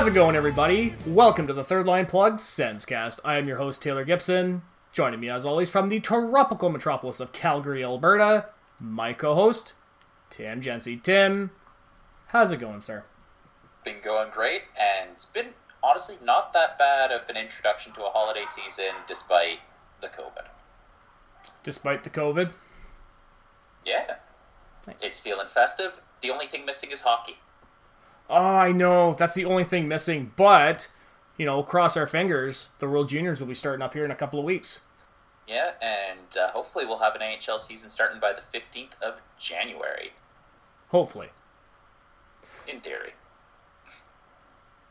How's it going, everybody? Welcome to the Third Line Plug Senscast. I am your host, Taylor Gibson. Joining me, as always, from the tropical metropolis of Calgary, Alberta, my co host, Tim Jency. Tim, how's it going, sir? Been going great, and it's been honestly not that bad of an introduction to a holiday season despite the COVID. Despite the COVID? Yeah. Nice. It's feeling festive. The only thing missing is hockey. Oh, I know. That's the only thing missing. But, you know, cross our fingers, the World Juniors will be starting up here in a couple of weeks. Yeah, and uh, hopefully we'll have an NHL season starting by the 15th of January, Hopefully. in theory.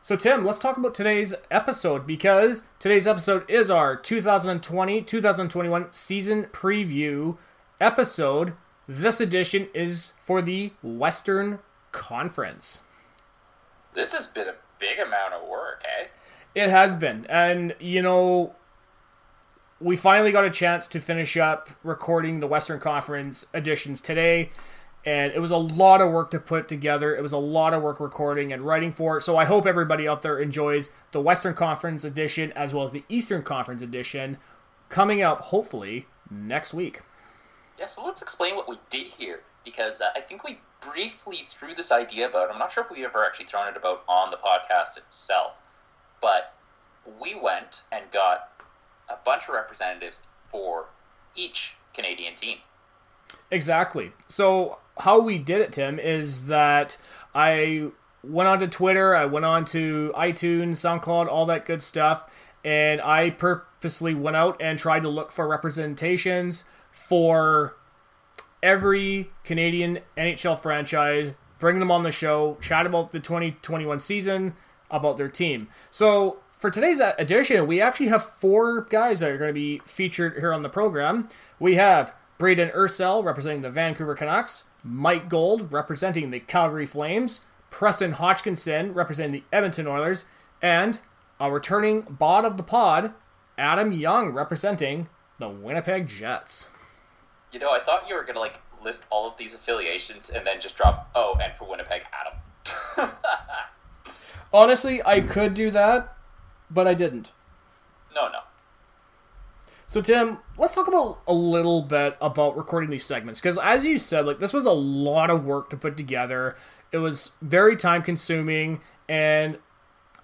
So, Tim, let's talk about today's episode because today's episode is our 2020 2021 season preview episode. This edition is for the Western Conference. This has been a big amount of work, eh? It has been. And, you know, we finally got a chance to finish up recording the Western Conference editions today. And it was a lot of work to put together. It was a lot of work recording and writing for it. So I hope everybody out there enjoys the Western Conference edition as well as the Eastern Conference edition coming up hopefully next week. Yeah, so let's explain what we did here because uh, I think we briefly threw this idea about. I'm not sure if we ever actually thrown it about on the podcast itself, but we went and got a bunch of representatives for each Canadian team. Exactly. So how we did it, Tim, is that I went onto Twitter, I went on to iTunes, SoundCloud, all that good stuff, and I purposely went out and tried to look for representations for every Canadian NHL franchise, bring them on the show, chat about the 2021 season, about their team. So for today's edition, we actually have four guys that are going to be featured here on the program. We have Braden Ursel representing the Vancouver Canucks, Mike Gold representing the Calgary Flames, Preston Hodgkinson representing the Edmonton Oilers, and a returning bod of the pod, Adam Young representing the Winnipeg Jets. You know, I thought you were gonna like list all of these affiliations and then just drop oh, and for Winnipeg, Adam. Honestly, I could do that, but I didn't. no, no. So Tim, let's talk about a little bit about recording these segments because as you said, like this was a lot of work to put together. It was very time consuming and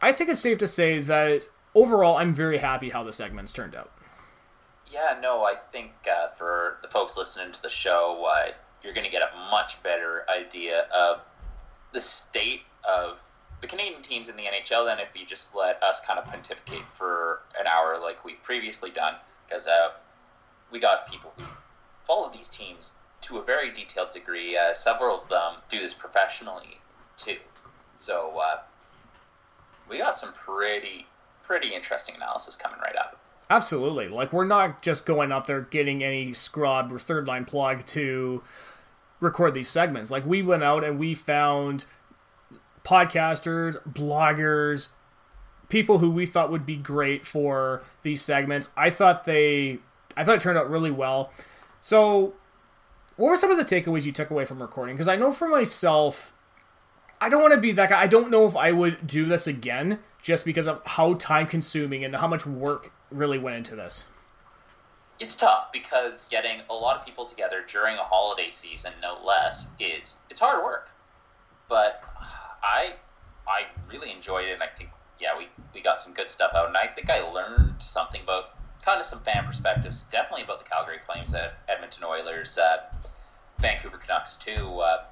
I think it's safe to say that overall I'm very happy how the segments turned out. Yeah, no, I think uh, for the folks listening to the show, uh, you're going to get a much better idea of the state of the Canadian teams in the NHL than if you just let us kind of pontificate for an hour like we've previously done. Because uh, we got people who follow these teams to a very detailed degree. Uh, several of them do this professionally too. So uh, we got some pretty, pretty interesting analysis coming right up. Absolutely. Like we're not just going up there getting any scrub or third line plug to record these segments. Like we went out and we found podcasters, bloggers, people who we thought would be great for these segments. I thought they I thought it turned out really well. So what were some of the takeaways you took away from recording? Because I know for myself, I don't want to be that guy. I don't know if I would do this again just because of how time consuming and how much work really went into this. It's tough because getting a lot of people together during a holiday season, no less, is it's hard work. But I I really enjoyed it, and I think yeah we we got some good stuff out, and I think I learned something about kind of some fan perspectives, definitely about the Calgary Flames, Edmonton Oilers, uh, Vancouver Canucks too. Uh,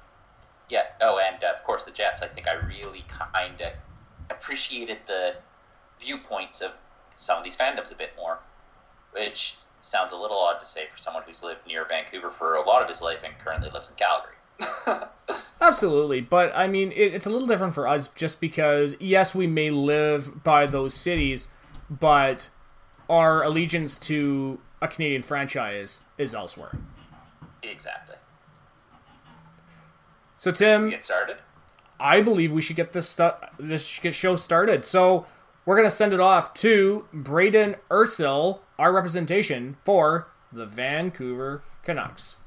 yeah. Oh, and uh, of course the Jets. I think I really kind of appreciated the viewpoints of some of these fandoms a bit more, which sounds a little odd to say for someone who's lived near Vancouver for a lot of his life and currently lives in Calgary. Absolutely, but I mean, it, it's a little different for us just because, yes, we may live by those cities, but our allegiance to a Canadian franchise is elsewhere. exactly. So, Tim, Get started. I believe we should get this stu- this get show started. So we're gonna send it off to Braden Ursel, our representation for the Vancouver Canucks.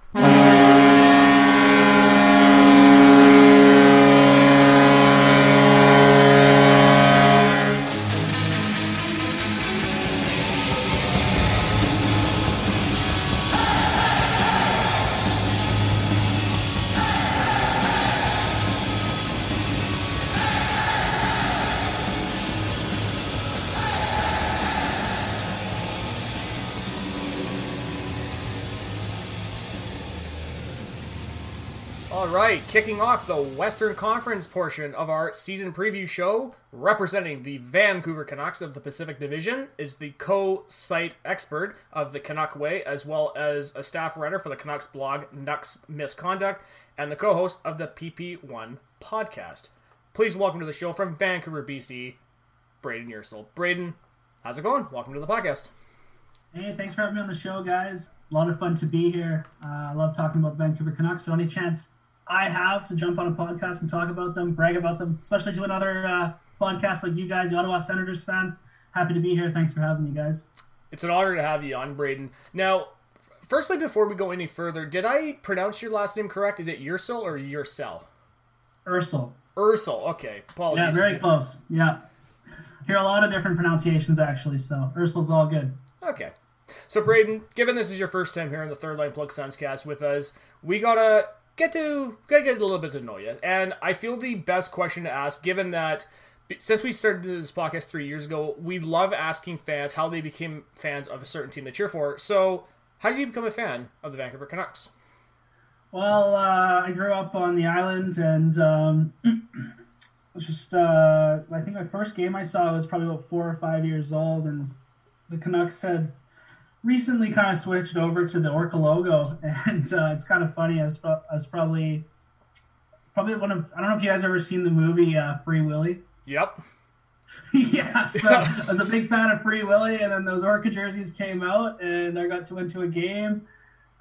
Kicking off the Western Conference portion of our season preview show, representing the Vancouver Canucks of the Pacific Division, is the co-site expert of the Canuck Way, as well as a staff writer for the Canucks blog Nucks Misconduct, and the co-host of the PP1 podcast. Please welcome to the show from Vancouver, BC, Braden Yersel. Braden, how's it going? Welcome to the podcast. Hey, thanks for having me on the show, guys. A lot of fun to be here. Uh, I love talking about the Vancouver Canucks. So any chance I have to jump on a podcast and talk about them, brag about them, especially to another uh, podcast like you guys, the Ottawa Senators fans. Happy to be here. Thanks for having me, guys. It's an honor to have you on, Braden. Now, firstly, before we go any further, did I pronounce your last name correct? Is it Ursel or Ursel? Ursel. Ursel. Okay. Apologies. Yeah, very close. Yeah. Hear a lot of different pronunciations actually, so Ursel's all good. Okay. So Braden, given this is your first time here on the Third Line Plug Senscast with us, we gotta get to gotta get a little bit you. And I feel the best question to ask, given that since we started this podcast three years ago, we love asking fans how they became fans of a certain team to cheer for. So, how did you become a fan of the Vancouver Canucks? Well, uh, I grew up on the island, and um, just uh, I think my first game I saw was probably about four or five years old, and the Canucks had recently kind of switched over to the Orca logo, and uh, it's kind of funny. I was, I was probably probably one of I don't know if you guys ever seen the movie uh, Free Willy. Yep. yeah, so I was a big fan of Free Willy, and then those Orca jerseys came out, and I got to went to a game.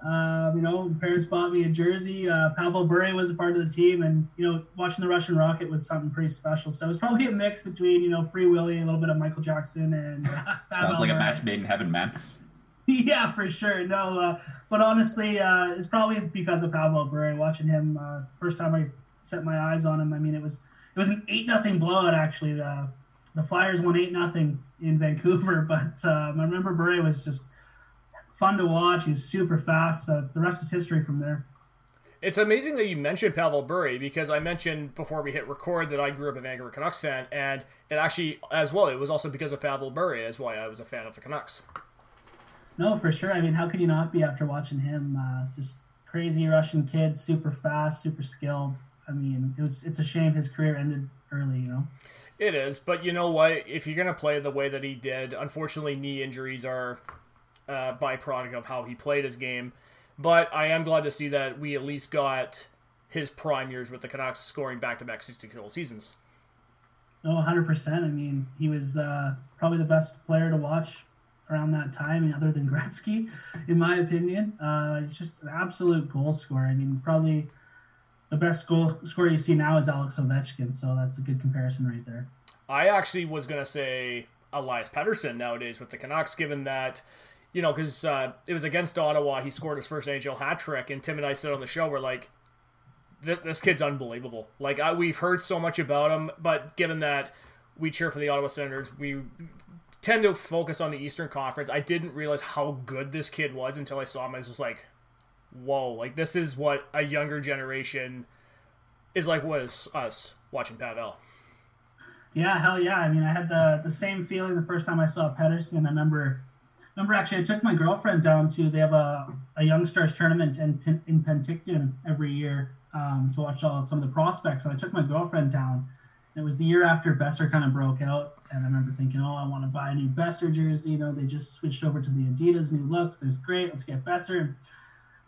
Um, you know, parents bought me a jersey. Uh, Pavel Bure was a part of the team, and you know, watching the Russian Rocket was something pretty special. So it was probably a mix between you know Free Willy, a little bit of Michael Jackson, and uh, sounds like a match made in heaven, man. yeah, for sure. No, uh, but honestly, uh, it's probably because of Pavel Bure. Watching him uh, first time I set my eyes on him, I mean, it was it was an eight nothing blowout. Actually, the the Flyers won eight nothing in Vancouver, but um, I remember Bure was just fun to watch. He's super fast. Uh, the rest is history from there. It's amazing that you mentioned Pavel Bure because I mentioned before we hit record that I grew up a Vancouver Canucks fan, and it actually, as well, it was also because of Pavel Bure is why I was a fan of the Canucks. No, for sure. I mean, how could you not be after watching him? Uh, just crazy Russian kid, super fast, super skilled. I mean, it was. It's a shame his career ended early. You know. It is, but you know what? If you're gonna play the way that he did, unfortunately, knee injuries are uh, byproduct of how he played his game. But I am glad to see that we at least got his prime years with the Canucks scoring back-to-back 60-goal seasons. Oh, 100%. I mean, he was uh, probably the best player to watch around that time, other than Gretzky, in my opinion. Uh, just an absolute goal scorer. I mean, probably the best goal scorer you see now is Alex Ovechkin, so that's a good comparison right there. I actually was going to say Elias Pettersson nowadays with the Canucks, given that, you know, because uh, it was against Ottawa, he scored his first NHL hat trick, and Tim and I said on the show, we're like, this kid's unbelievable. Like, I, we've heard so much about him, but given that we cheer for the Ottawa Senators, we tend to focus on the Eastern Conference. I didn't realize how good this kid was until I saw him. I was just like, whoa, like this is what a younger generation is like what is us watching Pavel. Yeah, hell yeah. I mean, I had the the same feeling the first time I saw Pettersson. I remember remember actually I took my girlfriend down to they have a, a young stars tournament in in Penticton every year um, to watch all some of the prospects. So I took my girlfriend down. It was the year after Boeser kind of broke out, and I remember thinking, "Oh, I want to buy a new Boeser jersey." You know, they just switched over to the Adidas new looks. There's great. Let's get Boeser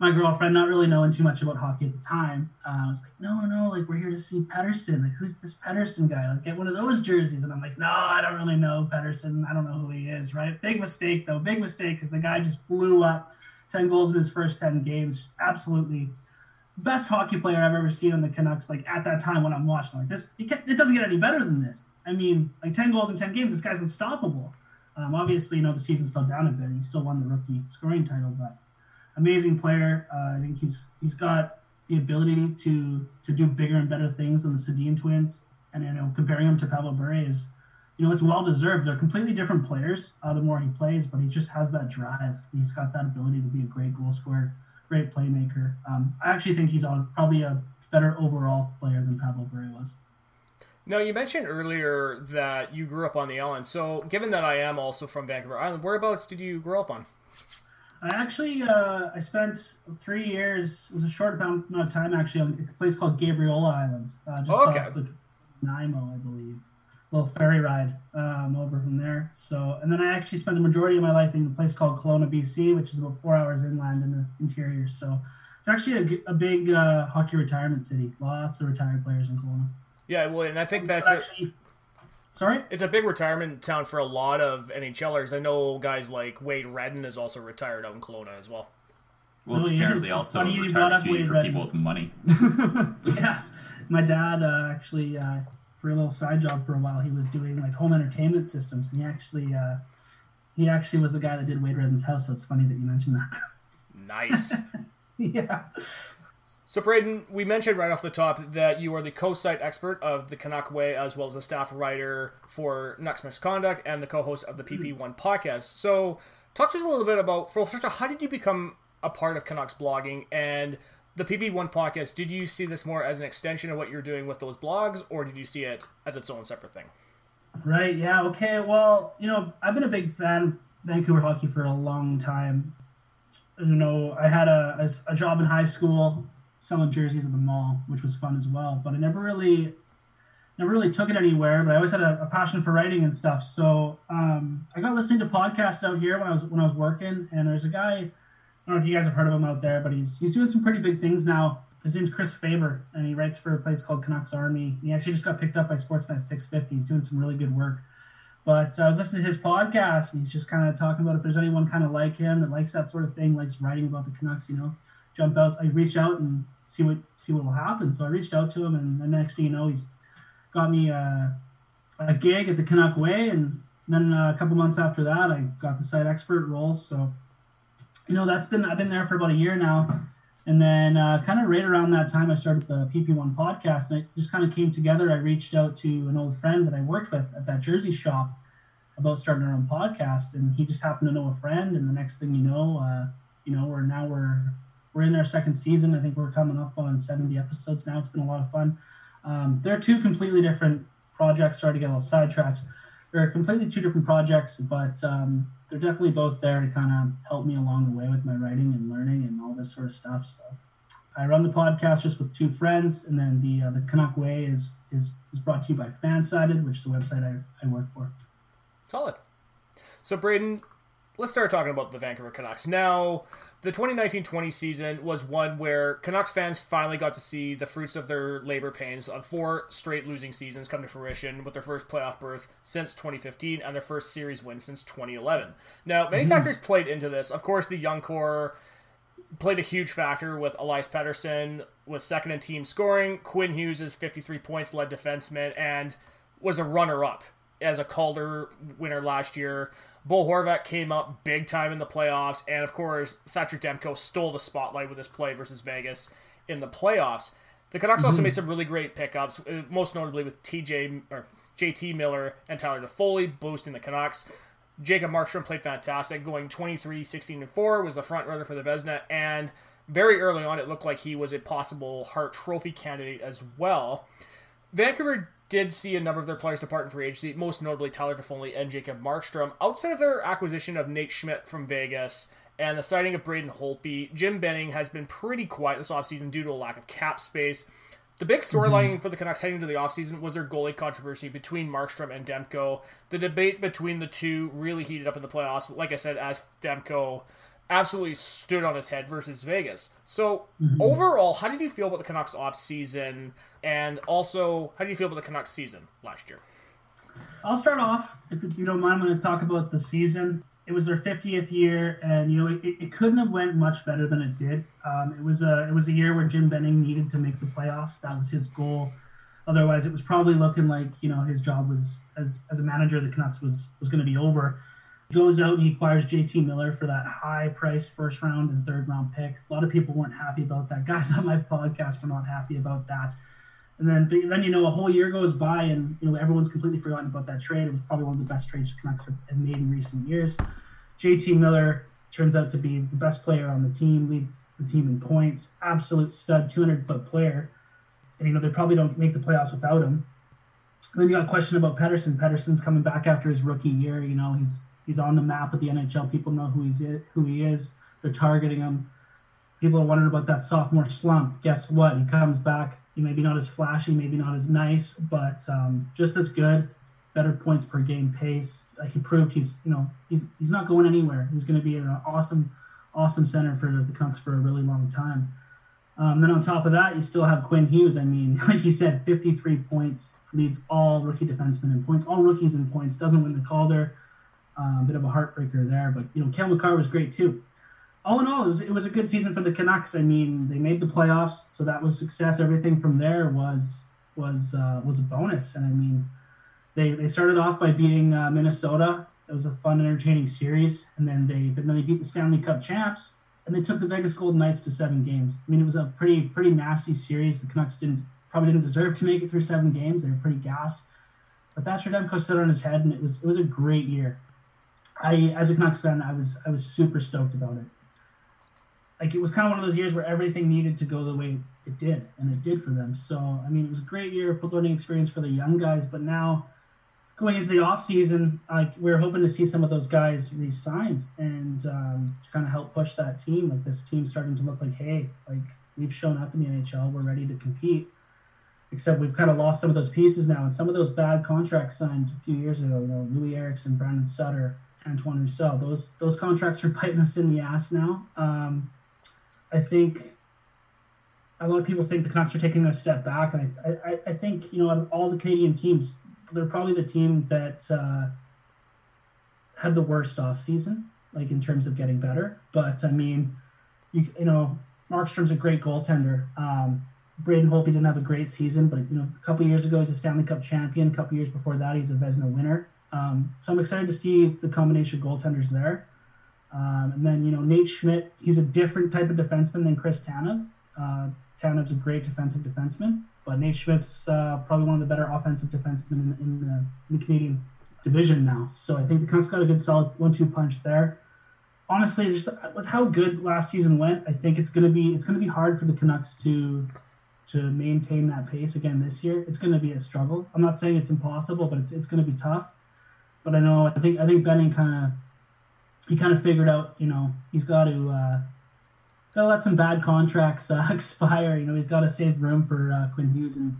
my girlfriend, not really knowing too much about hockey at the time, uh, was like, "No, no, like we're here to see Pettersson. Like, who's this Pettersson guy? Like, get one of those jerseys." And I'm like, "No, I don't really know Pettersson. I don't know who he is." Right? Big mistake though. Big mistake because the guy just blew up, ten goals in his first ten games. Absolutely, best hockey player I've ever seen on the Canucks. Like at that time when I'm watching, like this, it, it doesn't get any better than this. I mean, like ten goals in ten games. This guy's unstoppable. Um, obviously, you know the season's still down a bit. He still won the rookie scoring title, but amazing player. Uh, I think he's he's got the ability to to do bigger and better things than the Sedin twins. And you know, comparing him to Pavel Bure is, you know, it's well deserved. They're completely different players. Uh, the more he plays, but he just has that drive. He's got that ability to be a great goal scorer, great playmaker. Um, I actually think he's on probably a better overall player than Pavel Bure was. Now, you mentioned earlier that you grew up on the island. So, given that I am also from Vancouver Island, whereabouts did you grow up on? I actually uh, I spent three years. It was a short amount of time actually on a place called Gabriola Island, uh, just Oh, okay. off the Nanaimo, I believe. Little ferry ride um, over from there. So, and then I actually spent the majority of my life in a place called Kelowna, BC, which is about four hours inland in the interior. So, it's actually a big uh, hockey retirement city. Lots of retired players in Kelowna. Yeah, well, and I think that's But a, actually, sorry. it's a big retirement town for a lot of NHLers. I know guys like Wade Redden is also retired out in Kelowna as well. Well, it's generally it's also funny a retirement up community for Redden. people with money. yeah, my dad uh, actually uh, for a little side job for a while. He was doing like home entertainment systems, and he actually uh, he actually was the guy that did Wade Redden's house. So it's funny that you mentioned that. Nice. yeah, So, Braden, we mentioned right off the top that you are the co-site expert of the Canuck Way, as well as a staff writer for Nucks Misconduct and the co-host of the PP1 podcast. So, talk to us a little bit about, first of all, how did you become a part of Canucks blogging and the PP1 podcast? Did you see this more as an extension of what you're doing with those blogs, or did you see it as its own separate thing? right. Yeah. Okay. Well, you know, I've been a big fan of Vancouver hockey for a long time. You know, I had a, a, a job in high school selling jerseys at the mall, which was fun as well. But I never really never really took it anywhere, but I always had a, a passion for writing and stuff. So um, I got listening to podcasts out here when I was when I was working, and there's a guy. I don't know if you guys have heard of him out there, but he's he's doing some pretty big things now. His name's Chris Faber, and he writes for a place called Canucks Army. He actually just got picked up by Sportsnet 650. He's doing some really good work. But uh, I was listening to his podcast, and he's just kind of talking about if there's anyone kind of like him that likes that sort of thing, likes writing about the Canucks, you know, jump out. I reach out and see what see what will happen. So I reached out to him, and the next thing you know, he's got me uh, a gig at the Canuck Way, and then uh, a couple months after that, I got the site expert role. So, you know, that's been I've been there for about a year now, and then uh, kind of right around that time, I started the PP1 podcast, and it just kind of came together. I reached out to an old friend that I worked with at that Jersey shop about starting our own podcast, and he just happened to know a friend, and the next thing you know, uh, you know, we're now we're we're in our second season. I think we're coming up on 70 episodes now. It's been a lot of fun. Um, they're two completely different projects. Sorry to get a little sidetracked. They're completely two different projects, but um, they're definitely both there to kind of help me along the way with my writing and learning and all this sort of stuff. So I run the podcast just with two friends, and then the uh, the Canuck Way is is is brought to you by Fansided, which is a website I, I work for. Solid. So, Braden, let's start talking about the Vancouver Canucks. Now, the 2019-20 season was one where Canucks fans finally got to see the fruits of their labor pains of four straight losing seasons come to fruition with their first playoff berth since 2015 and their first series win since 2011. Now, many mhm. factors played into this. Of course, the young core played a huge factor with Elias Pettersson was second in team scoring. Quinn Hughes is 53 points led defenseman and was a runner-up as a Calder winner last year. Bo Horvat came up big time in the playoffs, and of course Thatcher Demko stole the spotlight with his play versus Vegas in the playoffs. The Canucks also made some really great pickups, uh, most notably with TJ or JT Miller and Tyler Toffoli boosting the Canucks. Jacob Markstrom played fantastic, going 23, 16, and 4, was the front runner for the Vezina, and very early on it looked like he was a possible Hart Trophy candidate as well. Vancouver did see a number of their players depart in free agency, most notably Tyler Toffoli and Jacob Markstrom. Outside of their acquisition of Nate Schmidt from Vegas and the signing of Braden Holtby, Jim Benning has been pretty quiet this offseason due to a lack of cap space. The big storyline mm-hmm. for the Canucks heading into the offseason was their goalie controversy between Markstrom and Demko. The debate between the two really heated up in the playoffs, like I said, as Demko absolutely stood on his head versus Vegas. So overall, how did you feel about the Canucks off season, and also how do you feel about the Canucks season last year? I'll start off, if you don't mind. When I'm going to talk about the season. It was their 50th year, and you know it, it couldn't have went much better than it did. Um, it was a it was a year where Jim Benning needed to make the playoffs. That was his goal. Otherwise, it was probably looking like you know his job was as as a manager of the Canucks was was going to be over. Goes out and he acquires JT Miller for that high price first round and third round pick. A lot of people weren't happy about that. Guys on my podcast were not happy about that. And then, but then you know, a whole year goes by, and you know everyone's completely forgotten about that trade. It was probably one of the best trades the Canucks have, have made in recent years. JT Miller turns out to be the best player on the team, leads the team in points, absolute stud, 200 foot player. And you know they probably don't make the playoffs without him. And then you got a question about Pettersson. Pettersson's coming back after his rookie year. You know he's he's on the map with the NHL. People know who he's who he is. they're targeting him. People are wondering about that sophomore slump. Guess what? He comes back. He maybe not as flashy, maybe not as nice, but um, just as good. Better points per game pace. Like he proved, he's you know he's he's not going anywhere. He's going to be an awesome, awesome center for the Canucks for a really long time. Um, then on top of that, you still have Quinn Hughes. I mean, like you said, 53 points, leads all rookie defensemen in points, all rookies in points, doesn't win the Calder. A um, bit of a heartbreaker there, but you know, Cale Makar was great too. All in all, it was, it was a good season for the Canucks. I mean, they made the playoffs, so that was success. Everything from there was was uh, was a bonus. And I mean, they they started off by beating uh, Minnesota. It was a fun, entertaining series, and then they but then they beat the Stanley Cup champs and they took the Vegas Golden Knights to seven games. I mean, it was a pretty pretty nasty series. The Canucks didn't probably didn't deserve to make it through seven games. They were pretty gassed, but Thatcher Demko stood on his head, and it was it was a great year. I, as a Canucks fan, I was I was super stoked about it. Like it was kind of one of those years where everything needed to go the way it did, and it did for them. So I mean, it was a great year, foot learning experience for the young guys. But now going into the off season, like we are hoping to see some of those guys re-signed and um, kind of help push that team. Like this team starting to look like, hey, like we've shown up in the NHL, we're ready to compete. Except we've kind of lost some of those pieces now, and some of those bad contracts signed a few years ago. You know, Loui Eriksson, Brandon Sutter, Antoine Roussel. Those those contracts are biting us in the ass now. Um, I think a lot of people think the Canucks are taking a step back, and I, I, I think you know out of all the Canadian teams, they're probably the team that uh, had the worst off season, like in terms of getting better. But I mean, you you know, Markstrom's a great goaltender. Um, Braden Holtby didn't have a great season, but you know, a couple years ago he's a Stanley Cup champion. A couple years before that, he's a Vezina winner. Um, so I'm excited to see the combination of goaltenders there. Um, and then you know Nate Schmidt, he's a different type of defenseman than Chris Tanev. Uh, Tanev's a great defensive defenseman. But Nate Schmidt's uh, probably one of the better offensive defensemen in, in, the, in, the, Canadian division now. So I think the Canucks got a good solid one-two punch there. Honestly, just with how good last season went, I think it's gonna be it's gonna be hard for the Canucks to to maintain that pace again this year. It's gonna be a struggle. I'm not saying it's impossible, but it's it's gonna be tough. But I know I think I think Benning kind of he kind of figured out you know he's got to. Uh, gotta let some bad contracts uh, expire. You know, he's got to save room for uh, Quinn Hughes and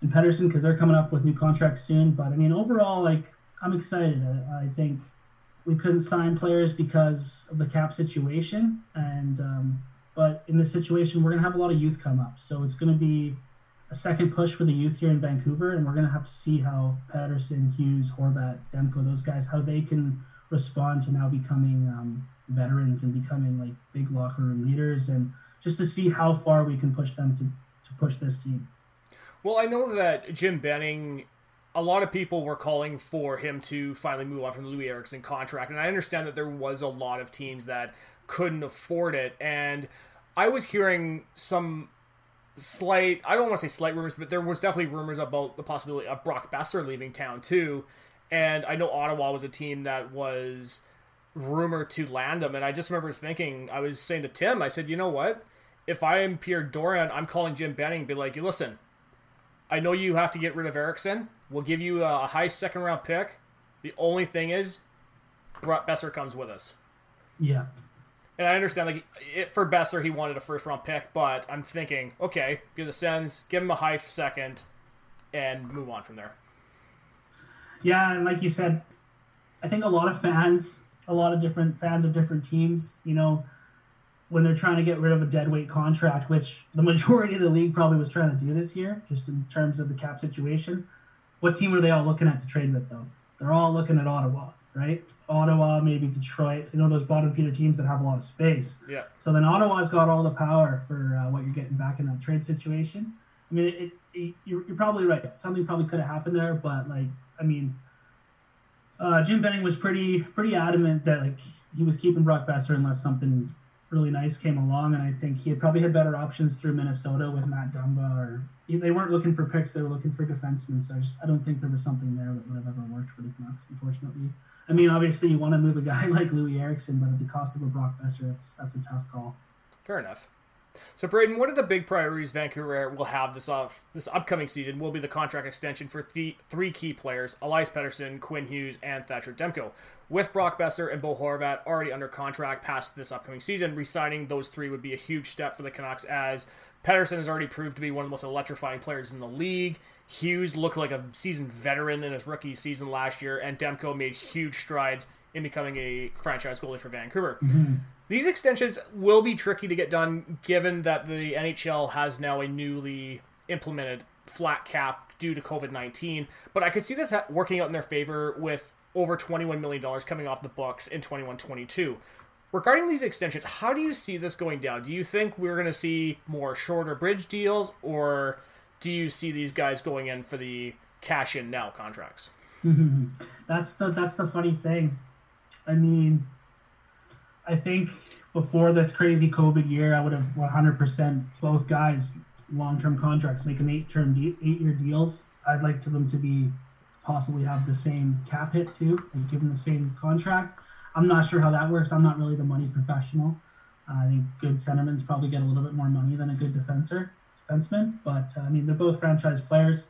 and Pettersson because they're coming up with new contracts soon. But I mean, overall, like I'm excited. I, I think we couldn't sign players because of the cap situation, and um, but in this situation, we're gonna have a lot of youth come up, so it's gonna be a second push for the youth here in Vancouver, and we're gonna have to see how Pettersson, Hughes, Horvat, Demko, those guys, how they can respond to now becoming um, veterans and becoming like big locker room leaders and just to see how far we can push them to, to push this team. Well, I know that Jim Benning, a lot of people were calling for him to finally move on from the Loui Eriksson contract. And I understand that there was a lot of teams that couldn't afford it. And I was hearing some slight, I don't want to say slight rumors, but there was definitely rumors about the possibility of Brock Boeser leaving town too. And I know Ottawa was a team that was rumor to land him. And I just remember thinking, I was saying to Tim, I said, you know what? If I am Pierre Dorion, I'm calling Jim Benning, be like, listen, I know you have to get rid of Eriksson. We'll give you a high second round pick. The only thing is, Brock Boeser comes with us. Yeah. And I understand, like, it, for Boeser, he wanted a first round pick, but I'm thinking, okay, give the Sens, give him a high second, and move on from there. Yeah, and like you said, I think a lot of fans a lot of different fans of different teams, you know, when they're trying to get rid of a deadweight contract, which the majority of the league probably was trying to do this year, just in terms of the cap situation. What team are they all looking at to trade with, though? They're all looking at Ottawa, right? Ottawa, maybe Detroit. You know those bottom feeder teams that have a lot of space. Yeah. So then Ottawa's got all the power for uh, what you're getting back in that trade situation. I mean, it, it, you're, you're probably right. Something probably could have happened there, but like, I mean, uh, Jim Benning was pretty pretty adamant that like he was keeping Brock Boeser unless something really nice came along, and I think he had probably had better options through Minnesota with Matt Dumba, or they weren't looking for picks; they were looking for defensemen. So I, just, I don't think there was something there that would have ever worked for the Canucks, unfortunately. I mean, obviously you want to move a guy like Loui Eriksson, but at the cost of a Brock Boeser, that's that's a tough call. Fair enough. So, Braden, what are the big priorities Vancouver will have this off this upcoming season? Will be the contract extension for th- three key players: Elias Pettersson, Quinn Hughes, and Thatcher Demko. With Brock Boeser and Bo Horvat already under contract past this upcoming season, re-signing those three would be a huge step for the Canucks. As Pettersson has already proved to be one of the most electrifying players in the league. Hughes looked like a seasoned veteran in his rookie season last year, and Demko made huge strides in becoming a franchise goalie for Vancouver. Mm-hmm. These extensions will be tricky to get done given that the NHL has now a newly implemented flat cap due to COVID 19. But I could see this working out in their favor with over $21 million coming off the books in 21 22. Regarding these extensions, how do you see this going down? Do you think we're going to see more shorter bridge deals, or do you see these guys going in for the cash in now contracts? that's the that's the funny thing. I mean, I think before this crazy COVID year, I would have 100% both guys long term contracts, make them eight term de- eight year deals. I'd like to them to be possibly have the same cap hit too, and give them the same contract. I'm not sure how that works. I'm not really the money professional. I think good centermans probably get a little bit more money than a good defender, defenseman. But uh, I mean, they're both franchise players,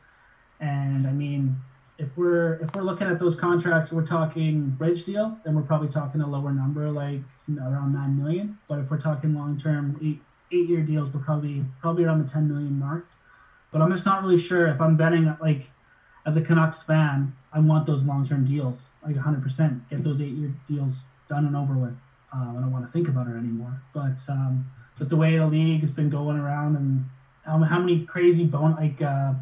and I mean, if we're if we're looking at those contracts, we're talking bridge deal, then we're probably talking a lower number, like around nine million. But if we're talking long term, eight eight year deals, we're probably probably around the ten million mark. But I'm just not really sure if I'm betting like as a Canucks fan, I want those long term deals, like 100 percent. Get those eight year deals done and over with. Um, I don't want to think about it anymore. But um, but the way the league has been going around and how, how many crazy bone like. Uh,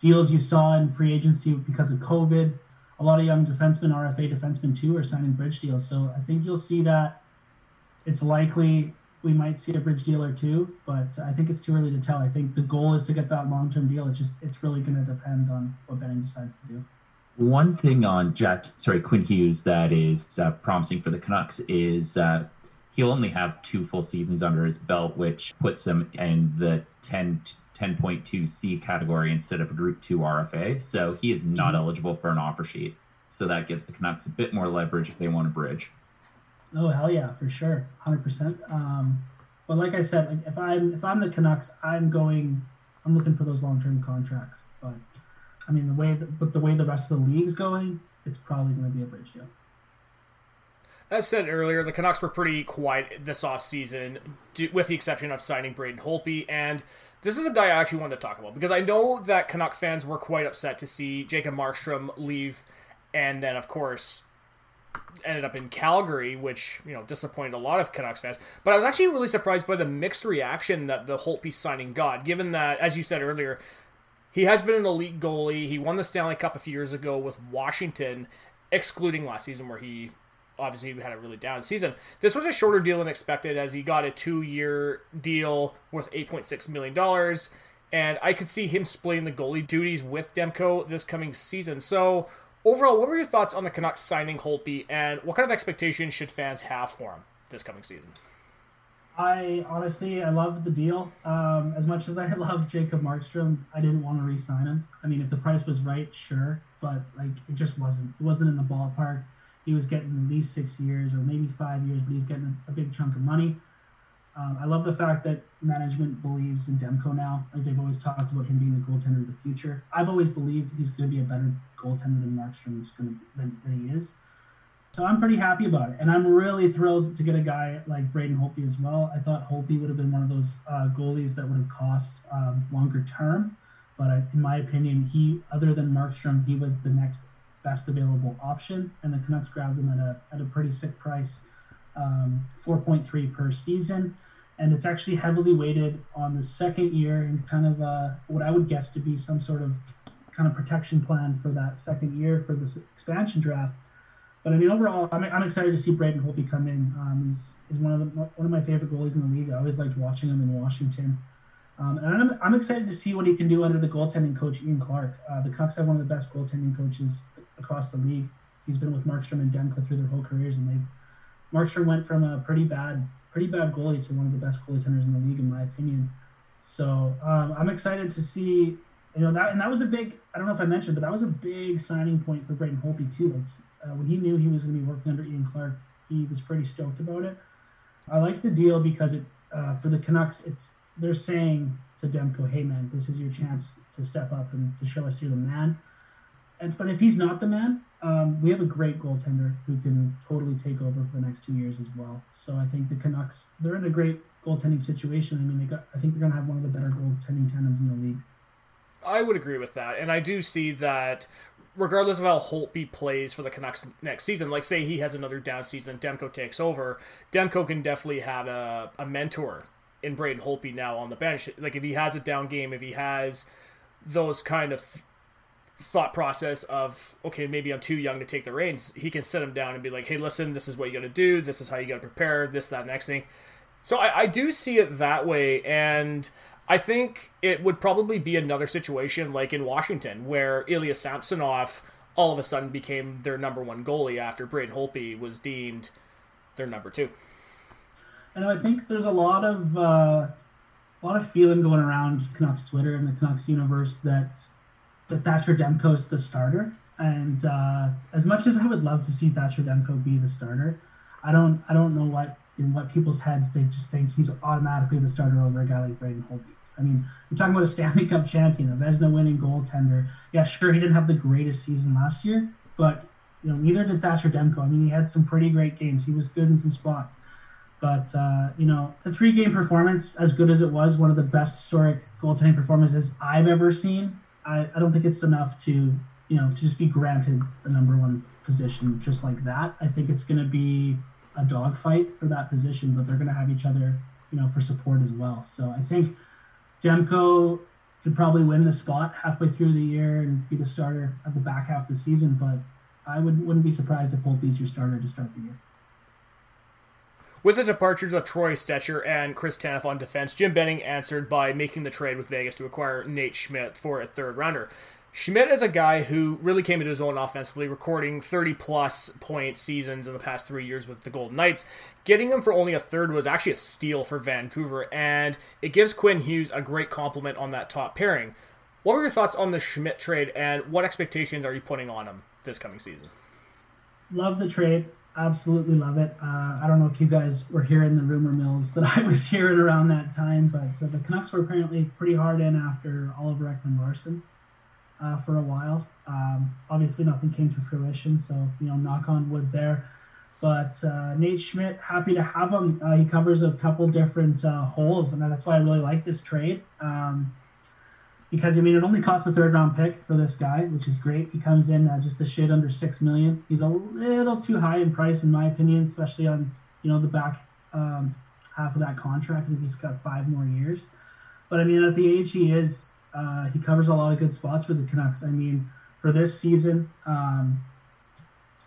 deals you saw in free agency because of COVID. A lot of young defensemen, RFA defensemen too, are signing bridge deals. So I think you'll see that. It's likely we might see a bridge deal or two, but I think it's too early to tell. I think the goal is to get that long term deal. It's just it's really going to depend on what Benning decides to do. One thing on Jack, sorry, Quinn Hughes that is uh, promising for the Canucks is uh, he'll only have two full seasons under his belt, which puts him in the 10 10.2C category instead of a Group 2 RFA. So he is not mm-hmm. eligible for an offer sheet. So that gives the Canucks a bit more leverage if they want a bridge. Oh hell yeah, for sure, hundred um, percent. But like I said, like if I'm if I'm the Canucks, I'm going. I'm looking for those long term contracts. But I mean, the way that, but the way the rest of the league's going, it's probably going to be a bridge deal. As said earlier, the Canucks were pretty quiet this offseason, with the exception of signing Braden Holtby and this is a guy I actually wanted to talk about because I know that Canuck fans were quite upset to see Jacob Markstrom leave, and then of course ended up in Calgary, which you know disappointed a lot of Canucks fans. But I was actually really surprised by the mixed reaction that the Holtby signing got, given that, as you said earlier, he has been an elite goalie. He won the Stanley Cup a few years ago with Washington, excluding last season where he obviously he had a really down season. This was a shorter deal than expected as he got a two year deal worth $8.6 million. And I could see him splitting the goalie duties with Demko this coming season. So, overall, what were your thoughts on the Canucks signing Holtby, and what kind of expectations should fans have for him this coming season? I honestly, I loved the deal. Um, as much as I love Jacob Markstrom, I didn't want to re-sign him. I mean, if the price was right, sure, but like it just wasn't. It wasn't in the ballpark he was getting at least six years or maybe five years, but he's getting a, big chunk of money. Um, I love the fact that management believes in Demko now. Like they've always talked about him being the goaltender of the future. I've always believed he's going to be a better goaltender than Markstrom is going to, than, than he is. So I'm pretty happy about it, and I'm really thrilled to get a guy like Braden Holtby as well. I thought Holtby would have been one of those uh, goalies that would have cost um, longer term, but I, in my opinion, he, other than Markstrom, he was the next best available option, and the Canucks grabbed him at a, at a pretty sick price, um, 4.3 per season. And it's actually heavily weighted on the second year and kind of uh, what I would guess to be some sort of kind of protection plan for that second year for this expansion draft. But I mean, overall, I'm, I'm excited to see Braden Holtby come in. Um, he's, he's one of the, one of my favorite goalies in the league. I always liked watching him in Washington. Um, and I'm, I'm excited to see what he can do under the goaltending coach Ian Clark. Uh, the Canucks have one of the best goaltending coaches across the league. He's been with Markstrom and Demko through their whole careers, and they've Markstrom went from a pretty bad, pretty bad goalie to one of the best goaltenders in the league, in my opinion. So um, I'm excited to see, you know, that and that was a big. I don't know if I mentioned, but that was a big signing point for Braden Holtby too. Like uh, when he knew he was going to be working under Ian Clark, he was pretty stoked about it. I like the deal because it uh, for the Canucks, it's they're saying to Demko, "Hey man, this is your chance to step up and to show us you're the man." And but if he's not the man, um, we have a great goaltender who can totally take over for the next two years as well. So I think the Canucks they're in a great goaltending situation. I mean, they got I think they're going to have one of the better goaltending tandems in the league. I would agree with that, and I do see that regardless of how Holtby plays for the Canucks next season, like say he has another down season, Demko takes over, Demko can definitely have a, a mentor in Braden Holtby now on the bench. Like if he has a down game, if he has those kind of thought process of okay, maybe I'm too young to take the reins, he can sit him down and be like, hey, listen, this is what you got to do. This is how you got to prepare. This, that, next thing. So I, I do see it that way, and I think it would probably be another situation like in Washington where Ilya Samsonov all of a sudden became their number one goalie after Braden Holtby was deemed their number two. And I think there's a lot of uh, a lot of feeling going around Canucks Twitter and the Canucks universe that that Thatcher Demko is the starter. And uh, as much as I would love to see Thatcher Demko be the starter, I don't I don't know what in what people's heads they just think he's automatically the starter over a guy like Braden Holtby. I mean, you're talking about a Stanley Cup champion, a Vezina winning goaltender. Yeah, sure, he didn't have the greatest season last year, but you know, neither did Thatcher Demko. I mean, he had some pretty great games. He was good in some spots. But uh, you know, a three-game performance, as good as it was, one of the best historic goaltending performances I've ever seen. I, I don't think it's enough to you know to just be granted the number one position just like that. I think it's going to be a dogfight for that position, but they're going to have each other, you know, for support as well. So I think Demko could probably win the spot halfway through the year and be the starter at the back half of the season, but I would, wouldn't be surprised if Holtby's your starter to start the year. With the departures of Troy Stecher and Chris Tanev on defense, Jim Benning answered by making the trade with Vegas to acquire Nate Schmidt for a third rounder. Schmidt is a guy who really came into his own offensively, recording 30 plus point seasons in the past three years with the Golden Knights. Getting him for only a third was actually a steal for Vancouver, and it gives Quinn Hughes a great compliment on that top pairing. What were your thoughts on the Schmidt trade, and what expectations are you putting on him this coming season? Love the trade. Absolutely love it. Uh, I don't know if you guys were hearing the rumor mills that I was hearing around that time, but uh, the Canucks were apparently pretty hard in after Oliver Ekman Larsson uh, for a while. Um, obviously, nothing came to fruition, so you know, knock on wood there. But uh, Nate Schmidt, happy to have him. Uh, he covers a couple different uh, holes, and that's why I really like this trade. Um, because I mean, it only costs a third round pick for this guy, which is great. He comes in uh, just a shade under six million. He's a little too high in price, in my opinion, especially on you know the back um, half of that contract. and he's got five more years. But I mean, at the age he is, uh, he covers a lot of good spots for the Canucks. I mean, for this season, um,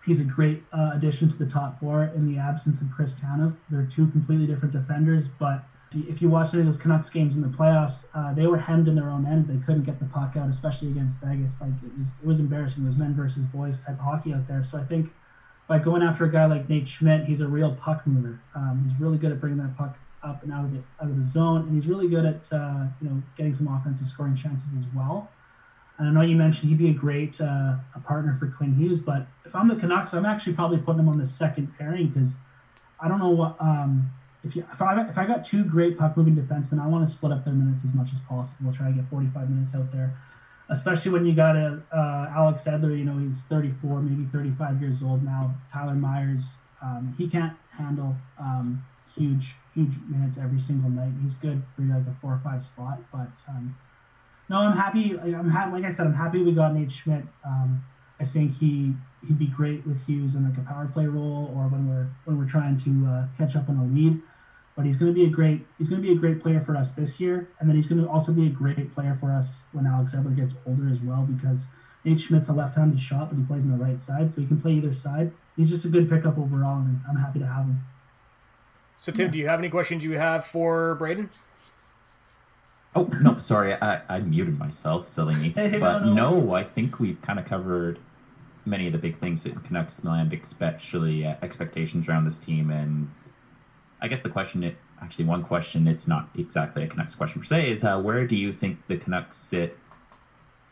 he's a great uh, addition to the top four in the absence of Chris Tanev. They're two completely different defenders, but if you watch any of those Canucks games in the playoffs, uh, they were hemmed in their own end. They couldn't get the puck out, especially against Vegas. Like it was, it was embarrassing. It was men versus boys type of hockey out there. So I think by going after a guy like Nate Schmidt, he's a real puck mover. Um, he's really good at bringing that puck up and out of the out of the zone, and he's really good at uh, you know getting some offensive scoring chances as well. And I know you mentioned he'd be a great uh, a partner for Quinn Hughes, but if I'm the Canucks, I'm actually probably putting him on the second pairing because I don't know what um, if you if I if I got two great puck moving defensemen, I want to split up their minutes as much as possible. We'll Try to get 45 minutes out there, especially when you got a uh, Alex Edler. You know he's 34, maybe 35 years old now. Tyler Myers, um, he can't handle um, huge huge minutes every single night. He's good for like a four or five spot, but um, no, I'm happy. I'm happy. Like I said, I'm happy we got Nate Schmidt. Um, I think he he'd be great with Hughes in like a power play role or when we're when we're trying to uh, catch up on a lead. But he's going to be a great he's going to be a great player for us this year, and then he's going to also be a great player for us when Alex Edler gets older as well because Nate Schmidt's a left-handed shot, but he plays on the right side, so he can play either side. He's just a good pickup overall, and I'm happy to have him. So, Tim, yeah. do you have any questions you have for Braden? Oh no, sorry, I, I muted myself, silly me. Hey, but no, no. no, I think we've kind of covered many of the big things that Canucks land, especially uh, expectations around this team. And I guess the question, it, actually, one question, it's not exactly a Canucks question per se, is uh, where do you think the Canucks sit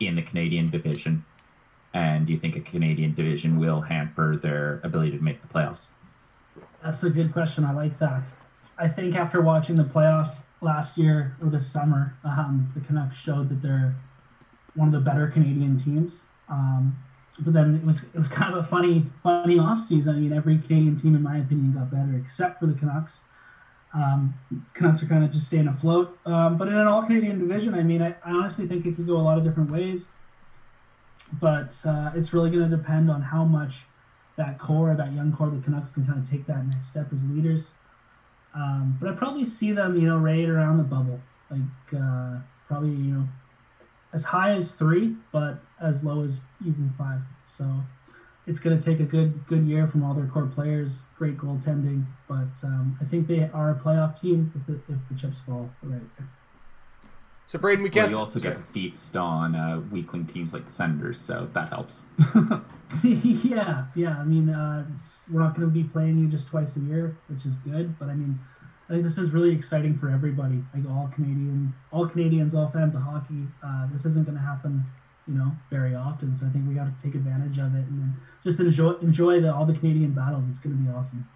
in the Canadian division? And do you think a Canadian division will hamper their ability to make the playoffs? That's a good question. I like that. I think after watching the playoffs last year or this summer, um, the Canucks showed that they're one of the better Canadian teams. Um, but then it was it was kind of a funny funny off season. I mean, every Canadian team, in my opinion, got better except for the Canucks. Um, Canucks are kind of just staying afloat. Um, but in an all Canadian division, I mean, I, I, honestly think it could go a lot of different ways. But uh, it's really going to depend on how much that core, that young core, the Canucks can kind of take that next step as leaders. Um, but I probably see them, you know, right around the bubble, like uh, probably you know, as high as three, but as low as even five. So it's going to take a good good year from all their core players, great goaltending, but um, I think they are a playoff team if the if the chips fall the right way. So Braden, we can't. Well, you also get to feast on uh, weakling teams like the Senators, so that helps. yeah, yeah. I mean, uh, we're not going to be playing you just twice a year, which is good. But I mean, I think this is really exciting for everybody, like all Canadian, all Canadians, all fans of hockey. Uh, this isn't going to happen, you know, very often. So I think we got to take advantage of it and just enjoy enjoy the, all the Canadian battles. It's going to be awesome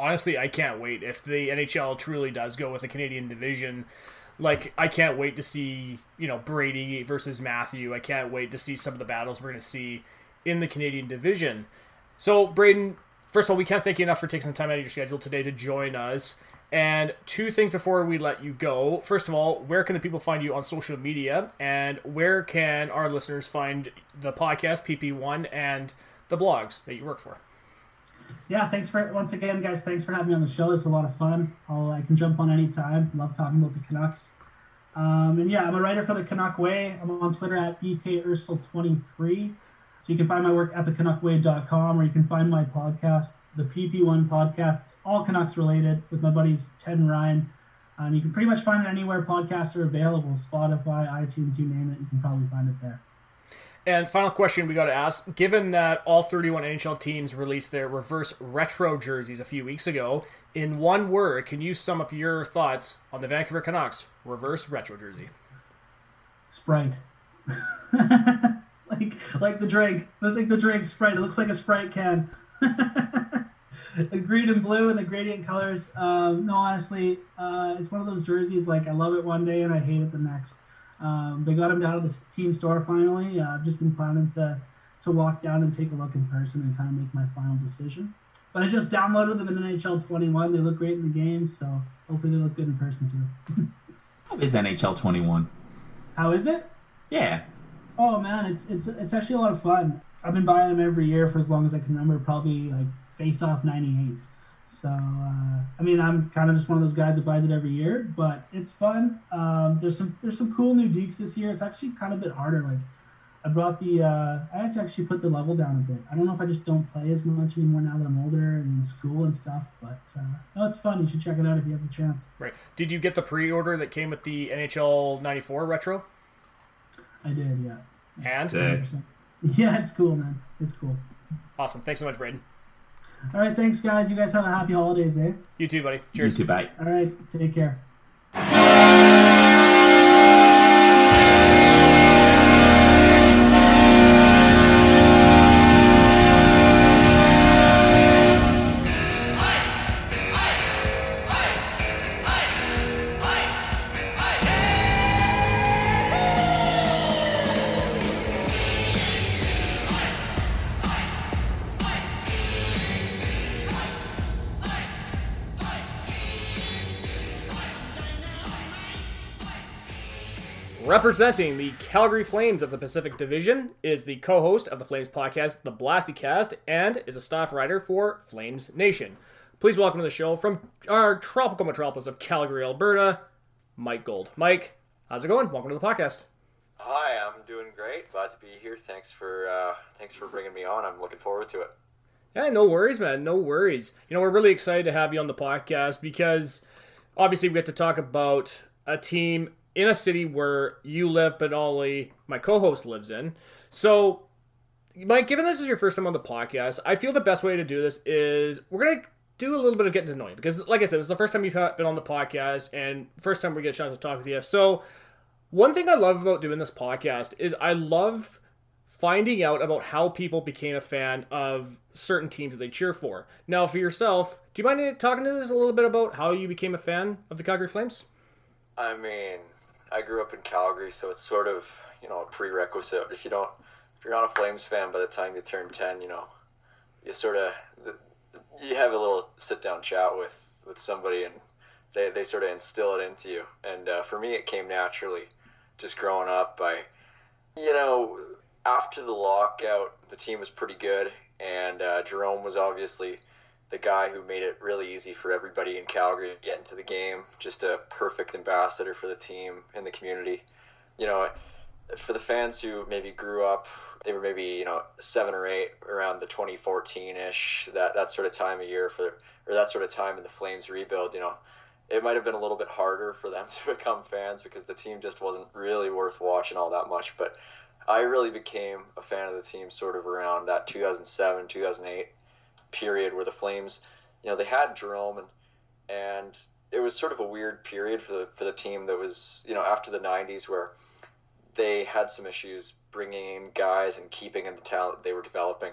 honestly, I can't wait if the NHL truly does go with a Canadian division like I can't wait to see you know Brady versus Matthew. I can't wait to see some of the battles we're going to see in the Canadian division. So Braden, first of all, we can't thank you enough for taking some time out of your schedule today to join us. And two things before we let you go. First of all, where can the people find you on social media, and where can our listeners find the podcast PP1 and the blogs that you work for? yeah, thanks for once again, guys. Thanks for having me on the show. It's a lot of fun. I'll, I can jump on anytime. Love talking about the Canucks. Um, and yeah, I'm a writer for the Canuck Way. I'm on Twitter at bkursel23. So you can find my work at thecanuckway.com or you can find my podcast, the PP1 podcasts, all Canucks related with my buddies Ted and Ryan. Um, you can pretty much find it anywhere podcasts are available Spotify, iTunes, you name it. You can probably find it there. And final question we got to ask: Given that all 31 NHL teams released their reverse retro jerseys a few weeks ago, in one word, can you sum up your thoughts on the Vancouver Canucks reverse retro jersey? Sprite. like like the drink. I think the drink Sprite. It looks like a Sprite can. the green and blue and the gradient colors. Um, no, honestly, uh, it's one of those jerseys. Like I love it one day and I hate it the next. Um, they got him down to the team store finally. Uh, I've just been planning to to walk down and take a look in person and kind of make my final decision. But I just downloaded them in NHL 21. They look great in the game, so hopefully they look good in person too. How is NHL 21? How is it? Yeah. Oh man, it's it's it's actually a lot of fun. I've been buying them every year for as long as I can remember. Probably like Face Off '98. So uh, I mean, I'm kind of just one of those guys that buys it every year, but it's fun. Um, there's some there's some cool new dekes this year. It's actually kind of a bit harder. Like I brought the uh, I had to actually put the level down a bit. I don't know if I just don't play as much anymore now that I'm older and in school and stuff. But uh, no, it's fun. You should check it out if you have the chance. Right. Did you get the pre-order that came with the NHL '94 retro? I did. Yeah. And yeah, it's cool, man. It's cool. Awesome. Thanks so much, Braden. All right, thanks, guys. You guys have a happy holidays, eh? You too, buddy. Cheers. You too, bye. All right, take care. Representing the Calgary Flames of the Pacific Division is the co host of the Flames podcast, The Blasty Cast, and is a staff writer for Flames Nation. Please welcome to the show from our tropical metropolis of Calgary, Alberta, Mike Gould. Mike, how's it going? Welcome to the podcast. Hi, I'm doing great. Glad to be here. Thanks for uh, thanks for bringing me on. I'm looking forward to it. Yeah, no worries, man. No worries. You know, we're really excited to have you on the podcast because obviously we get to talk about a team in a city where you live, but only my co-host lives in. So, Mike, given this is your first time on the podcast, I feel the best way to do this is we're gonna do a little bit of getting to know you because, like I said, this is the first time you've been on the podcast and first time we get a chance to talk with you. So, one thing I love about doing this podcast is I love finding out about how people became a fan of certain teams that they cheer for. Now, for yourself, do you mind talking to us a little bit about how you became a fan of the Calgary Flames? I mean, I grew up in Calgary, so it's sort of you know a prerequisite. If you don't, if you're not a Flames fan by the time you turn ten, you know, you sort of you have a little sit down chat with with somebody, and they they sort of instill it into you. And uh, for me, it came naturally, just growing up. I, you know, after the lockout, the team was pretty good, and uh, Jarome was obviously the guy who made it really easy for everybody in Calgary to get into the game. Just a perfect ambassador for the team and the community. You know, for the fans who maybe grew up, they were maybe you know seven or eight around the 2014 ish that that sort of time of year for or that sort of time in the Flames rebuild. You know, it might have been a little bit harder for them to become fans because the team just wasn't really worth watching all that much. But I really became a fan of the team sort of around that 2007 2008 period where the Flames, you know, they had Jarome and and it was sort of a weird period for the for the team that was you know after the 90s where they had some issues bringing in guys and keeping in the talent they were developing.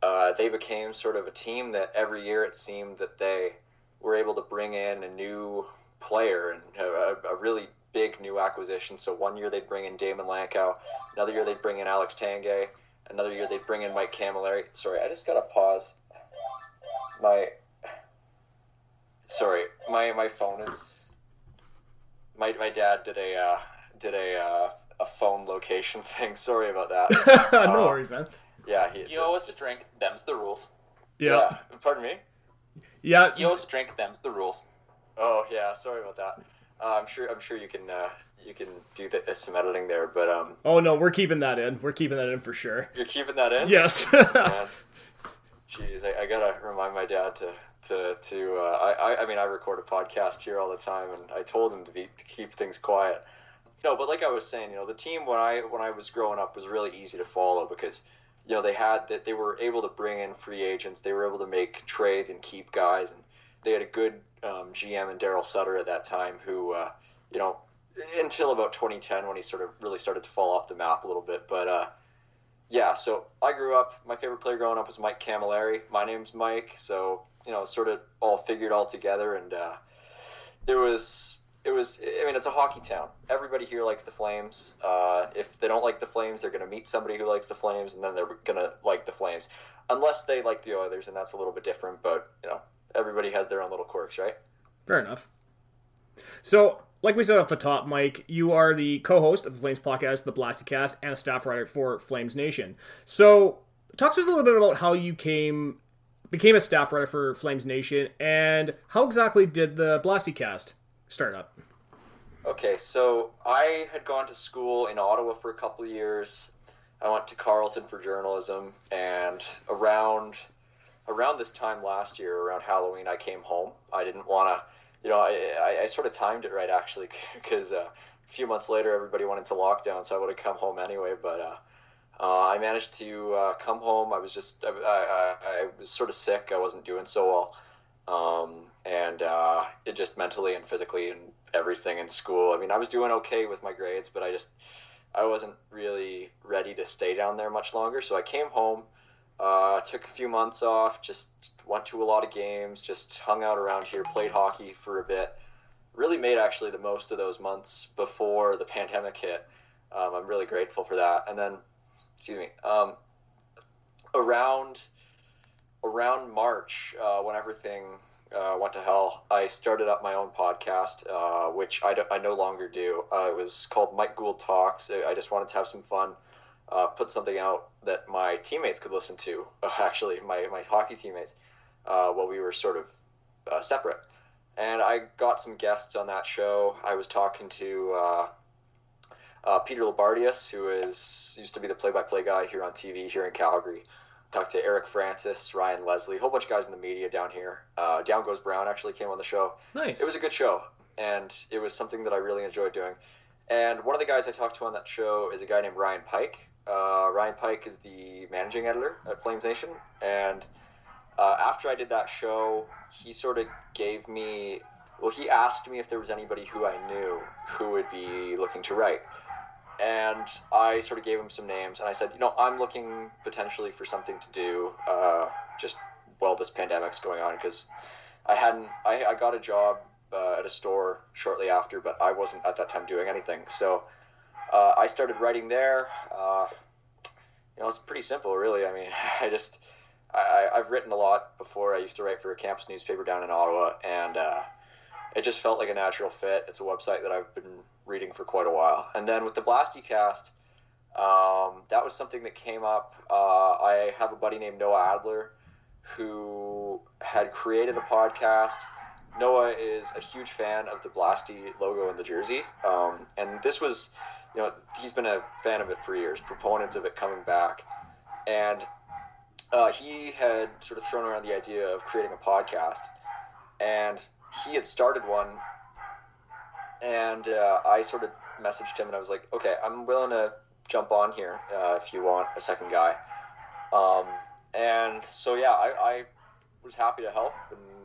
Uh, they became sort of a team that every year it seemed that they were able to bring in a new player and a, a really big new acquisition. So one year they'd bring in Daymond Langkow, another year they'd bring in Alex Tanguay, another year they'd bring in Mike Cammalleri. Sorry, I just got to pause. My sorry, my my phone is my my dad did a uh, did a uh, a phone location thing. Sorry about that. no uh, worries, man. Yeah, he, you always just drink. Them's the rules. Yeah. yeah. Pardon me. Yeah. You always drink. Them's the rules. Oh yeah, sorry about that. Uh, I'm sure. I'm sure you can. Uh, you can do the, some editing there, but um. Oh no, we're keeping that in. We're keeping that in for sure. You're keeping that in. Yes. Jeez, I, I, gotta remind my dad to to to. Uh, I I mean, I record a podcast here all the time, and I told him to be to keep things quiet. No, but like I was saying, you know, the team when I when I was growing up was really easy to follow because you know they had that they were able to bring in free agents, they were able to make trades and keep guys, and they had a good um, GM and Daryl Sutter at that time who uh, you know until about 2010 when he sort of really started to fall off the map a little bit, but. Uh, yeah, so I grew up. My favorite player growing up was Mike Cammalleri. My name's Mike, so you know, sort of all figured all together, and uh, it was it was i mean it's a hockey town everybody here likes the flames uh, if they don't like the flames they're going to meet somebody who likes the flames and then they're going to like the flames unless they like the oilers and that's a little bit different but you know everybody has their own little quirks right fair enough so like we said off the top mike you are the co-host of the flames podcast the blasty cast and a staff writer for flames nation so talk to us a little bit about how you came became a staff writer for flames nation and how exactly did the blasty cast startup? Okay, so I had gone to school in Ottawa for a couple of years. I went to Carleton for journalism, and around around this time last year, around Halloween, I came home. I didn't want to, you know, I, I, I, sort of timed it right actually because uh, a few months later everybody went into lockdown, so I would have come home anyway. But uh, uh, I managed to uh, come home. I was just I, I, I was sort of sick. I wasn't doing so well. Um, and uh, it just mentally and physically and everything in school. I mean, I was doing okay with my grades, but I just I wasn't really ready to stay down there much longer. So I came home, uh, took a few months off, just went to a lot of games, just hung out around here, played hockey for a bit. Really made actually the most of those months before the pandemic hit. Um, I'm really grateful for that. And then, excuse me, um, around around March, uh, when everything uh, went to hell, I started up my own podcast, uh, which I, I no longer do. Uh, it was called Mike Gould Talks. I just wanted to have some fun, uh, put something out that my teammates could listen to, actually, my, my hockey teammates, uh, while we were sort of separate. And I got some guests on that show. I was talking to Peter Loubardias, who is used to be the play-by-play guy here on TV here in Calgary talked to Eric Francis, Ryan Leslie, a whole bunch of guys in the media down here. Uh, down Goes Brown actually came on the show. Nice. It was a good show, and it was something that I really enjoyed doing. And one of the guys I talked to on that show is a guy named Ryan Pike. Uh, Ryan Pike is the managing editor at Flames Nation, and uh, after I did that show, he sort of gave me. Well, he asked me if there was anybody who I knew who would be looking to write. and I sort of gave him some names, and I said, you know, I'm looking potentially for something to do, uh, just while this pandemic's going on, because I hadn't, I, I got a job uh, at a store shortly after, but I wasn't at that time doing anything. So uh, I started writing there. Uh, you know, it's pretty simple, really. I mean, I just, I, I've written a lot before. I used to write for a campus newspaper down in Ottawa, and uh, it just felt like a natural fit. It's a website that I've been reading for quite a while. And then with the Blasty cast, um, that was something that came up. Uh, I have a buddy named Noah Adler who had created a podcast. Noah is a huge fan of the Blasty logo in the jersey. Um, and this was, you know, he's been a fan of it for years, proponent of it coming back. And uh, he had sort of thrown around the idea of creating a podcast. And he had started one and uh, I sort of messaged him and I was like, okay, I'm willing to jump on here uh, if you want a second guy. Um, and so yeah, I, I, was happy to help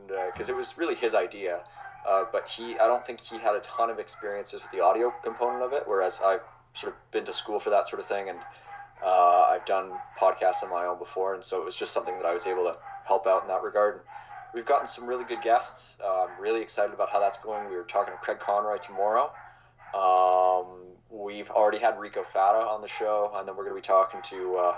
because uh, it was really his idea. Uh, but he, I don't think he had a ton of experiences with the audio component of it, whereas I've sort of been to school for that sort of thing and uh, I've done podcasts on my own before, and so it was just something that I was able to help out in that regard we've gotten some really good guests. Uh, I'm really excited about how that's going. We were talking to Craig Conroy tomorrow. Um, we've already had Rico Fata on the show, and then we're going to be talking to uh,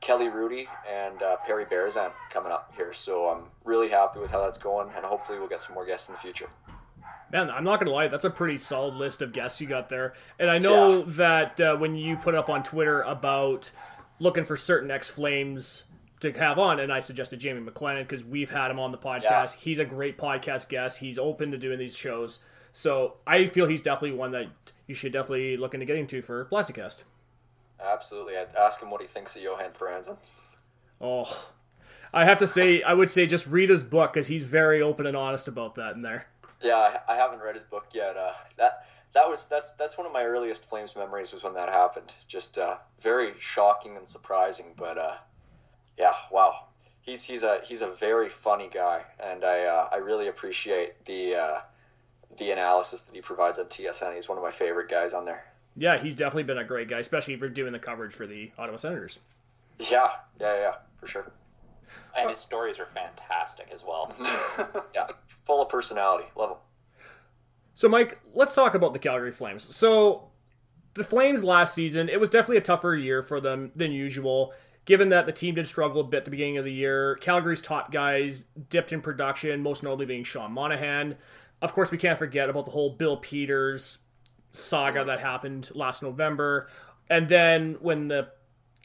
Kelly Rudy and uh, Perry Berezan coming up here. So I'm really happy with how that's going, and hopefully we'll get some more guests in the future. Man, I'm not gonna lie, that's a pretty solid list of guests you got there. And I know yeah. that uh, when you put up on Twitter about looking for certain X Flames to have on, and I suggested Jamie McLennan because we've had him on the podcast. Yeah. He's a great podcast guest. He's open to doing these shows, so I feel he's definitely one that you should definitely look into getting to for Blasty Cast. Absolutely, I'd ask him what he thinks of Johan Franzen. Oh, I have to say, I would say just read his book because he's very open and honest about that in there. Yeah, I haven't read his book yet. Uh, that that was that's that's one of my earliest Flames memories was when that happened. Just uh, very shocking and surprising, but uh, yeah, wow. He's he's a he's a very funny guy, and I uh, I really appreciate the uh, the analysis that he provides on TSN. He's one of my favorite guys on there. Yeah, he's definitely been a great guy, especially for doing the coverage for the Ottawa Senators. Yeah, yeah, yeah, for sure. And his oh. stories are fantastic as well. yeah, full of personality. Love him. So, Mike, let's talk about the Calgary Flames. So, the Flames last season, it was definitely a tougher year for them than usual given that the team did struggle a bit at the beginning of the year. Calgary's top guys dipped in production, most notably being Sean Monahan. Of course, we can't forget about the whole Bill Peters saga that happened last November. And then when the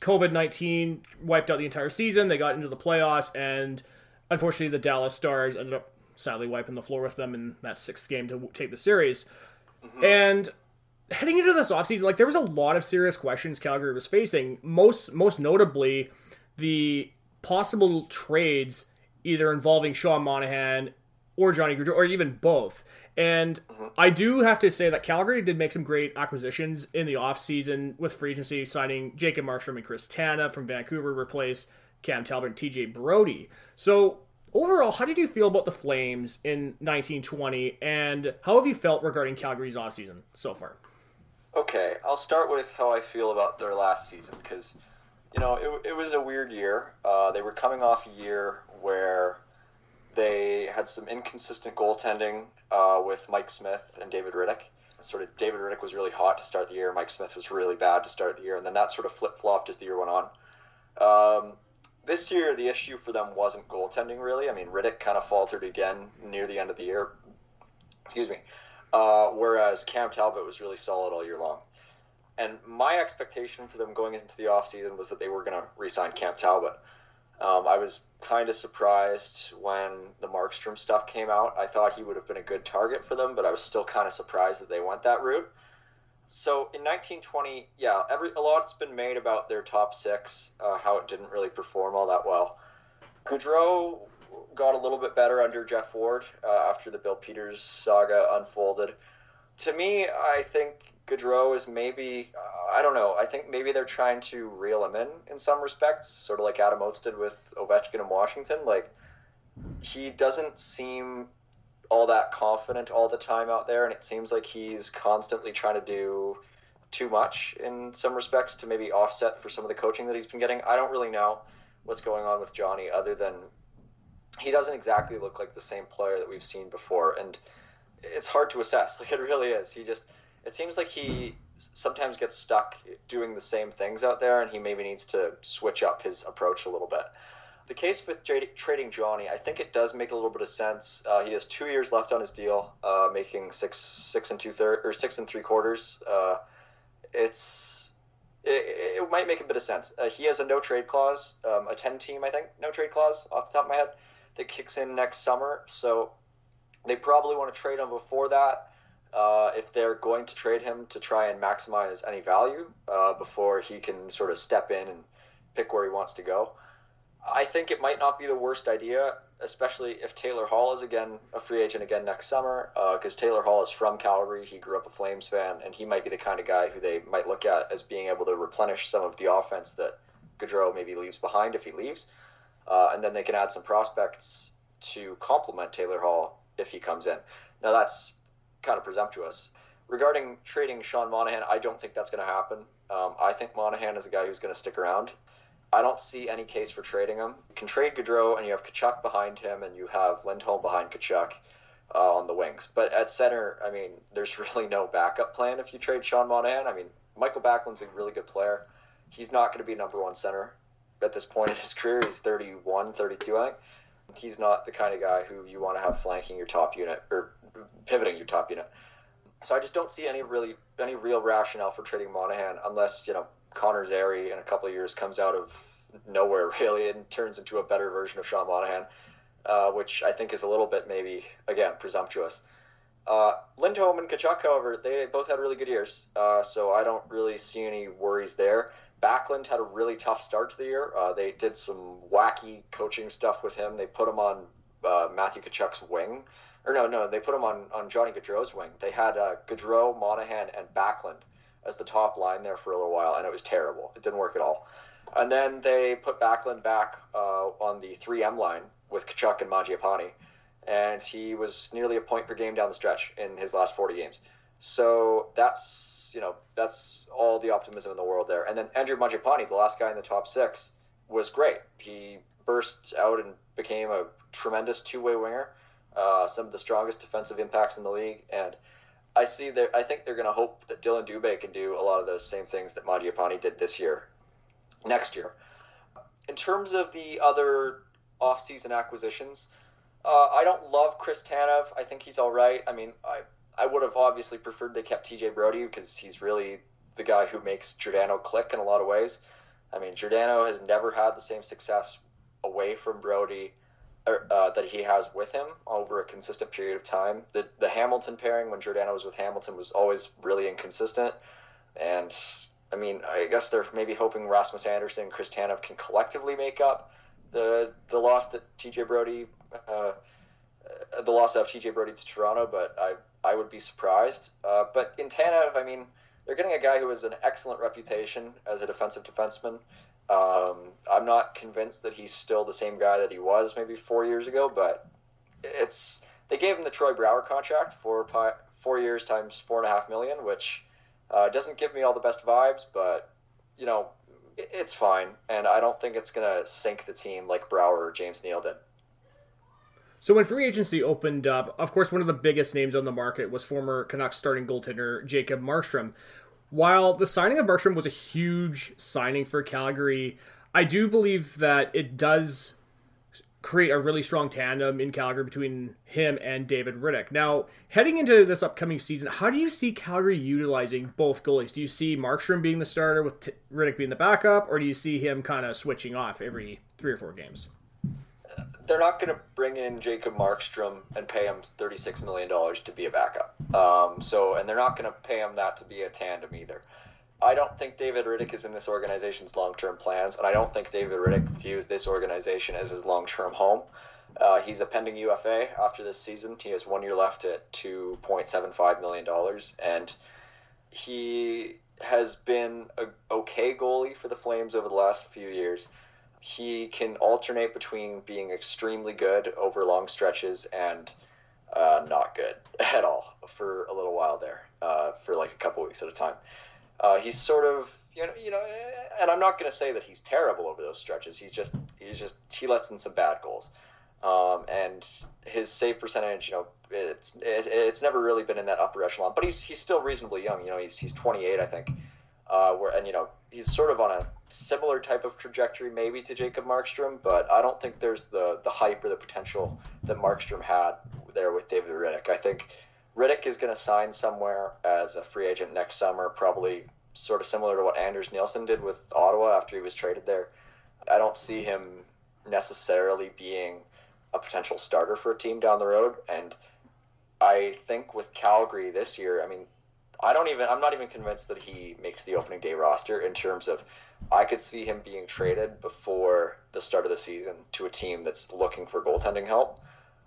COVID 19 wiped out the entire season, they got into the playoffs, and unfortunately, the Dallas Stars ended up sadly wiping the floor with them in that sixth game to take the series. Mm-hmm. And heading into this offseason, like there was a lot of serious questions Calgary was facing. Most most notably, the possible trades either involving Sean Monahan or Johnny Gaudreau, or even both. And mm-hmm. I do have to say that Calgary did make some great acquisitions in the offseason with free agency signing Jacob Markstrom and Chris Tanev from Vancouver replace Cam Talbot and TJ Brodie. So overall, how did you feel about the Flames in 1920 and how have you felt regarding Calgary's offseason so far? Okay, I'll start with how I feel about their last season because, you know, it, it was a weird year. Uh, they were coming off a year where they had some inconsistent goaltending uh, with Mike Smith and David Rittich. Sort of David Rittich was really hot to start the year. Mike Smith was really bad to start the year, and then that sort of flip flopped as the year went on. Um, this year, the issue for them wasn't goaltending really. I mean, Rittich kind of faltered again near the end of the year. Excuse me. Uh, whereas Cam Talbot was really solid all year long. And my expectation for them going into the offseason was that they were going to re sign Cam Talbot. Um, I was kind of surprised when the Markstrom stuff came out. I thought he would have been a good target for them, but I was still kind of surprised that they went that route. So in 1920, yeah, every a lot's been made about their top six, uh, how it didn't really perform all that well. Gaudreau got a little bit better under Geoff Ward uh, after the Bill Peters saga unfolded. To me, I think Gaudreau is maybe uh, I don't know. I think maybe they're trying to reel him in in some respects, sort of like Adam Oates did with Ovechkin in Washington. Like he doesn't seem all that confident all the time out there, and it seems like he's constantly trying to do too much in some respects to maybe offset for some of the coaching that he's been getting. I don't really know what's going on with Johnny other than he doesn't exactly look like the same player that we've seen before and it's hard to assess like it really is he just it seems like he sometimes gets stuck doing the same things out there and he maybe needs to switch up his approach a little bit the case with trading Johnny, I think it does make a little bit of sense. Uh, he has two years left on his deal, uh, making six six and two third or six and three quarters. Uh, it's it, it, might make a bit of sense. Uh, he has a no trade clause, um, a ten team I think no trade clause off the top of my head that kicks in next summer. So they probably want to trade him before that. Uh, if they're going to trade him to try and maximize any value uh, before he can sort of step in and pick where he wants to go. I think it might not be the worst idea, especially if Taylor Hall is again a free agent again next summer, because uh, Taylor Hall is from Calgary. He grew up a Flames fan, and he might be the kind of guy who they might look at as being able to replenish some of the offense that Gaudreau maybe leaves behind if he leaves. Uh, and then they can add some prospects to complement Taylor Hall if he comes in. Now, that's kind of presumptuous. Regarding trading Sean Monahan, I don't think that's going to happen. Um, I think Monahan is a guy who's going to stick around. I don't see any case for trading him. You can trade Gaudreau, and you have Tkachuk behind him, and you have Lindholm behind Tkachuk uh, on the wings. But at center, I mean, there's really no backup plan if you trade Sean Monahan. I mean, Michael Backlund's a really good player. He's not going to be number one center at this point in his career. He's 31, 32, I think. He's not the kind of guy who you want to have flanking your top unit or pivoting your top unit. So I just don't see any really any real rationale for trading Monahan unless you know Connor Zary in a couple of years comes out of nowhere really and turns into a better version of Sean Monahan, uh, which I think is a little bit maybe again presumptuous. Uh, Lindholm and Tkachuk, however, they both had really good years, uh, so I don't really see any worries there. Backlund had a really tough start to the year. Uh, they did some wacky coaching stuff with him. They put him on uh, Matthew Tkachuk's wing, or no, no, they put him on on Johnny Gaudreau's wing. They had uh, Gaudreau, Monahan, and Backlund as the top line there for a little while, and it was terrible. It didn't work at all. And then they put Backlund back uh, on the 3M line with Tkachuk and Mangiapane, and he was nearly a point per game down the stretch in his last 40 games. So that's you know that's all the optimism in the world there. And then Andrew Mangiapane, the last guy in the top six, was great. He burst out and became a tremendous two-way winger, uh, some of the strongest defensive impacts in the league, and I see that. I think they're going to hope that Dylan Dubé can do a lot of those same things that Mangiapane did this year, next year. In terms of the other off-season acquisitions, uh, I don't love Chris Tanev. I think he's all right. I mean, I I would have obviously preferred they kept TJ Brodie because he's really the guy who makes Giordano click in a lot of ways. I mean, Giordano has never had the same success away from Brodie uh, that he has with him over a consistent period of time. The the Hamilton pairing when Giordano was with Hamilton was always really inconsistent, and I mean, I guess they're maybe hoping Rasmus Andersson and Chris Tanev can collectively make up the the loss that TJ Brodie, uh, uh, the loss of TJ Brodie to Toronto. But I I would be surprised. Uh, but in Tanev, I mean, they're getting a guy who has an excellent reputation as a defensive defenseman. Um, I'm not convinced that he's still the same guy that he was maybe four years ago, but it's they gave him the Troy Brouwer contract for four years times four and a half million, which uh, doesn't give me all the best vibes, but you know it's fine, and I don't think it's gonna sink the team like Brouwer or James Neal did. So when free agency opened up, of course, one of the biggest names on the market was former Canucks starting goaltender Jacob Markstrom. While the signing of Markstrom was a huge signing for Calgary, I do believe that it does create a really strong tandem in Calgary between him and David Rittich. Now, heading into this upcoming season, how do you see Calgary utilizing both goalies? Do you see Markstrom being the starter with T- Rittich being the backup, or do you see him kind of switching off every three or four games? They're not going to bring in Jacob Markstrom and pay him $36 million to be a backup. Um, so, and they're not going to pay him that to be a tandem either. I don't think David Rittich is in this organization's long term plans, and I don't think David Rittich views this organization as his long term home. Uh, he's a pending UFA after this season. He has one year left at $2.75 million, and he has been a okay goalie for the Flames over the last few years he can alternate between being extremely good over long stretches and uh, not good at all for a little while there, uh, for like a couple weeks at a time. Uh, he's sort of you know you know, and I'm not going to say that he's terrible over those stretches. He's just he's just he lets in some bad goals, um, and his save percentage, you know, it's it, it's never really been in that upper echelon. But he's he's still reasonably young. You know, he's he's 28, I think. Uh, where and you know he's sort of on a similar type of trajectory maybe to Jacob Markstrom, but I don't think there's the the hype or the potential that Markstrom had there with David Rittich. I think Rittich is going to sign somewhere as a free agent next summer, probably sort of similar to what Anders Nilsson did with Ottawa after he was traded there. I don't see him necessarily being a potential starter for a team down the road. And I think with Calgary this year, I mean, I don't even, I'm not even convinced that he makes the opening day roster in terms of I could see him being traded before the start of the season to a team that's looking for goaltending help.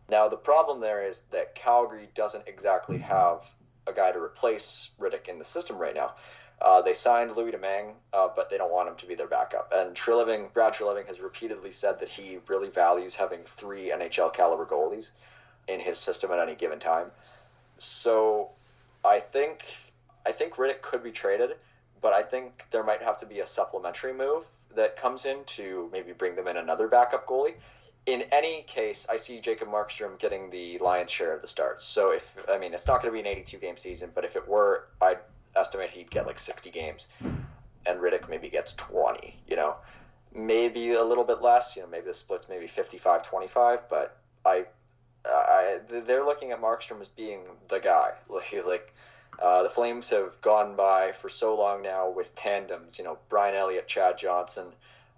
Now, the problem there is that Calgary doesn't exactly have a guy to replace Rittich in the system right now. Uh, they signed Louis Domingue, uh, but they don't want him to be their backup. And Treliving, Brad Treliving has repeatedly said that he really values having three NHL caliber goalies in his system at any given time. So I think I think Rittich could be traded, but I think there might have to be a supplementary move that comes in to maybe bring them in another backup goalie. In any case, I see Jacob Markstrom getting the lion's share of the starts. So if I mean it's not going to be an 82 game season, but if it were, I'd estimate he'd get like 60 games, and Rittich maybe gets 20. You know, maybe a little bit less. You know, maybe the split's maybe 55-25. But I, They're looking at Markstrom as being the guy. Like, like uh, the Flames have gone by for so long now with tandems. You know, Brian Elliott, Chad Johnson,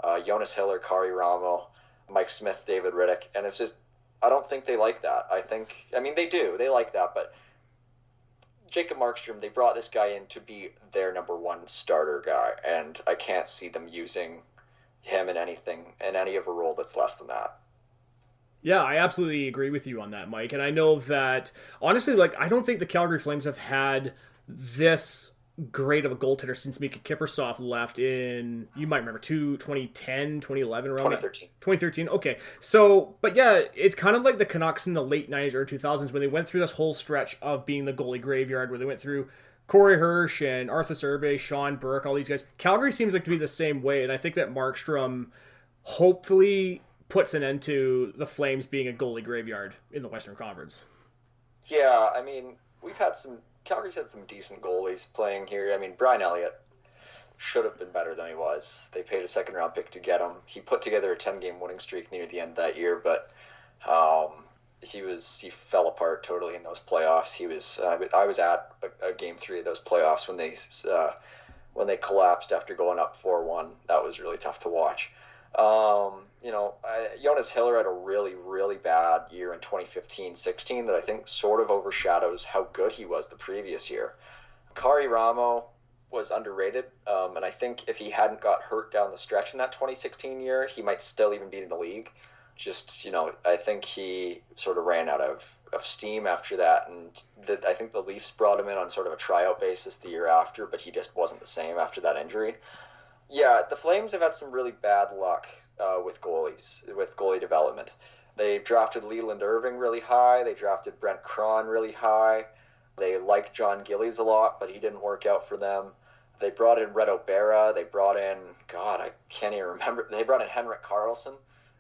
uh, Jonas Hiller, Karri Ramo, Mike Smith, David Rittich, and it's just I don't think they like that. I think I mean they do. They like that, but Jacob Markstrom, they brought this guy in to be their number one starter guy, and I can't see them using him in anything in any of a role that's less than that. Yeah, I absolutely agree with you on that, Mike. And I know that honestly, like I don't think the Calgary Flames have had this great of a goaltender since Mika Kiprusoff left in you might remember two, 2010 2011 around 2013 that. 2013 okay so but yeah it's kind of like the Canucks in the late 90s or 2000s when they went through this whole stretch of being the goalie graveyard where they went through Corey Hirsch and Arthur Irbe, Sean Burke, all these guys. Calgary seems like to be the same way, and I think that Markstrom hopefully puts an end to the Flames being a goalie graveyard in the Western Conference. Yeah, I mean, we've had some Calgary's had some decent goalies playing here. I mean, Brian Elliott should have been better than he was. They paid a second round pick to get him. He put together a ten game winning streak near the end of that year, but um, he was he fell apart totally in those playoffs. He was uh, I was at a, a, game three of those playoffs when they uh, when they collapsed after going up four one. That was really tough to watch. Um, you know, I, Jonas Hiller had a really, really bad year in 2015-16 that I think sort of overshadows how good he was the previous year. Karri Ramo was underrated, um, and I think if he hadn't got hurt down the stretch in that 2016 year, he might still even be in the league. Just, you know, I think he sort of ran out of, of steam after that, and the, I think the Leafs brought him in on sort of a tryout basis the year after, but he just wasn't the same after that injury. Yeah, the Flames have had some really bad luck uh, with goalies, with goalie development. They drafted Leland Irving really high. They drafted Brent Krahn really high. They liked Jon Gillies a lot, but he didn't work out for them. They brought in Reto Berra. They brought in, God, I can't even remember. They brought in Henrik Karlsson,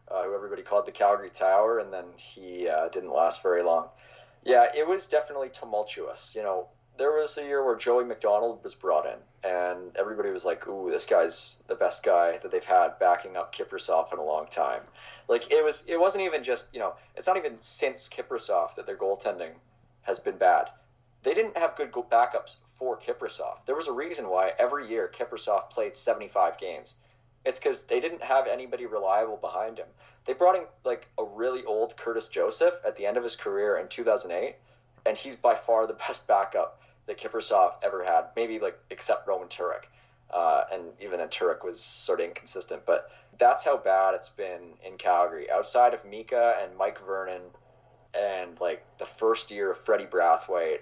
uh, who everybody called the Calgary Tower, and then he uh, didn't last very long. Yeah, it was definitely tumultuous. You know, there was a year where Joey MacDonald was brought in, and everybody was like, "Ooh, this guy's the best guy that they've had backing up Kiprusoff in a long time." Like it was, it wasn't even just you know, it's not even since Kiprusoff that their goaltending has been bad. They didn't have good backups for Kiprusoff. There was a reason why every year Kiprusoff played 75 games. It's because they didn't have anybody reliable behind him. They brought in like a really old Curtis Joseph at the end of his career in 2008, and he's by far the best backup that Kiprusoff ever had, maybe like except Roman Turek. Uh, and even then, Turek was sort of inconsistent. But that's how bad it's been in Calgary. Outside of Mika and Mike Vernon, and like the first year of Freddie Brathwaite,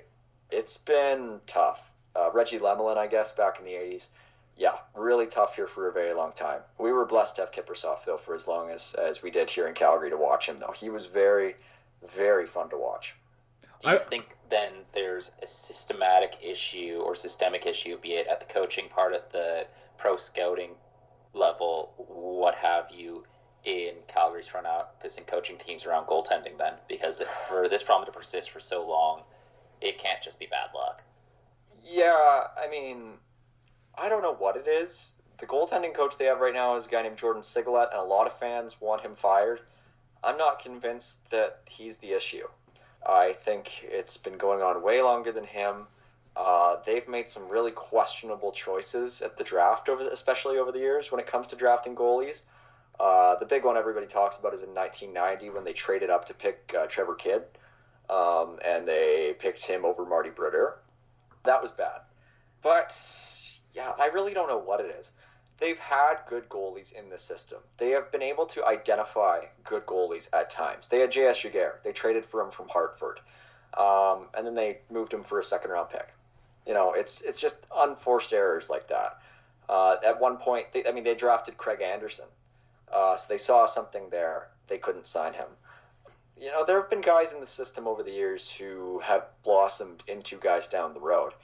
it's been tough. Uh, Reggie Lemelin, I guess, back in the '80s. Yeah, really tough here for a very long time. We were blessed to have Kiprusoff though for as long as as we did here in Calgary to watch him. Though he was very, very fun to watch. Do you I- think then there's a systematic issue or systemic issue, be it at the coaching part, at the pro scouting level, what have you, in Calgary's front office and coaching teams around goaltending then? Because for this problem to persist for so long, it can't just be bad luck. Yeah, I mean, I don't know what it is. The goaltending coach they have right now is a guy named Jordan Sigalet, and a lot of fans want him fired. I'm not convinced that he's the issue. I think it's been going on way longer than him. Uh, they've made some really questionable choices at the draft, over the, especially over the years when it comes to drafting goalies. Uh, the big one everybody talks about is in 1990 when they traded up to pick uh, Trevor Kidd, um, and they picked him over Marty Brodeur. That was bad. But yeah, I really don't know what it is. They've had good goalies in the system. They have been able to identify good goalies at times. They had J.S. Giguère. They traded for him from Hartford, um, and then they moved him for a second round pick. You know, it's it's just unforced errors like that. Uh, at one point, they, I mean, they drafted Craig Anderson, uh, so they saw something there. They couldn't sign him. You know, there have been guys in the system over the years who have blossomed into guys down the road.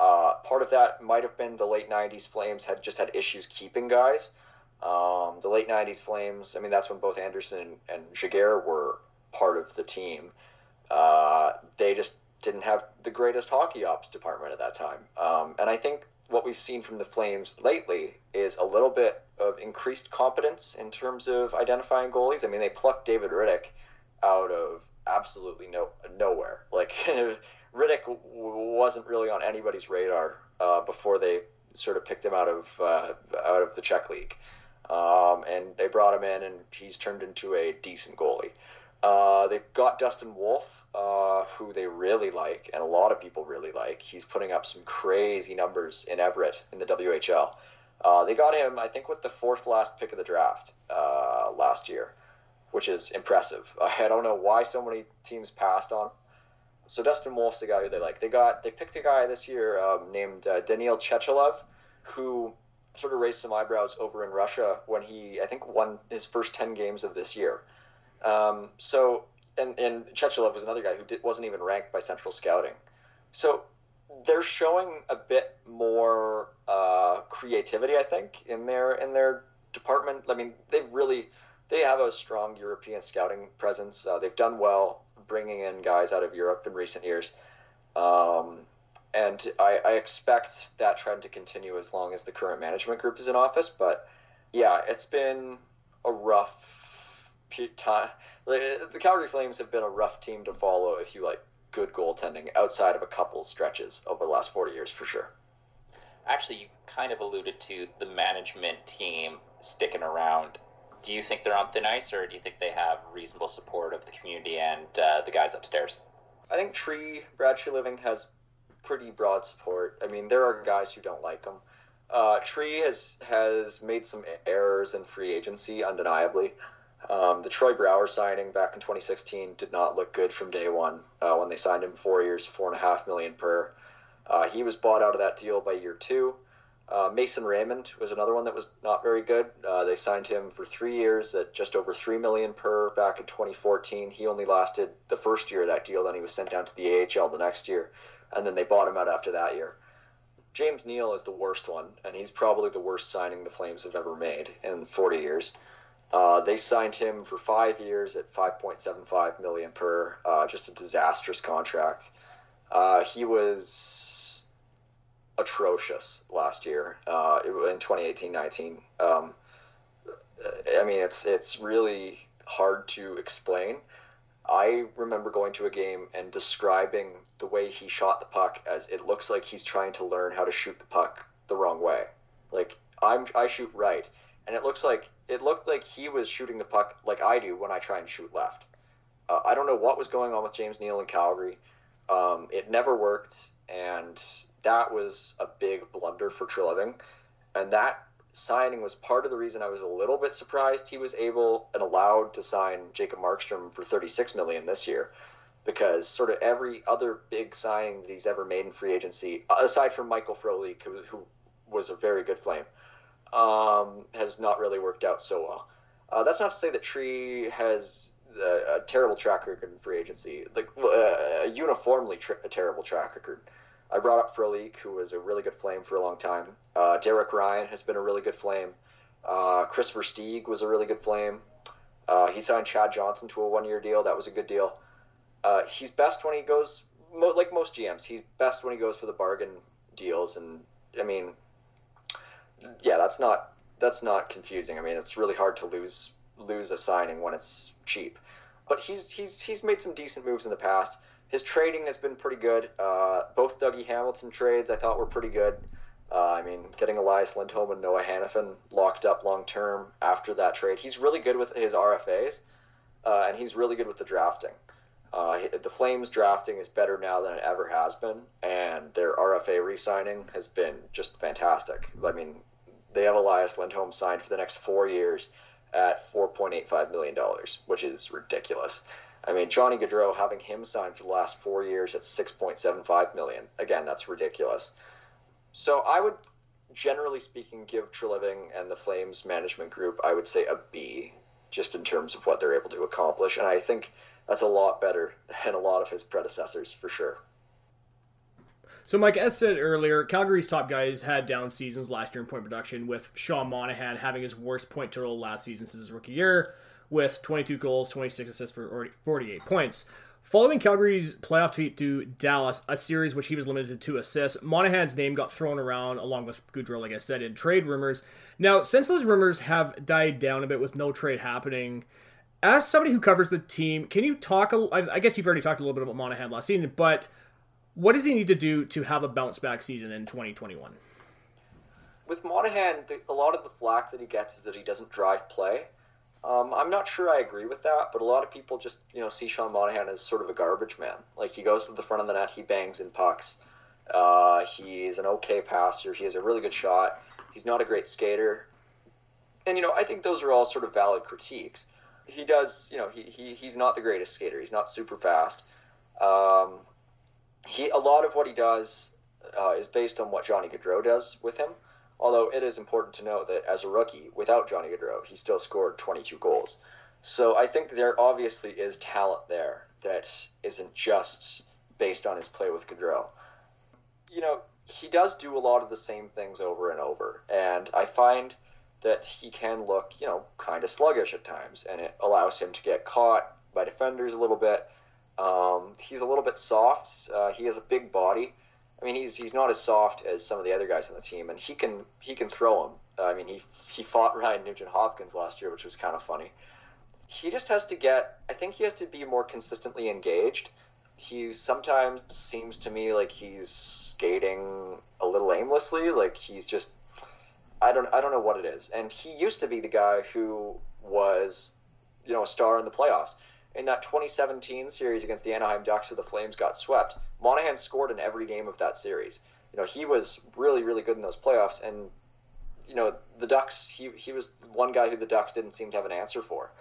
Uh, part of that might have been the late '90s Flames had just had issues keeping guys. Um, the late '90s Flames, I mean, that's when both Anderson and, Giguère were part of the team. Uh, they just didn't have the greatest hockey ops department at that time, um, and I think what we've seen from the Flames lately is a little bit of increased competence in terms of identifying goalies. I mean, they plucked David Rittich out of absolutely no nowhere. Like Rittich w- wasn't really on anybody's radar uh, before they sort of picked him out of uh, out of the Czech league, um, and they brought him in, and he's turned into a decent goalie. Uh, they've got Dustin Wolf, uh, who they really like, and a lot of people really like. He's putting up some crazy numbers in Everett in the WHL. Uh, they got him, I think, with the fourth last pick of the draft uh, last year, which is impressive. I don't know why so many teams passed on. So Dustin Wolf's the guy who they like. They got they picked a guy this year um, named uh, Daniil Chechelev, who sort of raised some eyebrows over in Russia when he I think won his first ten games of this year. Um, so and and Chechelev was another guy who did, wasn't even ranked by Central Scouting. So they're showing a bit more uh, creativity, I think, in their in their department. I mean, they really they have a strong European scouting presence. Uh, they've done well bringing in guys out of Europe in recent years, um, and I, I expect that trend to continue as long as the current management group is in office. But yeah, it's been a rough time. The Calgary Flames have been a rough team to follow if you like good goaltending outside of a couple stretches over the last 40 years for sure. Actually, you kind of alluded to the management team sticking around. Do you think they're on thin ice, or do you think they have reasonable support of the community and uh, the guys upstairs? I think Tree Brad Living has pretty broad support. I mean, there are guys who don't like him. Uh, Tree has has made some errors in free agency, undeniably. Um, the Troy Brouwer signing back in 2016 did not look good from day one uh, when they signed him four years, four and a half million per. Uh, he was bought out of that deal by year two. Uh, Mason Raymond was another one that was not very good. Uh, they signed him for three years at just over three million per back in 2014. He only lasted the first year of that deal. Then he was sent down to the AHL the next year, and then they bought him out after that year. James Neal is the worst one, and he's probably the worst signing the Flames have ever made in 40 years. Uh, they signed him for five years at 5.75 million per, uh, just a disastrous contract. Uh, he was atrocious last year uh, in 2018-19. Um, I mean, it's it's really hard to explain. I remember going to a game and describing the way he shot the puck as it looks like he's trying to learn how to shoot the puck the wrong way. Like I'm, I shoot right, and it looks like it looked like he was shooting the puck like I do when I try and shoot left. Uh, I don't know what was going on with James Neal in Calgary. Um, it never worked, and that was a big blunder for Treliving. And that signing was part of the reason I was a little bit surprised he was able and allowed to sign Jacob Markstrom for 36 million this year because sort of every other big signing that he's ever made in free agency aside from Michael Frolik who, was a very good flame um, has not really worked out so well. Uh, that's not to say that Tree has a, a terrible track record in free agency, like uh, a uniformly a terrible track record. I brought up Frolik, who was a really good flame for a long time. Uh, Derek Ryan has been a really good flame. Uh, Kris Versteeg was a really good flame. Uh, he signed Chad Johnson to a one-year deal. That was a good deal. Uh, he's best when he goes, mo- like most GMs, he's best when he goes for the bargain deals. And I mean, yeah, that's not that's not confusing. I mean, it's really hard to lose lose a signing when it's cheap. But he's he's he's made some decent moves in the past. His trading has been pretty good. Uh, both Dougie Hamilton trades I thought were pretty good. Uh, I mean, getting Elias Lindholm and Noah Hanifin locked up long term after that trade. He's really good with his RFAs, uh, and he's really good with the drafting. Uh, the Flames drafting is better now than it ever has been, and their RFA re-signing has been just fantastic. I mean, they have Elias Lindholm signed for the next four years at $4.85 million, which is ridiculous. I mean, Johnny Gaudreau having him signed for the last four years at 6.75 million. Again, that's ridiculous. So I would, generally speaking, give Treliving and the Flames management group, I would say a B, just in terms of what they're able to accomplish. And I think that's a lot better than a lot of his predecessors, for sure. So, Mike, as said earlier, Calgary's top guys had down seasons last year in point production, with Sean Monahan having his worst point total last season since his rookie year, with 22 goals, 26 assists for 48 points. Following Calgary's playoff defeat to Dallas, a series which he was limited to two assists, Monahan's name got thrown around along with Gaudreau, like I said, in trade rumors. Now, since those rumors have died down a bit with no trade happening, as somebody who covers the team, can you talk? I guess you've already talked a little bit about Monahan last season, but what does he need to do to have a bounce back season in 2021? With Monahan, the, a lot of the flack that he gets is that he doesn't drive play. Um, I'm not sure I agree with that, but a lot of people just you know see Sean Monahan as sort of a garbage man. Like he goes to the front of the net, he bangs in pucks. Uh, he's an okay passer. He has a really good shot. He's not a great skater, and you know I think those are all sort of valid critiques. He does, you know, he, he he's not the greatest skater. He's not super fast. Um, he a lot of what he does uh, is based on what Johnny Gaudreau does with him. Although it is important to note that as a rookie, without Johnny Gaudreau, he still scored 22 goals. So I think there obviously is talent there that isn't just based on his play with Gaudreau. You know, he does do a lot of the same things over and over, and I find that he can look, you know, kind of sluggish at times, and it allows him to get caught by defenders a little bit um, he's a little bit soft. Uh, he has a big body. I mean, he's he's not as soft as some of the other guys on the team, and he can he can throw him. I mean, he he fought Ryan Nugent Hopkins last year, which was kind of funny. He just has to get. I think he has to be more consistently engaged. He sometimes seems to me like he's skating a little aimlessly. Like he's just. I don't I don't know what it is. And he used to be the guy who was, you know, a star in the playoffs in that 2017 series against the Anaheim Ducks where the Flames got swept, Monahan scored in every game of that series. You know, he was really, really good in those playoffs. And, you know, the Ducks, he, he was one guy who the Ducks didn't seem to have an answer for.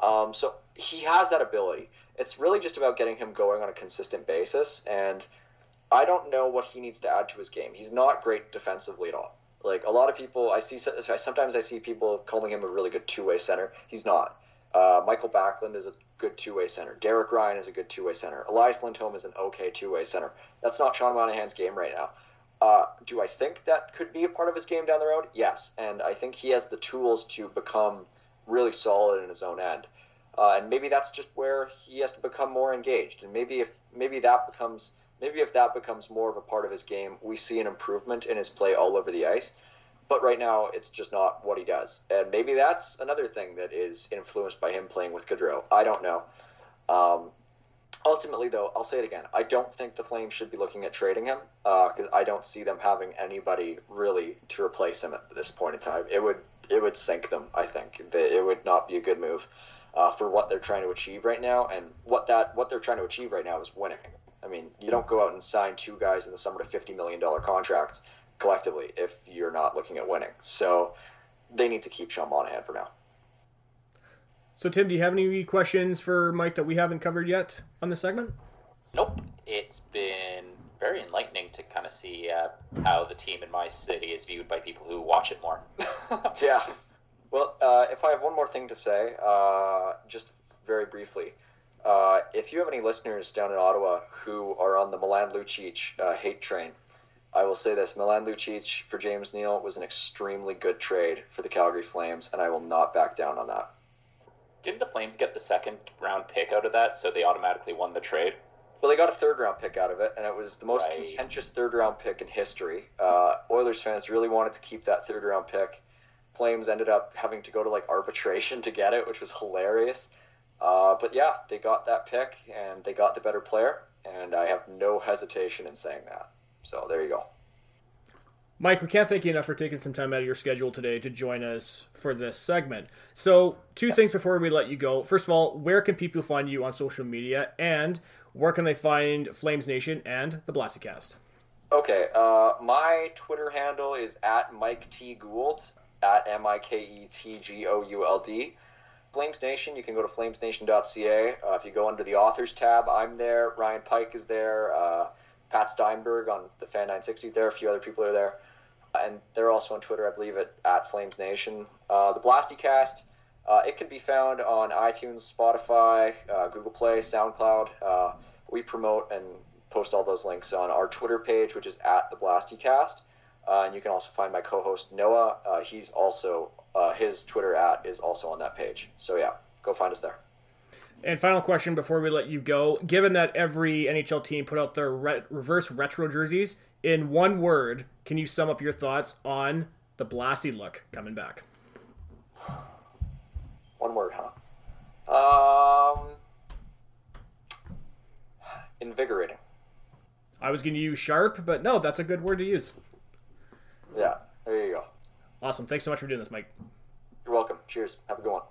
Um, so he has that ability. It's really just about getting him going on a consistent basis. And I don't know what he needs to add to his game. He's not great defensively at all. Like a lot of people, I see sometimes I see people calling him a really good two way center. He's not. Uh, Mikael Backlund is a good two way center. Derek Ryan is a good two way center. Elias Lindholm is an okay two way center. That's not Sean Monahan's game right now. Uh, do I think that could be a part of his game down the road? Yes, and I think he has the tools to become really solid in his own end. Uh, and maybe that's just where he has to become more engaged. And maybe if maybe that becomes maybe if that becomes more of a part of his game, we see an improvement in his play all over the ice. But right now, it's just not what he does. And maybe that's another thing that is influenced by him playing with Gaudreau. I don't know. Um, ultimately, though, I'll say it again. I don't think the Flames should be looking at trading him because uh, I don't see them having anybody really to replace him at this point in time. It would it would sink them. I think it would not be a good move uh, for what they're trying to achieve right now, and what that what they're trying to achieve right now is winning. I mean, you don't go out and sign two guys in the summer to fifty million dollar contracts collectively if you're not looking at winning. So they need to keep Sean Monahan for now. So Tim, do you have any questions for Mike that we haven't covered yet on this segment? Nope. It's been very enlightening to kind of see uh, how the team in my city is viewed by people who watch it more. yeah. Well, uh, if I have one more thing to say, uh, just very briefly. Uh, if you have any listeners down in Ottawa who are on the Milan Lucic uh, hate train, I will say this: Milan Lucic for James Neal was an extremely good trade for the Calgary Flames, and I will not back down on that. Didn't the Flames get the second round pick out of that, so they automatically won the trade? Well, they got a third round pick out of it, and it was the most Right. contentious third round pick in history. Uh, Oilers fans really wanted to keep that third round pick. Flames ended up having to go to like arbitration to get it, which was hilarious. Uh, but yeah, they got that pick, and they got the better player, and I have no hesitation in saying that. So there you go. Mike, we can't thank you enough for taking some time out of your schedule today to join us for this segment. So, two things before we let you go. First of all, where can people find you on social media, and where can they find Flames Nation and the Blasty Cast? Okay, uh, my Twitter handle is at Mike T Gould at M I K E T G O U L D. Flames Nation, you can go to flamesnation.ca. Uh, if you go under the authors tab, I'm there. Ryan Pike is there. Uh, Pat Steinberg on the Fan 960 is there. A few other people are there. And they're also on Twitter, I believe, at, at Flames Nation. Uh, the Blasty Cast, uh, it can be found on iTunes, Spotify, uh, Google Play, SoundCloud. Uh, we promote and post all those links on our Twitter page, which is at the Blasty Cast. Uh, and you can also find my co-host Noah. Uh, he's also his Twitter at is also on that page. So yeah, go find us there. And final question before we let you go: Given that every NHL team put out their re- reverse retro jerseys, in one word, can you sum up your thoughts on the Blasty look coming back? One word, huh? Um, invigorating. I was going to use sharp, but no, that's a good word to use. Yeah, there you go. Awesome. Thanks so much for doing this, Mike. You're welcome. Cheers. Have a good one.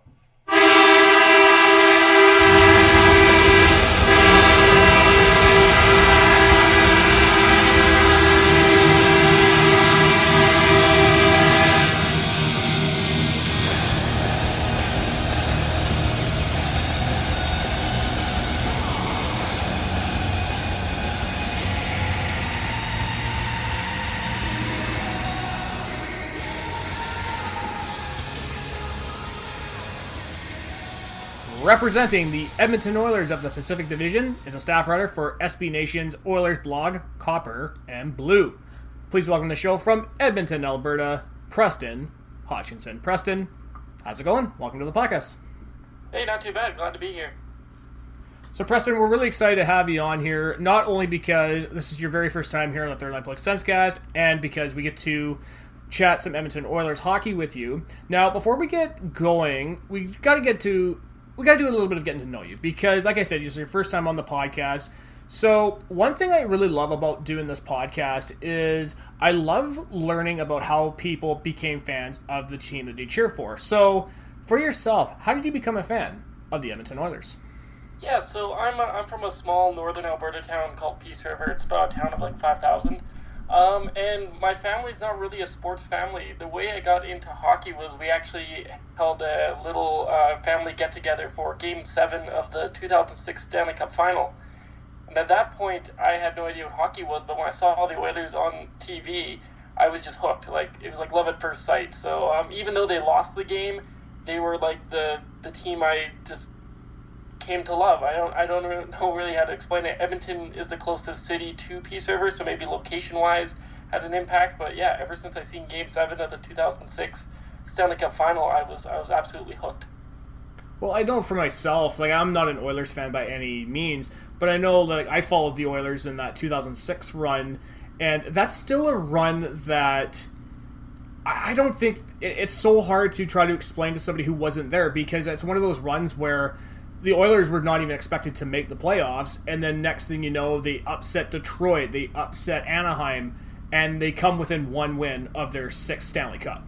Representing the Edmonton Oilers of the Pacific Division is a staff writer for SB Nation's Oilers blog, Copper and Blue. Please welcome to the show from Edmonton, Alberta, Preston Hodgkinson. Preston, how's it going? Welcome to the podcast. Hey, not too bad. Glad to be here. So, Preston, we're really excited to have you on here, not only because this is your very first time here on the Third Line Public Senscast, and because we get to chat some Edmonton Oilers hockey with you. Now, before we get going, we got to get to we got to do a little bit of getting to know you because, like I said, this is your first time on the podcast. So, one thing I really love about doing this podcast is I love learning about how people became fans of the team that they cheer for. So, for yourself, how did you become a fan of the Edmonton Oilers? Yeah, so I'm a, I'm from a small northern Alberta town called Peace River. It's about a town of like five thousand. Um, and my family's not really a sports family. The way I got into hockey was we actually held a little uh, family get together for Game Seven of the 2006 Stanley Cup Final. And at that point, I had no idea what hockey was. But when I saw all the Oilers on TV, I was just hooked. Like it was like love at first sight. So um, even though they lost the game, they were like the the team I just came to love. I don't I don't know really how to explain it. Edmonton is the closest city to Peace River, so maybe location wise had an impact. But yeah, ever since I seen Game Seven of the 2006 Stanley Cup Final, I was I was absolutely hooked. Well, I know for myself, like I'm not an Oilers fan by any means, but I know like I followed the Oilers in that 2006 run, and that's still a run that I I don't think it's so hard to try to explain to somebody who wasn't there because it's one of those runs where the Oilers were not even expected to make the playoffs, and then next thing you know, they upset Detroit, they upset Anaheim, and they come within one win of their sixth Stanley Cup.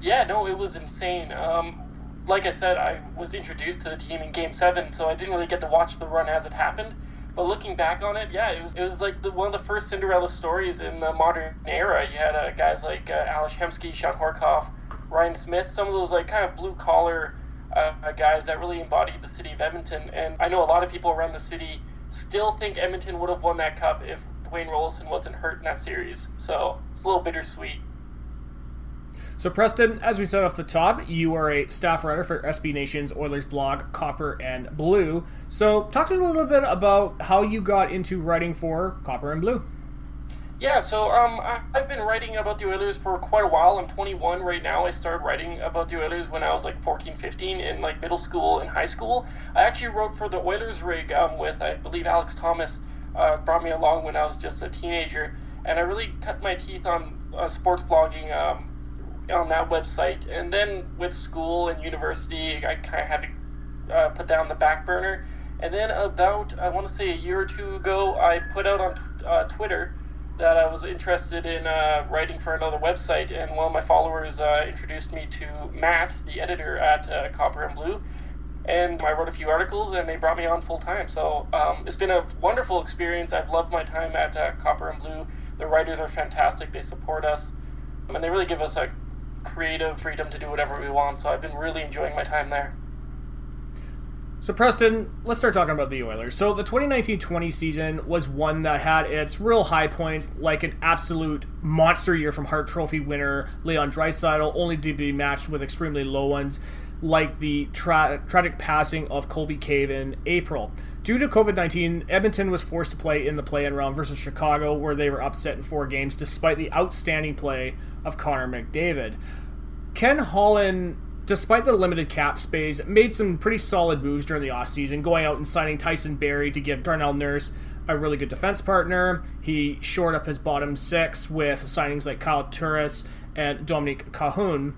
Yeah, no, it was insane. Um, like I said, I was introduced to the team in Game Seven, so I didn't really get to watch the run as it happened. But looking back on it, yeah, it was it was like the, one of the first Cinderella stories in the modern era. You had uh, guys like uh, Alex Hemsky, Shawn Horcoff, Ryan Smyth, some of those like kind of blue collar uh, guys that really embodied the city of Edmonton. And I know a lot of people around the city still think Edmonton would have won that cup if Dwayne Roloson wasn't hurt in that series. So it's a little bittersweet. So, Preston, as we said off the top, you are a staff writer for SB Nation's Oilers blog, Copper and Blue. So, talk to us a little bit about how you got into writing for Copper and Blue. Yeah, so um, I, have been writing about the Oilers for quite a while. I'm 21 right now. I started writing about the Oilers when I was like 14, 15 in like middle school and high school. I actually wrote for the Oilers rig um, with, I believe, Alex Thomas. Uh, brought me along when I was just a teenager, and I really cut my teeth on uh, sports blogging um, on that website. And then with school and university, I kind of had to uh, put down the back burner. And then about, I want to say a year or two ago, I put out on t- uh, Twitter that I was interested in uh, writing for another website, and one of my followers uh, introduced me to Matt, the editor at uh, Copper and Blue, and I wrote a few articles, and they brought me on full time. So um, it's been a wonderful experience. I've loved my time at uh, Copper and Blue. The writers are fantastic. They support us, and they really give us a creative freedom to do whatever we want. So I've been really enjoying my time there. So, Preston, let's start talking about the Oilers. So, the 2019 20 season was one that had its real high points, like an absolute monster year from Hart Trophy winner Leon Draisaitl, only to be matched with extremely low ones, like the tra- tragic passing of Colby Cave in April. Due to COVID 19, Edmonton was forced to play in the play in round versus Chicago, where they were upset in four games despite the outstanding play of Connor McDavid. Ken Holland despite the limited cap space, made some pretty solid moves during the offseason, going out and signing Tyson Barrie to give Darnell Nurse a really good defense partner. He shored up his bottom six with signings like Kyle Turris and Dominik Kahun.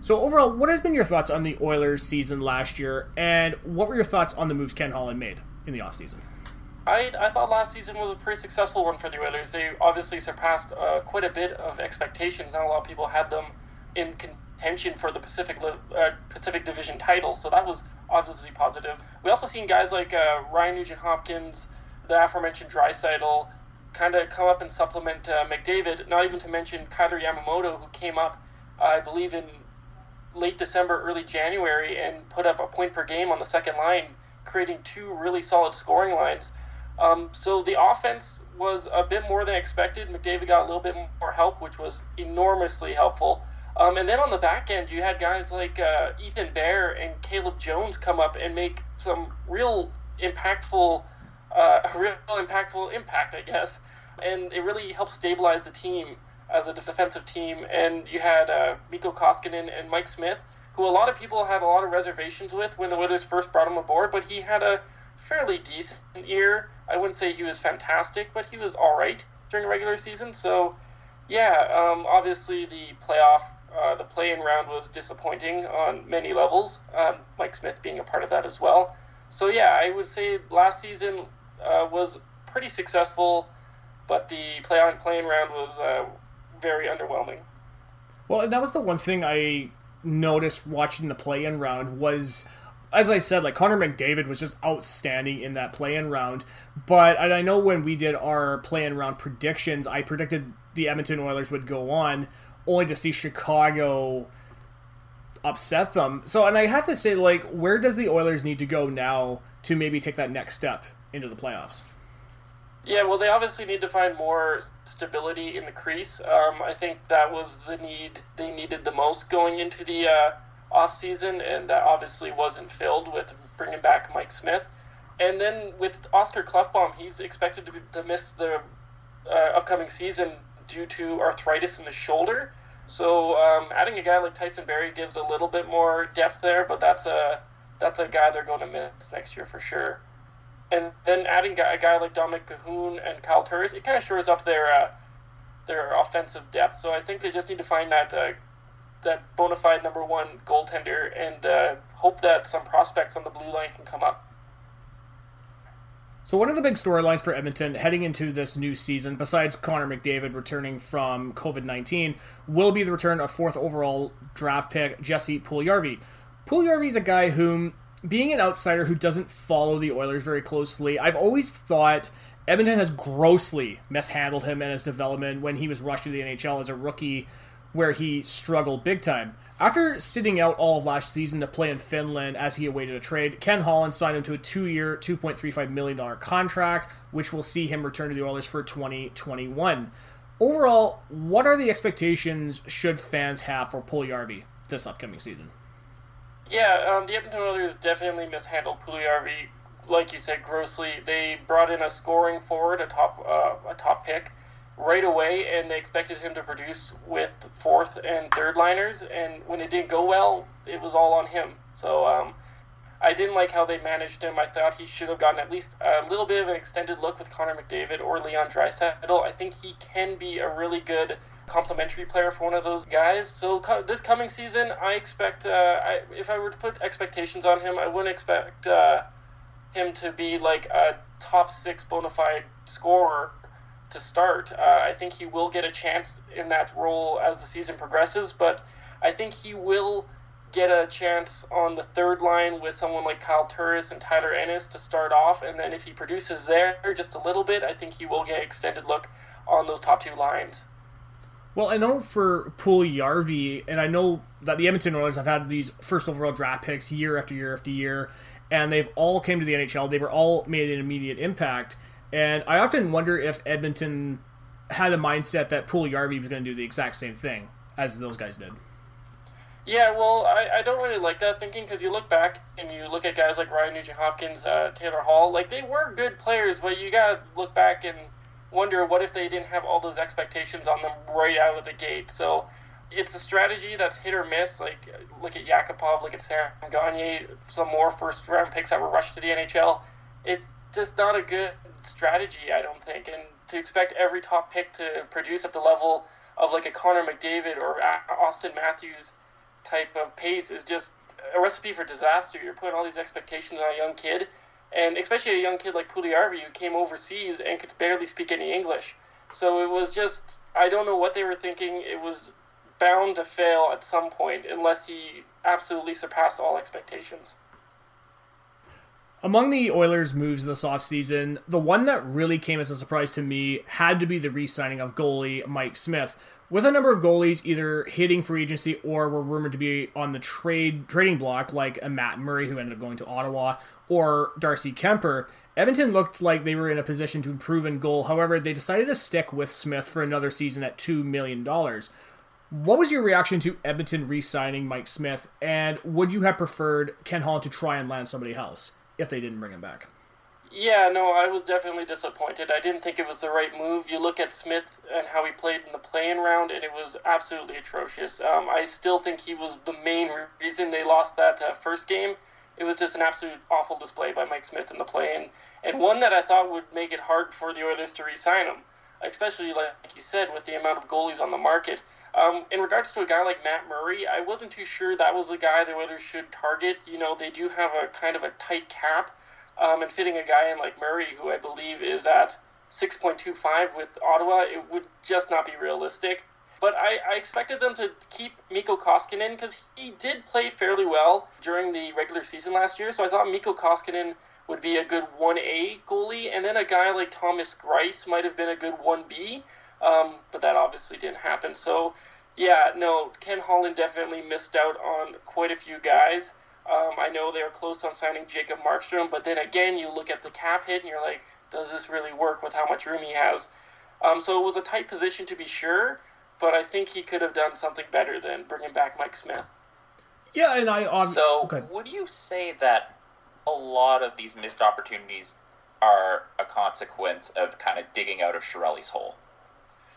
So overall, what has been your thoughts on the Oilers season last year, and what were your thoughts on the moves Ken Holland made in the offseason? I, I thought last season was a pretty successful one for the Oilers. They obviously surpassed uh, quite a bit of expectations. Not a lot of people had them in con- contention for the Pacific uh, Pacific Division title, so that was obviously positive. We also seen guys like uh, Ryan Nugent Hopkins, the aforementioned Draisaitl, kind of come up and supplement uh, McDavid. Not even to mention Kailer Yamamoto, who came up, I believe, in late December, early January, and put up a point per game on the second line, creating two really solid scoring lines. Um, so the offense was a bit more than expected. McDavid got a little bit more help, which was enormously helpful. Um, and then on the back end, you had guys like uh, Ethan Bear and Caleb Jones come up and make some real impactful, uh, real impactful impact, I guess. And it really helped stabilize the team as a defensive team. And you had uh, Mikko Koskinen and Mike Smith, who a lot of people had a lot of reservations with when the Oilers first brought him aboard, but he had a fairly decent year. I wouldn't say he was fantastic, but he was all right during the regular season. So, yeah, um, obviously the playoff uh, the play-in round was disappointing on many levels. Um, Mike Smith being a part of that as well. So yeah, I would say last season uh, was pretty successful, but the play-on play-in round was uh, very underwhelming. Well, that was the one thing I noticed watching the play-in round was as I said, like Connor McDavid was just outstanding in that play-in round. But I know when we did our play-in round predictions, I predicted the Edmonton Oilers would go on only to see Chicago upset them. So, and I have to say, like, where does the Oilers need to go now to maybe take that next step into the playoffs? Yeah, well, they obviously need to find more stability in the crease. Um, I think that was the need they needed the most going into the uh, offseason, and that obviously wasn't filled with bringing back Mike Smith. And then with Oscar Klefbom, he's expected to, be, to miss the uh, upcoming season due to arthritis in the shoulder. So um, adding a guy like Tyson Barrie gives a little bit more depth there, but that's a that's a guy they're going to miss next year for sure. And then adding a guy like Dominik Kahun and Kyle Turris, it kind of shores up their uh, their offensive depth. So I think they just need to find that uh, that bona fide number one goaltender and uh, hope that some prospects on the blue line can come up. So one of the big storylines for Edmonton heading into this new season, besides Connor McDavid returning from COVID nineteen, will be the return of fourth overall draft pick Jesse Puljujarvi. Puljujarvi is a guy whom, being an outsider who doesn't follow the Oilers very closely, I've always thought Edmonton has grossly mishandled him and his development when he was rushed to the NHL as a rookie, where he struggled big time. After sitting out all of last season to play in Finland as he awaited a trade, Ken Holland signed him to a two year, $2.35 million contract, which will see him return to the Oilers for 2021. overall, what are the expectations should fans have for Puljujarvi this upcoming season? Yeah, um, the Edmonton Oilers definitely mishandled Puljujarvi, like you said, grossly. They brought in a scoring forward, a top uh, a top pick, right away, and they expected him to produce with fourth and third liners. And when it didn't go well, it was all on him. So um, I didn't like how they managed him. I thought he should have gotten at least a little bit of an extended look with Connor McDavid or Leon Draisaitl. I think he can be a really good complementary player for one of those guys. So co- this coming season, I expect uh, I, if I were to put expectations on him, I wouldn't expect uh, him to be like a top six bona fide scorer to start. Uh, I think he will get a chance in that role as the season progresses, but I think he will get a chance on the third line with someone like Kyle Turris and Tyler Ennis to start off, and then if he produces there just a little bit, I think he will get extended look on those top two lines. Well, I know for Puljujarvi, and I know that the Edmonton Oilers have had these first overall draft picks year after year after year, and they've all came to the NHL. They were all made an immediate impact, and I often wonder if Edmonton had a mindset that Puljujarvi was going to do the exact same thing as those guys did. Yeah, well, I, I don't really like that thinking because you look back and you look at guys like Ryan Nugent Hopkins, uh, Taylor Hall, like they were good players, but you gotta look back and wonder what if they didn't have all those expectations on them right out of the gate. So it's a strategy that's hit or miss. Like look at Yakupov, look at Sam Gagner, some more first round picks that were rushed to the NHL. It's just not a good strategy, I don't think. And to expect every top pick to produce at the level of like a Connor McDavid or Austin Matthews type of pace is just a recipe for disaster. You're putting all these expectations on a young kid, and especially a young kid like Puljujarvi who came overseas and could barely speak any English. So it was just I don't know what they were thinking. It was bound to fail at some point unless he absolutely surpassed all expectations. Among the Oilers' moves this offseason, the one that really came as a surprise to me had to be the re signing of goalie Mike Smith, with a number of goalies either hitting free agency or were rumored to be on the trade trading block, like a Matt Murray who ended up going to Ottawa, or Darcy Kuemper. Edmonton looked like they were in a position to improve in goal. However, they decided to stick with Smith for another season at $2 million. What was your reaction to Edmonton re signing Mike Smith, and would you have preferred Ken Holland to try and land somebody else if they didn't bring him back? Yeah, no, I was definitely disappointed. I didn't think it was the right move. You look at Smith and how he played in the playing round, and it was absolutely atrocious. Um, I still think he was the main reason they lost that uh, first game. It was just an absolute awful display by Mike Smith in the play, and one that I thought would make it hard for the Oilers to re-sign him, especially like you said with the amount of goalies on the market. Um, in regards to a guy like Matt Murray, I wasn't too sure that was the guy the Oilers should target. You know, they do have a kind of a tight cap um, and fitting a guy in like Murray, who I believe is at 6.25 with Ottawa, it would just not be realistic. But I, I expected them to keep Mikko Koskinen because he did play fairly well during the regular season last year. So I thought Mikko Koskinen would be a good 1A goalie, and then a guy like Thomas Greiss might have been a good 1B. Um, but that obviously didn't happen. So, yeah, no, Ken Holland definitely missed out on quite a few guys. Um, I know they were close on signing Jacob Markstrom, but then again, you look at the cap hit and you're like, does this really work with how much room he has? Um, so it was a tight position to be sure, but I think he could have done something better than bringing back Mike Smith. Yeah, and I. Um, so, okay. would you say that a lot of these missed opportunities are a consequence of kind of digging out of Chiarelli's hole?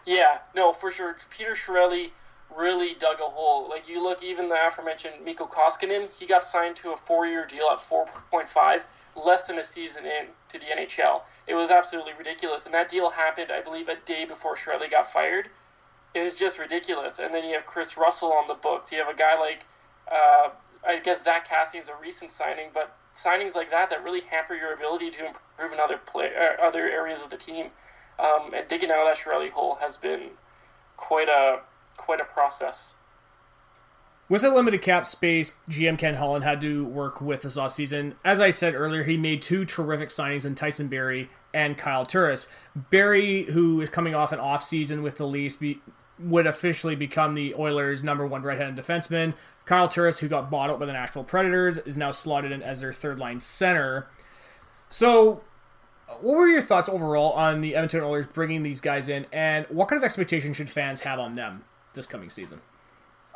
Yeah, no, for sure. Peter Chiarelli really dug a hole. Like you look, even the aforementioned Mikko Koskinen, he got signed to a four-year deal at 4.5, less than a season in to the NHL. It was absolutely ridiculous, and that deal happened, I believe, a day before Chiarelli got fired. It was just ridiculous. And then you have Kris Russell on the books. You have a guy like, uh, I guess Zack Kassian is a recent signing, but signings like that that really hamper your ability to improve in other play, uh, other areas of the team. Um, and digging out of that Chiarelli hole has been quite a quite a process. With a limited cap space, GM Ken Holland had to work with this offseason. As I said earlier, he made two terrific signings in Tyson Barrie and Kyle Turris. Barrie, who is coming off an offseason with the Leafs, be, would officially become the Oilers' number one right-handed defenseman. Kyle Turris, who got bought out by the Nashville Predators, is now slotted in as their third line center. So what were your thoughts overall on the Edmonton Oilers bringing these guys in, and what kind of expectation should fans have on them this coming season?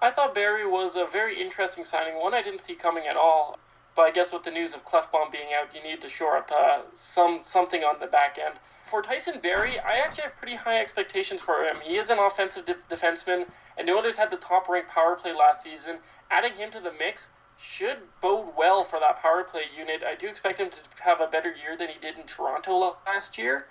I thought Barrie was a very interesting signing, one I didn't see coming at all. But I guess with the news of Klefbom being out, you need to shore up uh, some something on the back end. For Tyson Barrie, I actually have pretty high expectations for him. He is an offensive de- defenseman, and the Oilers had the top ranked power play last season. Adding him to the mix should bode well for that power play unit. I do expect him to have a better year than he did in Toronto last year.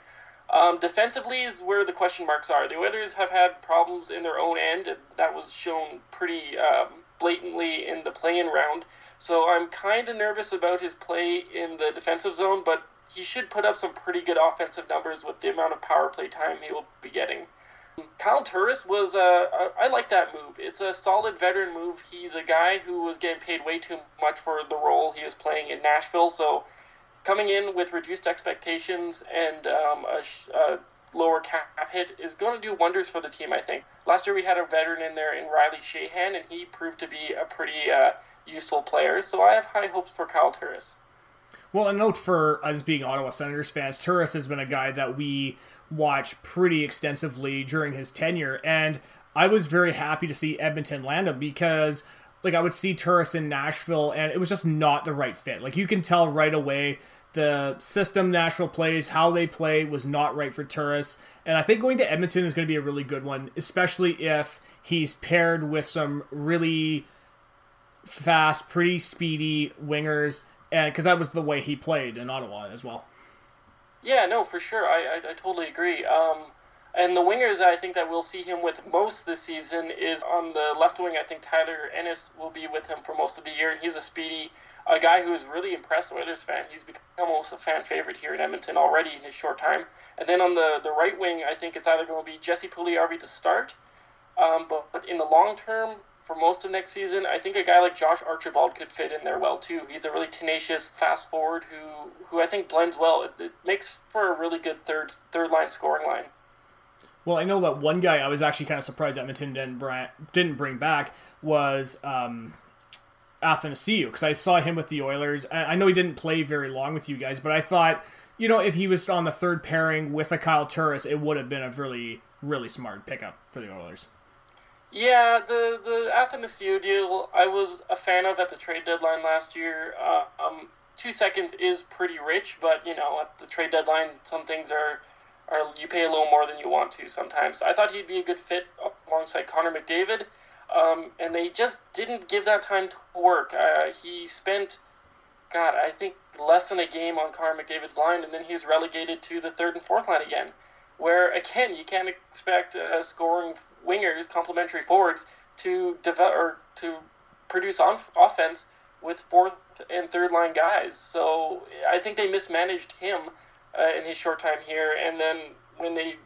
Um, defensively is where the question marks are. The Oilers have had problems in their own end, and that was shown pretty um, blatantly in the play-in round. So I'm kind of nervous about his play in the defensive zone, but he should put up some pretty good offensive numbers with the amount of power play time he will be getting. Kyle Turris was uh, I like that move. It's a solid veteran move. He's a guy who was getting paid way too much for the role he was playing in Nashville. So coming in with reduced expectations and um, a, a, lower cap hit is going to do wonders for the team. I think last year we had a veteran in there in Riley Sheahan, and he proved to be a pretty uh, useful player. So I have high hopes for Kyle Turris. Well, a note for us being Ottawa Senators fans, Turris has been a guy that we watch pretty extensively during his tenure, and I was very happy to see Edmonton land him because, like, I would see Turris in Nashville, and it was just not the right fit. Like, you can tell right away the system Nashville plays, how they play, was not right for Turris, and I think going to Edmonton is going to be a really good one, especially if he's paired with some really fast, pretty speedy wingers, and because that was the way he played in Ottawa as well. Yeah, no, for sure. I, I, I totally agree. Um, and the wingers I think that we'll see him with most this season is on the left wing. I think Tyler Ennis will be with him for most of the year. He's a speedy, a guy who's really impressed Oilers fan. He's become almost a fan favorite here in Edmonton already in his short time. And then on the, the right wing, I think it's either going to be Jesse Puljujarvi to start, um, but, but in the long term, for most of next season, I think a guy like Josh Archibald could fit in there well too. He's a really tenacious fast forward who who I think blends well. It, it makes for a really good third third line scoring line. Well, I know that one guy I was actually kind of surprised Edmonton didn't bring, didn't bring back was um, Athanasiu because I saw him with the Oilers. I know he didn't play very long with you guys, but I thought you know if he was on the third pairing with a Kyle Turris, it would have been a really really smart pickup for the Oilers. Yeah, the the Athanasiu deal I was a fan of at the trade deadline last year. Uh, um, two seconds is pretty rich, but you know at the trade deadline, some things are are you pay a little more than you want to sometimes. I thought he'd be a good fit alongside Connor McDavid, um, and they just didn't give that time to work. Uh, he spent, God, I think less than a game on Connor McDavid's line, and then he was relegated to the third and fourth line again. Where again, you can't expect a scoring wingers, complementary forwards, to develop or to produce on offense with fourth and third line guys. So I think they mismanaged him uh, in his short time here, and then when they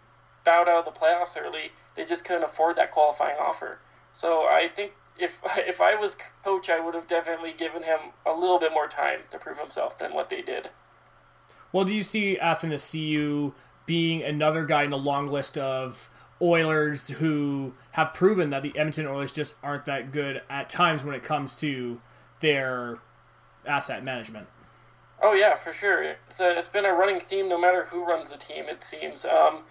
bowed out of the playoffs early, they just couldn't afford that qualifying offer. So I think if if I was coach, I would have definitely given him a little bit more time to prove himself than what they did. Well, do you see Athanasiu being another guy in a long list of Oilers who have proven that the Edmonton Oilers just aren't that good at times when it comes to their asset management. Oh yeah, for sure. It's, a, it's been a running theme no matter who runs the team. It seems. Um,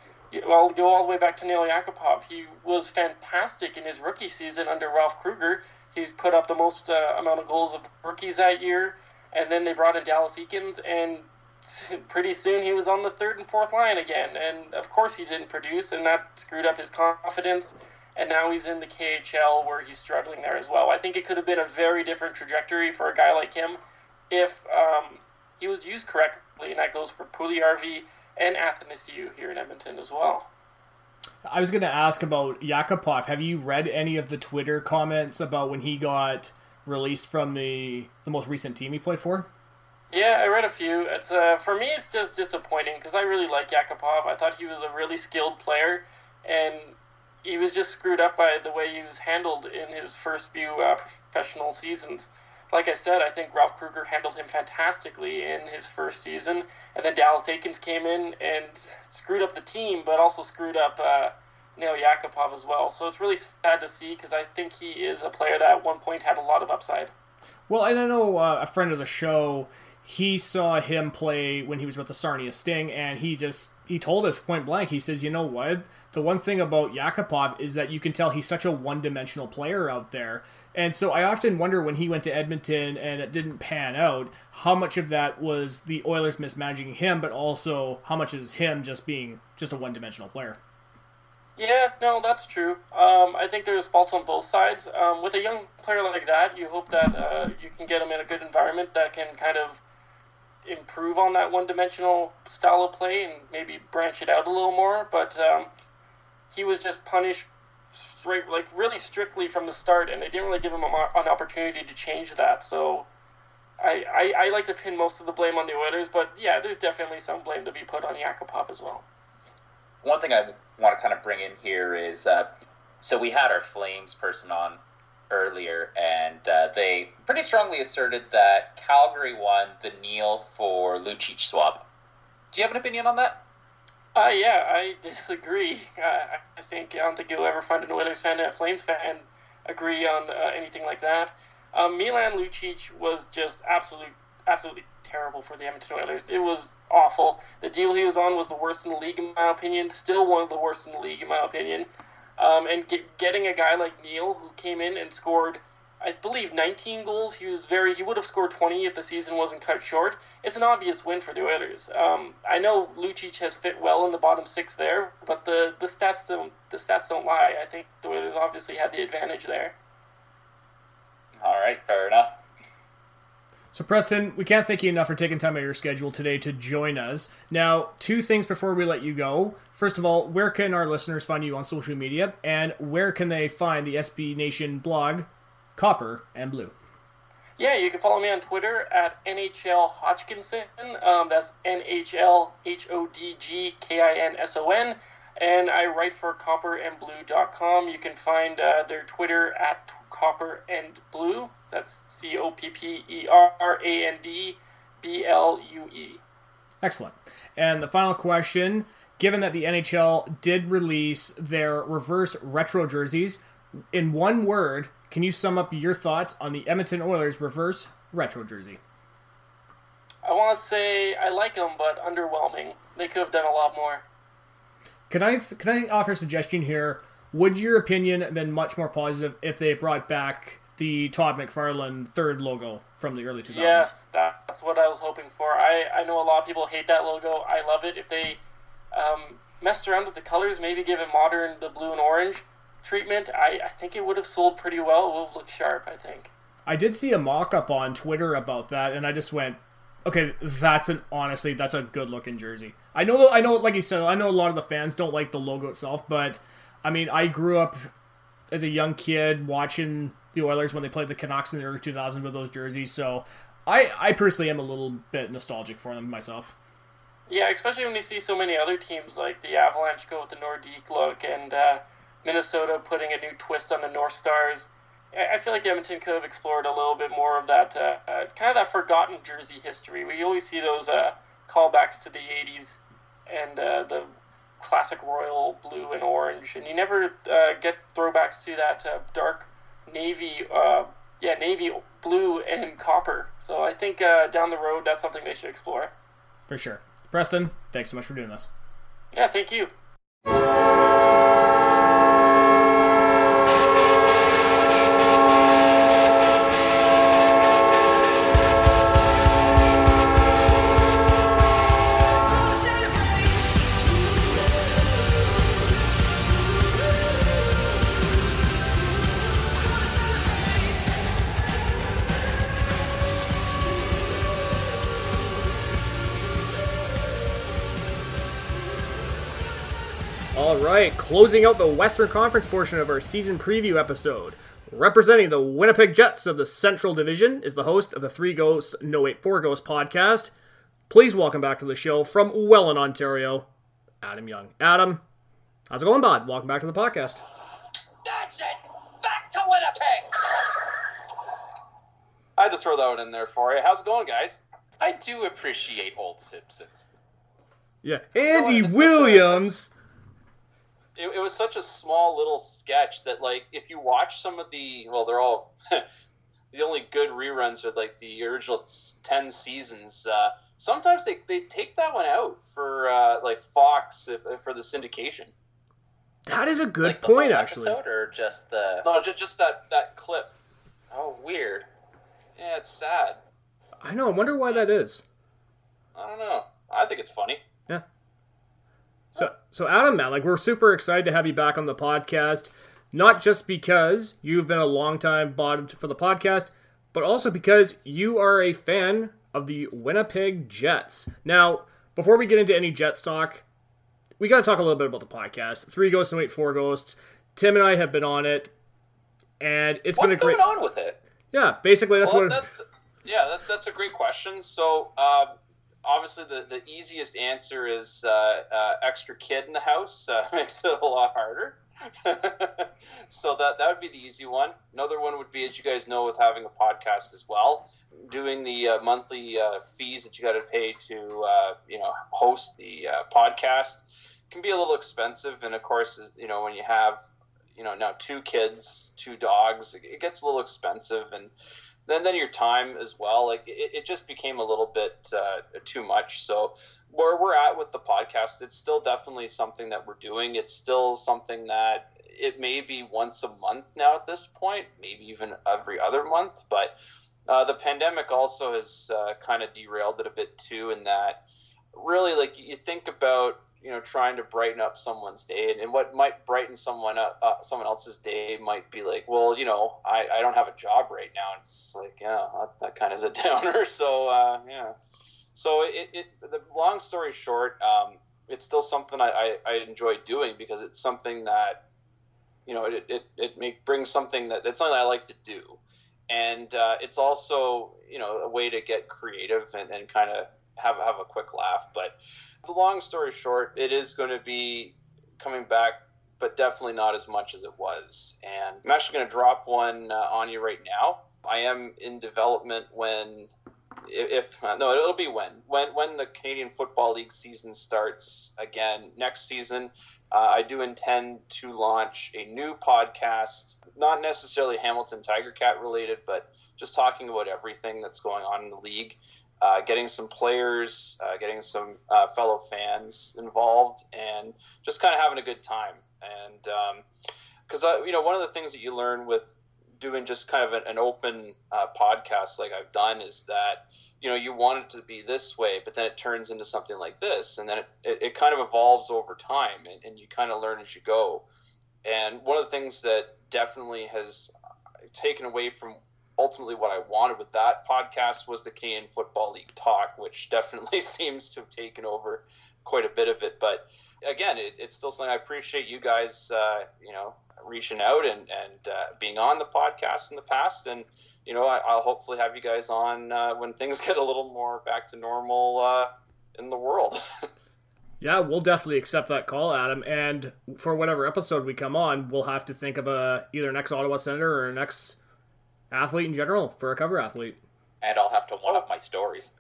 I'll go all the way back to Nail Yakupov. He was fantastic in his rookie season under Ralph Krueger. He's put up the most uh, amount of goals of rookies that year, and then they brought in Dallas Eakins, and pretty soon he was on the third and fourth line again. And of course he didn't produce, and that screwed up his confidence. And now he's in the KHL where he's struggling there as well. I think it could have been a very different trajectory for a guy like him if um, he was used correctly, and that goes for Puljujarvi and Athanasiu here in Edmonton as well. I was going to ask about Yakupov. Have you read any of the Twitter comments about when he got released from the the most recent team he played for? Yeah, I read a few. It's uh, for me, it's just disappointing because I really like Yakupov. I thought he was a really skilled player, and he was just screwed up by the way he was handled in his first few uh, professional seasons. Like I said, I think Ralph Krueger handled him fantastically in his first season, and then Dallas Eakins came in and screwed up the team, but also screwed up uh, Nail Yakupov as well. So it's really sad to see because I think he is a player that at one point had a lot of upside. Well, and I know uh, a friend of the show he saw him play when he was with the Sarnia Sting, and he just he told us point blank. He says, "You know what? The one thing about Yakupov is that you can tell he's such a one-dimensional player out there." And so I often wonder when he went to Edmonton and it didn't pan out, how much of that was the Oilers mismanaging him, but also how much is him just being just a one-dimensional player. Yeah, no, that's true. Um, I think there's faults on both sides. Um, with a young player like that, you hope that uh, you can get him in a good environment that can kind of improve on that one-dimensional style of play and maybe branch it out a little more. But um, he was just punished straight, like really strictly from the start, and they didn't really give him an opportunity to change that. So I, I, I like to pin most of the blame on the Oilers, but yeah, there's definitely some blame to be put on Yakupov as well. One thing I want to kind of bring in here is uh, so we had our Flames person on earlier, and uh, they pretty strongly asserted that Calgary won the Neal for Lucic swap. Do you have an opinion on that? Uh, yeah, I disagree. Uh, I think I don't think you'll ever find an Oilers fan and a Flames fan agree on uh, anything like that. Um, Milan Lucic was just absolutely, absolutely terrible for the Edmonton Oilers. It was awful. The deal he was on was the worst in the league, in my opinion. Still one of the worst in the league, in my opinion. Um, and get, getting a guy like Neal who came in and scored, I believe, 19 goals. He was very. He would have scored 20 if the season wasn't cut short. It's an obvious win for the Oilers. Um, I know Lucic has fit well in the bottom six there, but the, the stats don't the stats don't lie. I think the Oilers obviously had the advantage there. All right, fair enough. So, Preston, we can't thank you enough for taking time out of your schedule today to join us. Now, two things before we let you go. First of all, where can our listeners find you on social media, and where can they find the SB Nation blog, Copper and Blue? Yeah, you can follow me on Twitter at NHL Hodgkinson. Um, that's N H L H O D G K I N S O N. And I write for copperandblue.com. You can find uh, their Twitter at Copper and Blue. That's C O P P E R A N D B L U E. Excellent. And the final question given that the NHL did release their reverse retro jerseys, in one word, can you sum up your thoughts on the Edmonton Oilers reverse retro jersey? I want to say I like them, but underwhelming. They could have done a lot more. Can I can I offer a suggestion here? Would your opinion have been much more positive if they brought back the Todd McFarlane third logo from the early 2000s? Yes, that's what I was hoping for. I, I know a lot of people hate that logo. I love it. If they um, messed around with the colors, maybe give it modern, the blue and orange treatment, I, I think it would have sold pretty well. It would have looked sharp, I think. I did see a mock up on Twitter about that, and I just went, okay, that's an honestly, that's a good looking jersey. I know, I know, like you said, I know a lot of the fans don't like the logo itself, but I mean, I grew up as a young kid watching the Oilers when they played the Canucks in the early 2000s with those jerseys, so I, I personally am a little bit nostalgic for them myself. Yeah, especially when you see so many other teams like the Avalanche go with the Nordique look and uh, Minnesota putting a new twist on the North Stars. I feel like Edmonton could have explored a little bit more of that uh, uh, kind of that forgotten jersey history. We always see those uh, callbacks to the '80s and uh, the classic royal blue and orange, and you never uh, get throwbacks to that uh, dark navy, yeah, navy blue and copper. So I think down the road, that's something they should explore. For sure, Preston. Thanks so much for doing this. Yeah, thank you. Closing out the Western Conference portion of our season preview episode. Representing the Winnipeg Jets of the Central Division is the host of the Three Ghosts No Eight Four Ghosts podcast. Please welcome back to the show from Welland, Ontario, Adam Young. Adam, how's it going, bud? Welcome back to the podcast. That's it. Back to Winnipeg. I had to throw that one in there for you. How's it going, guys? I do appreciate old Simpsons. Yeah, Andy it's such Williams. It, it was such a small little sketch that, like, if you watch some of the, well, they're all the only good reruns are like the original ten seasons. Uh, sometimes they, they take that one out for uh, like Fox if, for the syndication. That is a good like the point, whole actually. episode or just the No, just just that that clip. oh weird. Yeah, it's sad. I know. I wonder why that is. I don't know. I think it's funny. So, so Adam, man, like we're super excited to have you back on the podcast. Not just because you've been a long time bot for the podcast, but also because you are a fan of the Winnipeg Jets. Now, before we get into any Jets talk, we got to talk a little bit about the podcast. Three Ghosts and Wait Four Ghosts. Tim and I have been on it, and it's What's been a great. What's going on with it? Yeah, basically that's well, what. that's yeah, that, that's a great question. So uh, obviously, the, the easiest answer is uh, uh, extra kid in the house uh, makes it a lot harder. so that that would be the easy one. Another one would be, as you guys know, with having a podcast as well, doing the uh, monthly uh, fees that you got to pay to uh, you know host the podcast can be a little expensive. And of course, you know when you have you know now two kids, two dogs, it gets a little expensive and then then your time as well like it, it just became a little bit uh, too much. So where we're at with the podcast it's still definitely something that we're doing. It's still something that it may be once a month now at this point maybe even every other month but uh, the pandemic also has uh, kind of derailed it a bit too in that really like you think about you know trying to brighten up someone's day. And, and what might brighten someone up uh, someone else's day might be like well you know I, I don't have a job right now. It's like yeah that, that kind of is a downer. So uh, yeah. So it, it the long story short um, it's still something I, I, I enjoy doing because it's something that you know it, it, it make, brings something that it's something I like to do. And uh, it's also you know a way to get creative and, and kind of have have a quick laugh but the long story short, it is going to be coming back, but definitely not as much as it was. And I'm actually going to drop one uh, on you right now. I am in development when, if uh, no, it'll be when when when the Canadian Football League season starts again next season. Uh, I do intend to launch a new podcast, not necessarily Hamilton Tiger Cat related, but just talking about everything that's going on in the league uh, getting some players, uh, getting some uh, fellow fans involved, and just kind of having a good time. And because um, you know, one of the things that you learn with doing just kind of an, an open uh, podcast like I've done is that you know you want it to be this way, but then it turns into something like this, and then it, it, it kind of evolves over time, and, and you kind of learn as you go. And one of the things that definitely has taken away from ultimately what I wanted with that podcast was the Canadian Football League talk, which definitely seems to have taken over quite a bit of it. But again, it, it's still something I appreciate you guys, uh, you know, reaching out and, and uh, being on the podcast in the past. And, you know, I, will hopefully have you guys on uh, when things get a little more back to normal uh, in the world. Yeah, we'll definitely accept that call, Adam. And for whatever episode we come on, we'll have to think of a either an ex Ottawa Senator or an ex athlete in general for a cover athlete. And I'll have to one up my stories.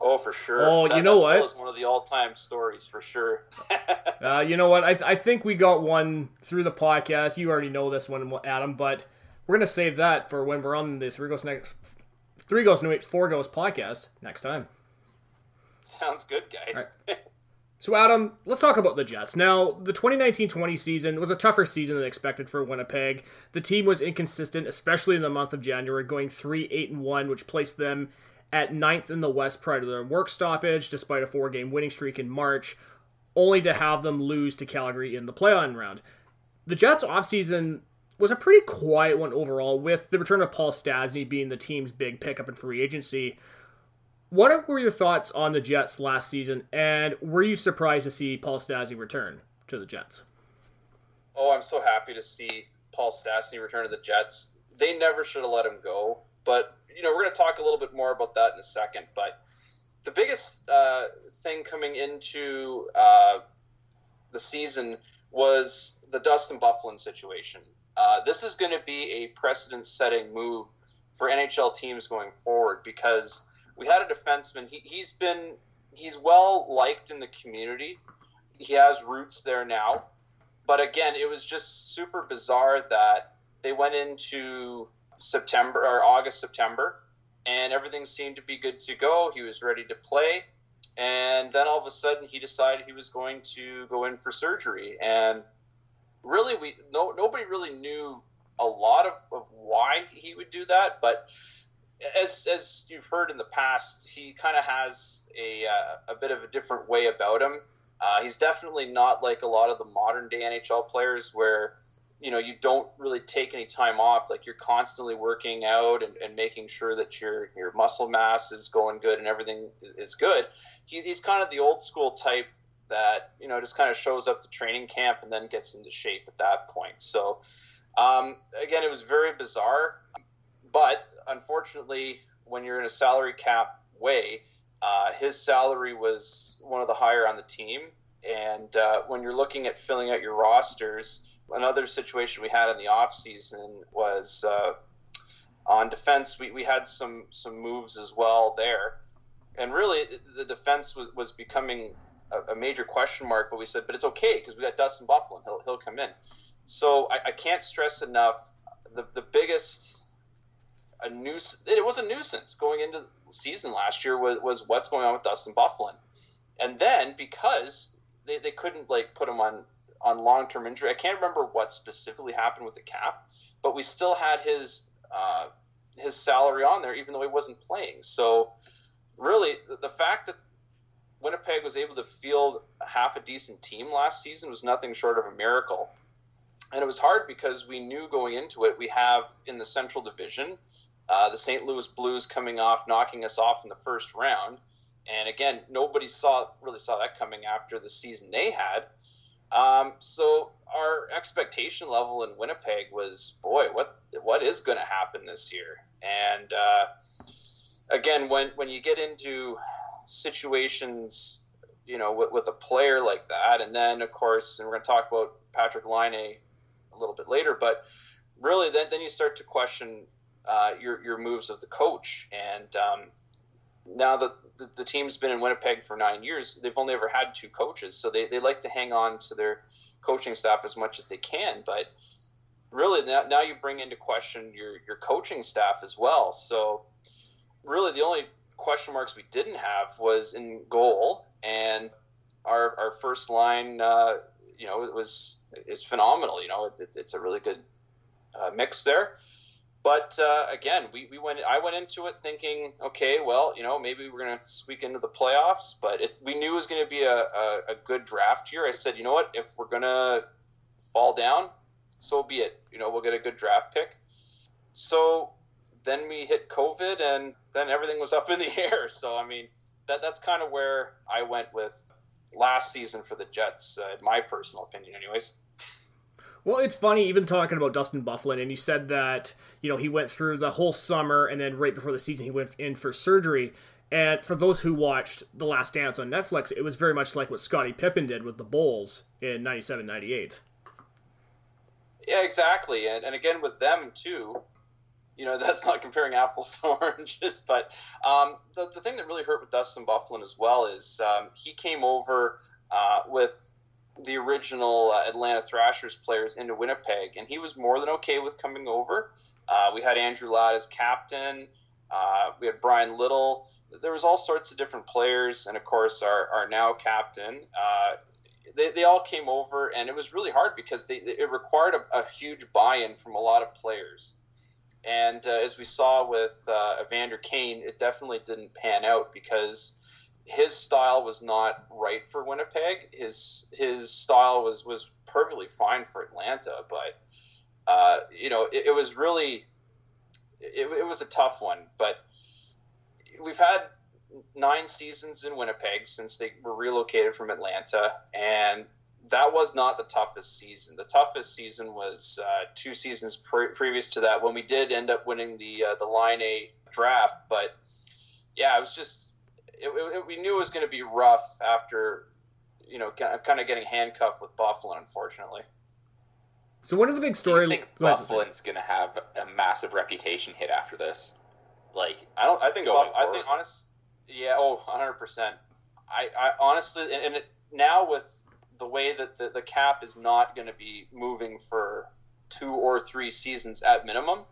Oh, for sure. Oh, that, you know that what? Still is one of the all-time stories for sure. uh, you know what? I, th- I think we got one through the podcast. You already know this one, Adam, but we're gonna save that for when we're on the Three Ghosts next, Three Ghosts no wait Four Ghosts podcast next time. Sounds good, guys. So, Adam, let's talk about the Jets. Now, the 2019 20 season was a tougher season than expected for Winnipeg. The team was inconsistent, especially in the month of January, going 3 8 and 1, which placed them at ninth in the West prior to their work stoppage, despite a four game winning streak in March, only to have them lose to Calgary in the play on round. The Jets' offseason was a pretty quiet one overall, with the return of Paul Stastny being the team's big pickup in free agency. What were your thoughts on the Jets last season, and were you surprised to see Paul Stastny return to the Jets? Oh, I'm so happy to see Paul Stastny return to the Jets. They never should have let him go, but you know we're going to talk a little bit more about that in a second. But the biggest uh, thing coming into uh, the season was the Dustin Byfuglien situation. Uh, this is going to be a precedent-setting move for NHL teams going forward because we had a defenseman. He, he's been he's well liked in the community. He has roots there now, but again, it was just super bizarre that they went into September or August, September, and everything seemed to be good to go. He was ready to play, and then all of a sudden he decided he was going to go in for surgery. And really, we no nobody really knew a lot of, of why he would do that, but as as you've heard in the past, he kind of has a uh, a bit of a different way about him. Uh, he's definitely not like a lot of the modern day NHL players where you know you don't really take any time off. Like you're constantly working out and, and making sure that your your muscle mass is going good and everything is good. He's, he's kind of the old school type that you know just kind of shows up to training camp and then gets into shape at that point. So um, again it was very bizarre but unfortunately when you're in a salary cap way uh, his salary was one of the higher on the team and uh, when you're looking at filling out your rosters another situation we had in the off season was uh, on defense. We, we had some some moves as well there, and really the defense was, was becoming a, a major question mark. But we said, but it's okay because we got Dustin Byfuglien. He'll he'll come in. So I, I can't stress enough the the biggest a nuisance. It was a nuisance going into the season last year was, was what's going on with Dustin Byfuglien. And then because they, they couldn't like put him on on long term injury. I can't remember what specifically happened with the cap, but we still had his uh, his salary on there, even though he wasn't playing. So, really, the, the fact that Winnipeg was able to field half a decent team last season was nothing short of a miracle. And it was hard because we knew going into it, we have in the Central Division uh, the St. Louis Blues coming off, knocking us off in the first round. And again, nobody saw really saw that coming after the season they had. Um, so our expectation level in Winnipeg was, boy, what what is going to happen this year? And uh, again, when when you get into situations, you know, with, with, a player like that, and then of course, and we're going to talk about Patrik Laine a little bit later, but really, then then you start to question uh, your your moves of the coach, and um, now that the, the, team's been in Winnipeg for nine years, they've only ever had two coaches, so they, they like to hang on to their coaching staff as much as they can. But really, now, now you bring into question your your coaching staff as well. So really, the only question marks we didn't have was in goal, and our our first line, uh, you know, it was is phenomenal. You know, it, it's a really good uh, mix there. But uh, again, we, we went. I went into it thinking, okay, well, you know, maybe we're going to squeak into the playoffs. But it, we knew it was going to be a, a, a, good draft year. I said, you know what? If we're going to fall down, so be it. You know, we'll get a good draft pick. So then we hit COVID, and then everything was up in the air. So I mean, that that's kind of where I went with last season for the Jets, uh, in my personal opinion, anyways. Well, it's funny even talking about Dustin Byfuglien, and you said that you know he went through the whole summer, and then right before the season he went in for surgery. And for those who watched The Last Dance on Netflix, it was very much like what Scottie Pippen did with the Bulls in 97 98. Yeah, exactly. And, and again, with them, too, you know, that's not comparing apples to oranges. But um, the, the thing that really hurt with Dustin Byfuglien as well is um, he came over uh, with the original uh, Atlanta Thrashers players into Winnipeg, and he was more than okay with coming over. Uh, we had Andrew Ladd as captain. Uh, we had Bryan Little. There was all sorts of different players, and of course our, our now captain. Uh, they, they all came over, and it was really hard because they, it required a, a huge buy-in from a lot of players. And uh, as we saw with uh, Evander Kane, it definitely didn't pan out because his style was not right for Winnipeg. His his style was was perfectly fine for Atlanta, but uh, you know it, it was really it, it, was a tough one. But we've had nine seasons in Winnipeg since they were relocated from Atlanta, and that was not the toughest season. The toughest season was uh, two seasons pre- previous to that when we did end up winning the uh, the Laine draft. But yeah, it was just it, it, we knew it was going to be rough after, you know, kind of getting handcuffed with Byfuglien, unfortunately. So one of the big stories. I think Byfuglien's going to have a massive reputation hit after this. Like I don't. I think. Buff, I think honest. Yeah. Oh, 100 percent. I, I honestly, and, and it, now with the way that the, the cap is not going to be moving for two or three seasons at minimum,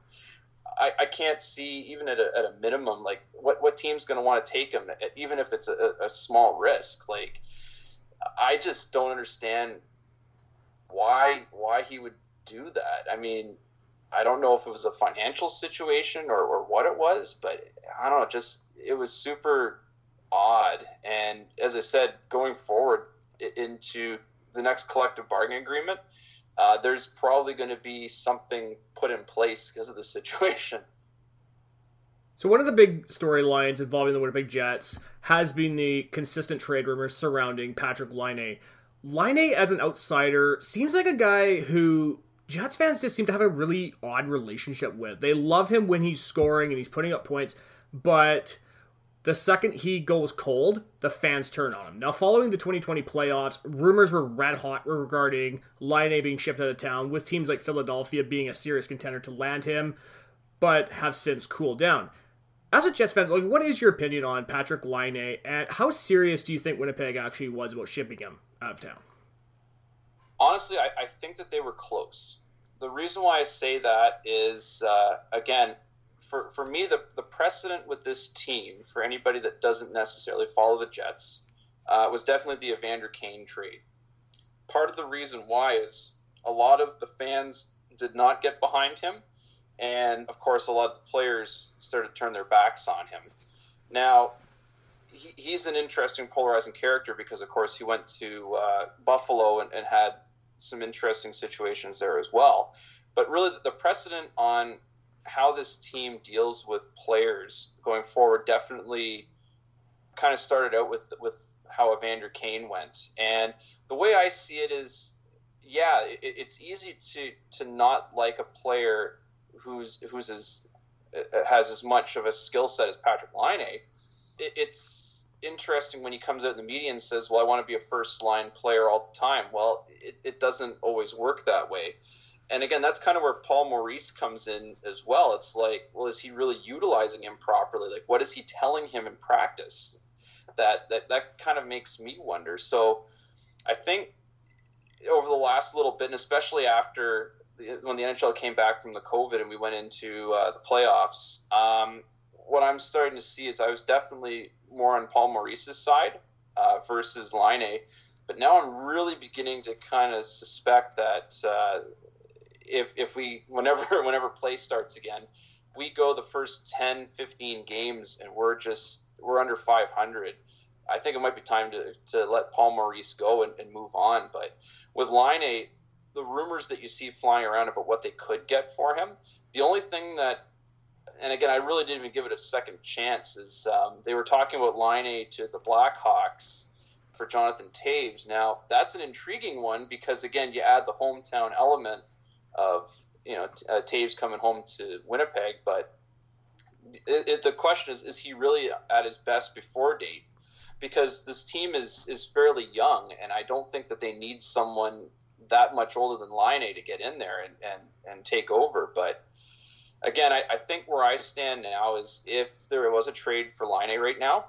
I, I can't see even at a, at a minimum like what what team's going to want to take him even if it's a, a small risk. Like I just don't understand why why he would do that. I mean, I don't know if it was a financial situation or, or what it was, but I don't know, just it was super odd. And as I said, going forward into the next collective bargaining agreement, uh, there's probably going to be something put in place because of the situation. So one of the big storylines involving the Winnipeg Jets has been the consistent trade rumors surrounding Patrik Laine. Laine, as an outsider, seems like a guy who Jets fans just seem to have a really odd relationship with. They love him when he's scoring and he's putting up points, but the second he goes cold, the fans turn on him. Now, following the 2020 playoffs, rumors were red hot regarding Laine being shipped out of town, with teams like Philadelphia being a serious contender to land him, but have since cooled down. As a Jets fan, like, what is your opinion on Patrik Laine, and how serious do you think Winnipeg actually was about shipping him out of town? Honestly, I, I think that they were close. The reason why I say that is, uh, again, for, for me, the, the precedent with this team, for anybody that doesn't necessarily follow the Jets, uh, was definitely the Evander Kane trade. Part of the reason why is a lot of the fans did not get behind him. And of course, a lot of the players started to turn their backs on him. Now, he, he's an interesting, polarizing character because, of course, he went to uh, Buffalo and, and had some interesting situations there as well. But really, the precedent on how this team deals with players going forward definitely kind of started out with with how Evander Kane went. And the way I see it is, yeah, it, it's easy to to not like a player who's who's as uh, has as much of a skill set as Patrik Laine. It, it's interesting when he comes out in the media and says, "Well, I want to be a first line player all the time." Well, it, it doesn't always work that way and again, that's kind of where Paul Maurice comes in as well. It's like, well, is he really utilizing him properly? Like, what is he telling him in practice? That that that kind of makes me wonder. So, I think over the last little bit, and especially after the, when the NHL came back from the COVID and we went into uh, the playoffs, um, what I'm starting to see is I was definitely more on Paul Maurice's side uh, versus Laine. But now I'm really beginning to kind of suspect that uh, if if we whenever whenever play starts again, we go the first 10, 15 games and we're just we're under 500. I think it might be time to, to let Paul Maurice go and, and move on. But with Laine, the rumors that you see flying around about what they could get for him, the only thing that, and again, I really didn't even give it a second chance, is um, they were talking about Laine to the Blackhawks for Jonathan Toews. Now, that's an intriguing one because, again, you add the hometown element of you know uh, Toews coming home to Winnipeg, but it, it, the question is: Is he really at his best before date? Because this team is is fairly young, and I don't think that they need someone that much older than Laine to get in there and and, and take over. But again, I, I think where I stand now is if there was a trade for Laine right now,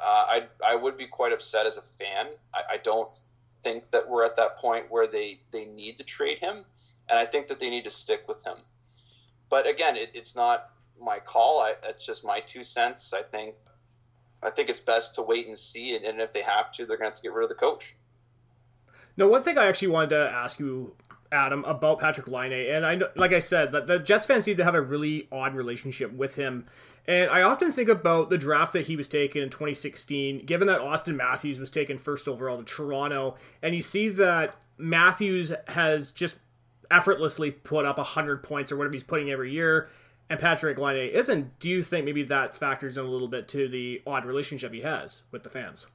uh, I I would be quite upset as a fan. I, I don't think that we're at that point where they they need to trade him and I think that they need to stick with him. But again, it, it's not my call. I, it's just my two cents. I think I think it's best to wait and see, and, and if they have to, they're going to have to get rid of the coach. No, one thing I actually wanted to ask you, Adam, about Patrik Laine, and I know, like I said that the Jets fans seem to have a really odd relationship with him. And I often think about the draft that he was taken in 2016, given that Auston Matthews was taken first overall to Toronto, and you see that Matthews has just effortlessly put up 100 points or whatever he's putting every year, and Patrik Laine isn't, do you think maybe that factors in a little bit to the odd relationship he has with the fans?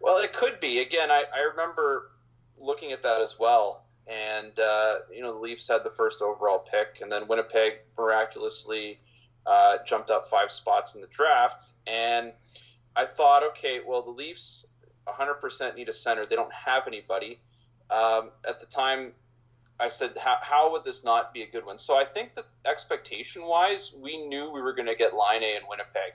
Well, it could be. Again, I, I remember looking at that as well. And, uh, you know, the Leafs had the first overall pick, and then Winnipeg miraculously uh, jumped up five spots in the draft. And I thought, okay, well, the Leafs 100% need a center. They don't have anybody. Um, at the time, I said, how, how would this not be a good one? So I think that expectation wise, we knew we were going to get Laine in Winnipeg.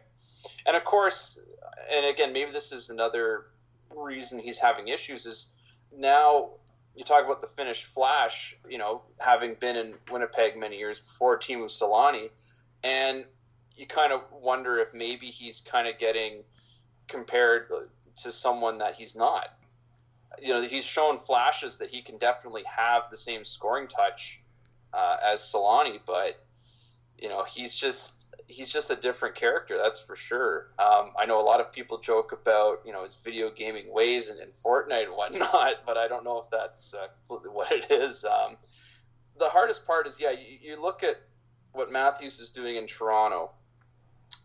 And of course, and again, maybe this is another reason he's having issues is now you talk about the Finnish Flash, you know, having been in Winnipeg many years before, Teemu Selanne, and you kind of wonder if maybe he's kind of getting compared to someone that he's not. You know, he's shown flashes that he can definitely have the same scoring touch uh, as Selanne, but you know, he's just he's just a different character, that's for sure. Um, I know a lot of people joke about you know his video gaming ways and in Fortnite and whatnot, but I don't know if that's uh, completely what it is. Um, the hardest part is, yeah, you, you look at what Matthews is doing in Toronto,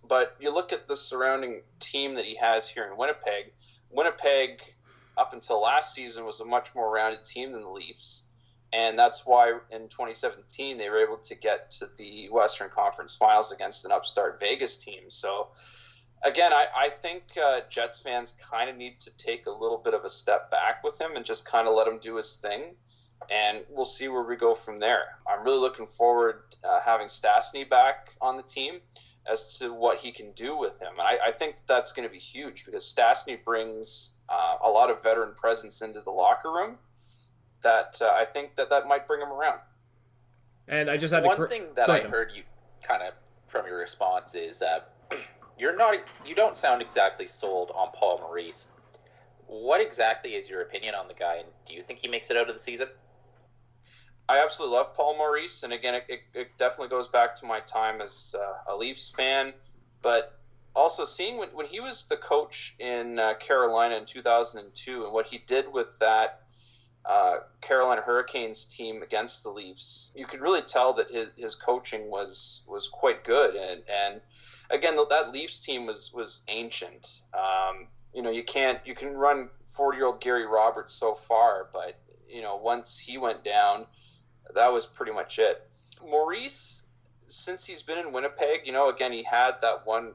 but you look at the surrounding team that he has here in Winnipeg. Winnipeg, up until last season, was a much more rounded team than the Leafs and that's why in 2017 they were able to get to the Western Conference Finals against an upstart Vegas team. So again, I, I think uh, Jets fans kind of need to take a little bit of a step back with him and just kind of let him do his thing. And we'll see where we go from there. I'm really looking forward uh, having Stastny back on the team as to what he can do with him. And I, I think that's going to be huge because Stastny brings uh, a lot of veteran presence into the locker room that uh, I think that that might bring him around. And I just had one cor- thing that I heard you kind of from your response is uh, you're not you don't sound exactly sold on Paul Maurice. What exactly is your opinion on the guy, and do you think he makes it out of the season? I absolutely love Paul Maurice, and again, it, it, it definitely goes back to my time as uh, a Leafs fan, but also seeing when, when he was the coach in uh, Carolina in 2002 and what he did with that uh, Carolina Hurricanes team against the Leafs, you could really tell that his, his coaching was was quite good. And and again, that Leafs team was was ancient. Um, you know, you can't you can run forty year old Gary Roberts so far, but you know once he went down, that was pretty much it. Maurice, since he's been in Winnipeg, you know, again he had that one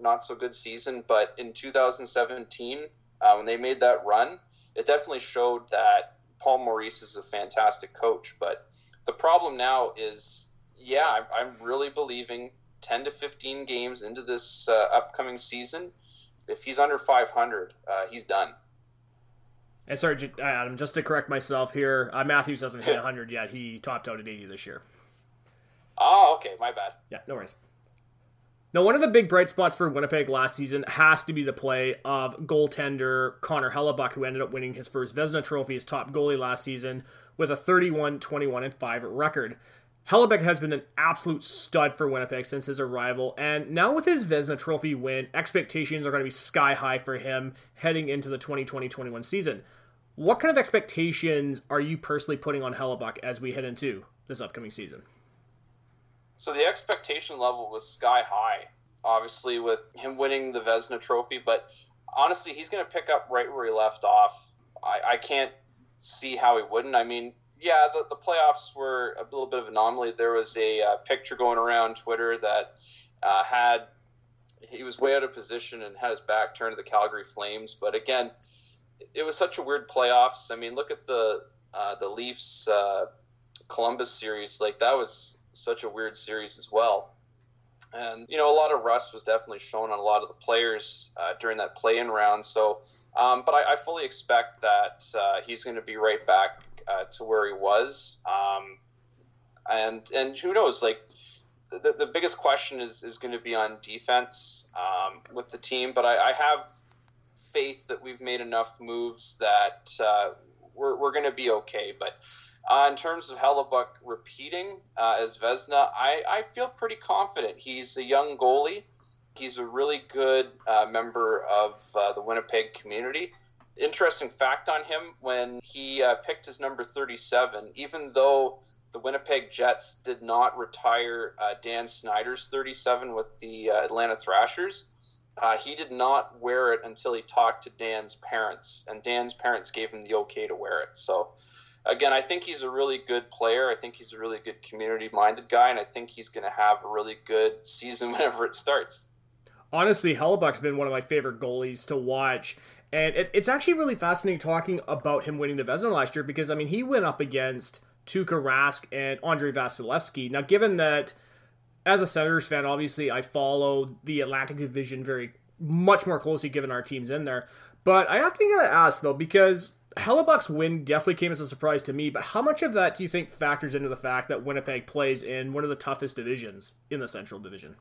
not so good season, but in 2017 uh, when they made that run, it definitely showed that Paul Maurice is a fantastic coach, but the problem now is, yeah, I'm, really believing 10 to 15 games into this uh, upcoming season, if he's under 500, uh, he's done. And sorry, Adam, just to correct myself here, uh, Matthews hasn't hit 100 yet. He topped out at 80 this year. Oh, okay, my bad. Yeah, no worries. Now, one of the big bright spots for Winnipeg last season has to be the play of goaltender Connor Hellebuyck, who ended up winning his first Vezina Trophy as top goalie last season with a 31 21 and 5 record. Hellebuyck has been an absolute stud for Winnipeg since his arrival, and now with his Vezina Trophy win, expectations are going to be sky high for him heading into the 2020 21 season. What kind of expectations are you personally putting on Hellebuyck as we head into this upcoming season? So the expectation level was sky high, obviously, with him winning the Vezina Trophy. But honestly, he's going to pick up right where he left off. I, I can't see how he wouldn't. I mean, yeah, the, the playoffs were a little bit of an anomaly. There was a uh, picture going around Twitter that uh, had he was way out of position and had his back turned to the Calgary Flames. But again, it was such a weird playoffs. I mean, look at the uh, the Leafs uh, Columbus series. Like that was such a weird series as well. And you know, a lot of rust was definitely shown on a lot of the players uh, during that play-in round. So, um, but I, I, fully expect that uh, he's going to be right back uh, to where he was. Um, and and who knows? Like the, the biggest question is is going to be on defense um, with the team. But I, I, have faith that we've made enough moves that uh, we're we're going to be okay. But uh, in terms of Hellebuyck repeating uh, as Vezina, I, I feel pretty confident. He's a young goalie. He's a really good uh, member of uh, the Winnipeg community. Interesting fact on him when he uh, picked his number 37, even though the Winnipeg Jets did not retire uh, Dan Snyder's 37 with the Atlanta Thrashers, he did not wear it until he talked to Dan's parents, and Dan's parents gave him the okay to wear it. So, again, I think he's a really good player. I think he's a really good community minded guy, and I think he's going to have a really good season whenever it starts. Honestly, Hellebuyck's been one of my favorite goalies to watch. And it, it's actually really fascinating talking about him winning the Vezina last year because, I mean, he went up against Tuukka Rask and Andrei Vasilevskiy. Now, given that as a Senators fan, obviously I follow the Atlantic Division very much more closely given our teams in there. But I have to ask, though, because Hellebuyck's win definitely came as a surprise to me, but how much of that do you think factors into the fact that Winnipeg plays in one of the toughest divisions in the Central Division?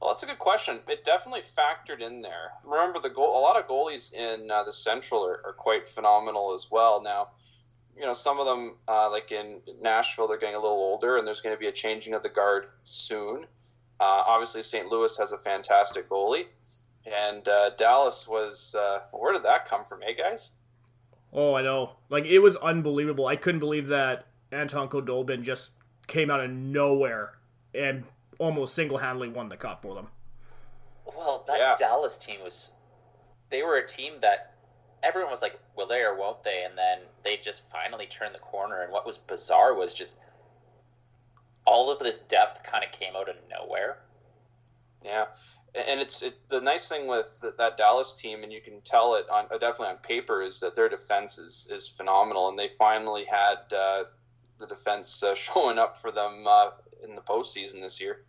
Well, that's a good question. It definitely factored in there. Remember, the goal. A lot of goalies in uh, the Central are, are, quite phenomenal as well. Now, you know, some of them, uh, like in Nashville, they're getting a little older, and there's going to be a changing of the guard soon. Uh, obviously, St. Louis has a fantastic goalie, and uh, Dallas was. Uh, where did that come from, eh, guys? Oh, I know. Like it was unbelievable. I couldn't believe that Anton Khudobin just came out of nowhere and almost single-handedly won the cup for them. Well, that yeah. Dallas team was. They were a team that everyone was like, "Will they or won't they?" And then they just finally turned the corner. And what was bizarre was just all of this depth kind of came out of nowhere. Yeah, and it's it, the nice thing with the, that Dallas team, and you can tell it on definitely on paper, is that their defense is is phenomenal, and they finally had uh, the defense uh, showing up for them uh, in the postseason this year.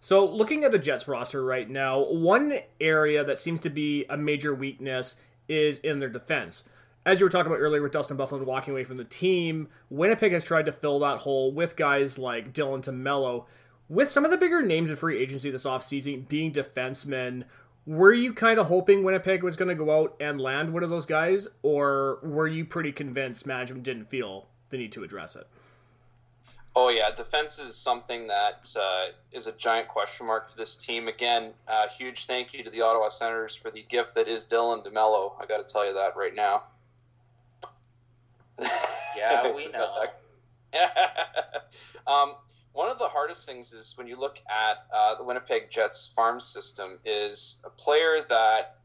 So, looking at the Jets roster right now, one area that seems to be a major weakness is in their defense as you were talking about earlier with Dustin Byfuglien walking away from the team, Winnipeg has tried to fill that hole with guys like Dylan DeMelo. With some of the bigger names in free agency this offseason being defensemen, were you kind of hoping Winnipeg was going to go out and land one of those guys, or were you pretty convinced management didn't feel the need to address it? Oh yeah, defense is something that uh, is a giant question mark for this team. Again, uh, huge thank you to the Ottawa Senators for the gift that is Dylan DeMelo. I got to tell you that right now. Yeah, we know. um, one of the hardest things is when you look at uh, the Winnipeg Jets farm system is a player that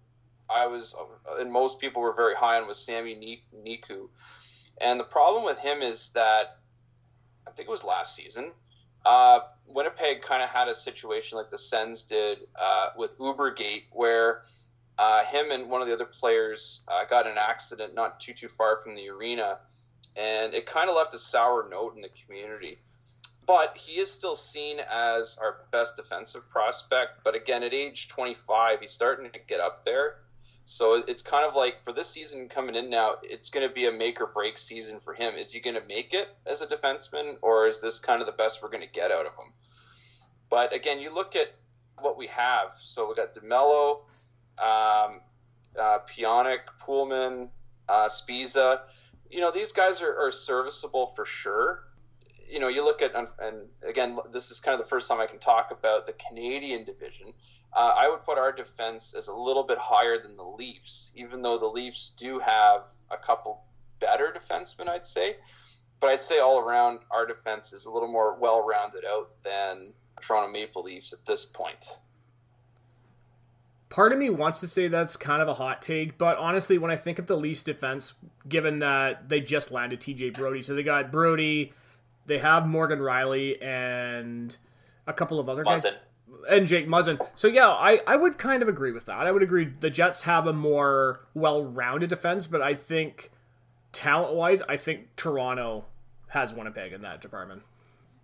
I was and most people were very high on was Sami Niku, and the problem with him is that I think it was last season. Uh, Winnipeg kind of had a situation like the Sens did uh, with Ubergate, where uh, him and one of the other players uh, got an accident not too too far from the arena, and it kind of left a sour note in the community. But he is still seen as our best defensive prospect. But again, at age 25, he's starting to get up there. So it's kind of like for this season coming in now, it's going to be a make or break season for him. Is he going to make it as a defenseman, or is this kind of the best we're going to get out of him? But again, you look at what we have. So we got DeMelo, um, uh, Poolman, uh, Sbisa you know, these guys are, are serviceable for sure. You know, you look at, and again, this is kind of the first time I can talk about the Canadian division. Uh, I would put our defense as a little bit higher than the Leafs, even though the Leafs do have a couple better defensemen, I'd say. But I'd say all around, our defense is a little more well rounded out than Toronto Maple Leafs at this point part of me wants to say that's kind of a hot take, but honestly, when I think of the Leafs defense, given that they just landed TJ Brodie, so they got Brodie, they have Morgan Rielly and a couple of other Muzzin. guys. And Jake Muzzin. So yeah, I, I would kind of agree with that. I would agree the Jets have a more well rounded defense, but I think talent wise, I think Toronto has Winnipeg in that department.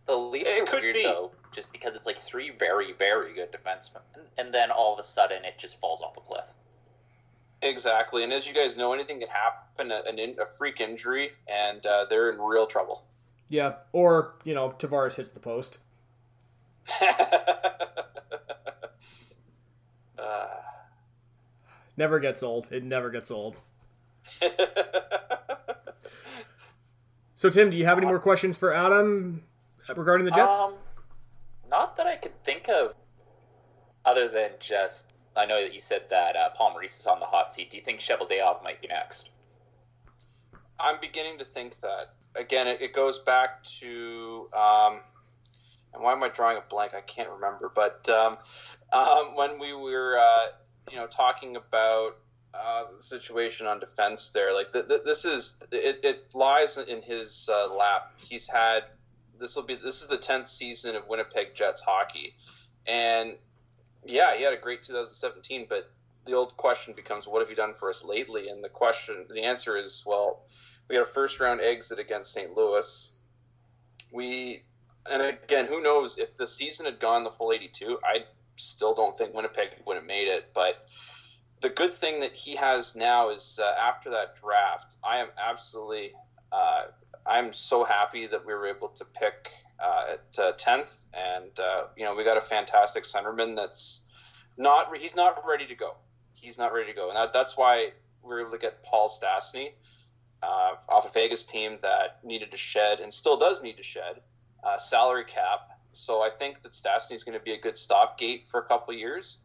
The Leafs it are weird be. though just because it's like three very, very good defensemen, and then all of a sudden it just falls off a cliff. Exactly, and as you guys know, anything can happen, a, a freak injury, and uh, they're in real trouble. Yeah, or you know, Tavares hits the post. uh. Never gets old. It never gets old. so, Tim, do you have any more questions for Adam regarding the Jets? Um, not that I could think of, other than just I know that you said that uh, Paul Maurice is on the hot seat. Do you think Cheveldayoff might be next? I'm beginning to think that. Again, it, it goes back to um, and why am I drawing a blank? I can't remember. But um, um, when we were, uh, you know, talking about uh, the situation on defense there, like this is it, it lies in his uh, lap. He's had this will be this is the tenth season of Winnipeg Jets hockey, and yeah, he had a great 2017. But the old question becomes, what have you done for us lately? And the question, the answer is, well, we had a first round exit against St. Louis. We, and again, who knows if the season had gone the full 82? I still don't think Winnipeg would have made it, but the good thing that he has now is uh, after that draft, I am absolutely, uh, I'm so happy that we were able to pick uh, at tenth, and uh, you know we got a fantastic centerman that's not he's not ready to go. He's not ready to go, and that, that's why we were able to get Paul Stastny uh, off of Vegas team that needed to shed and still does need to shed uh, salary cap. So I think that Stastny is going to be a good stopgate for a couple years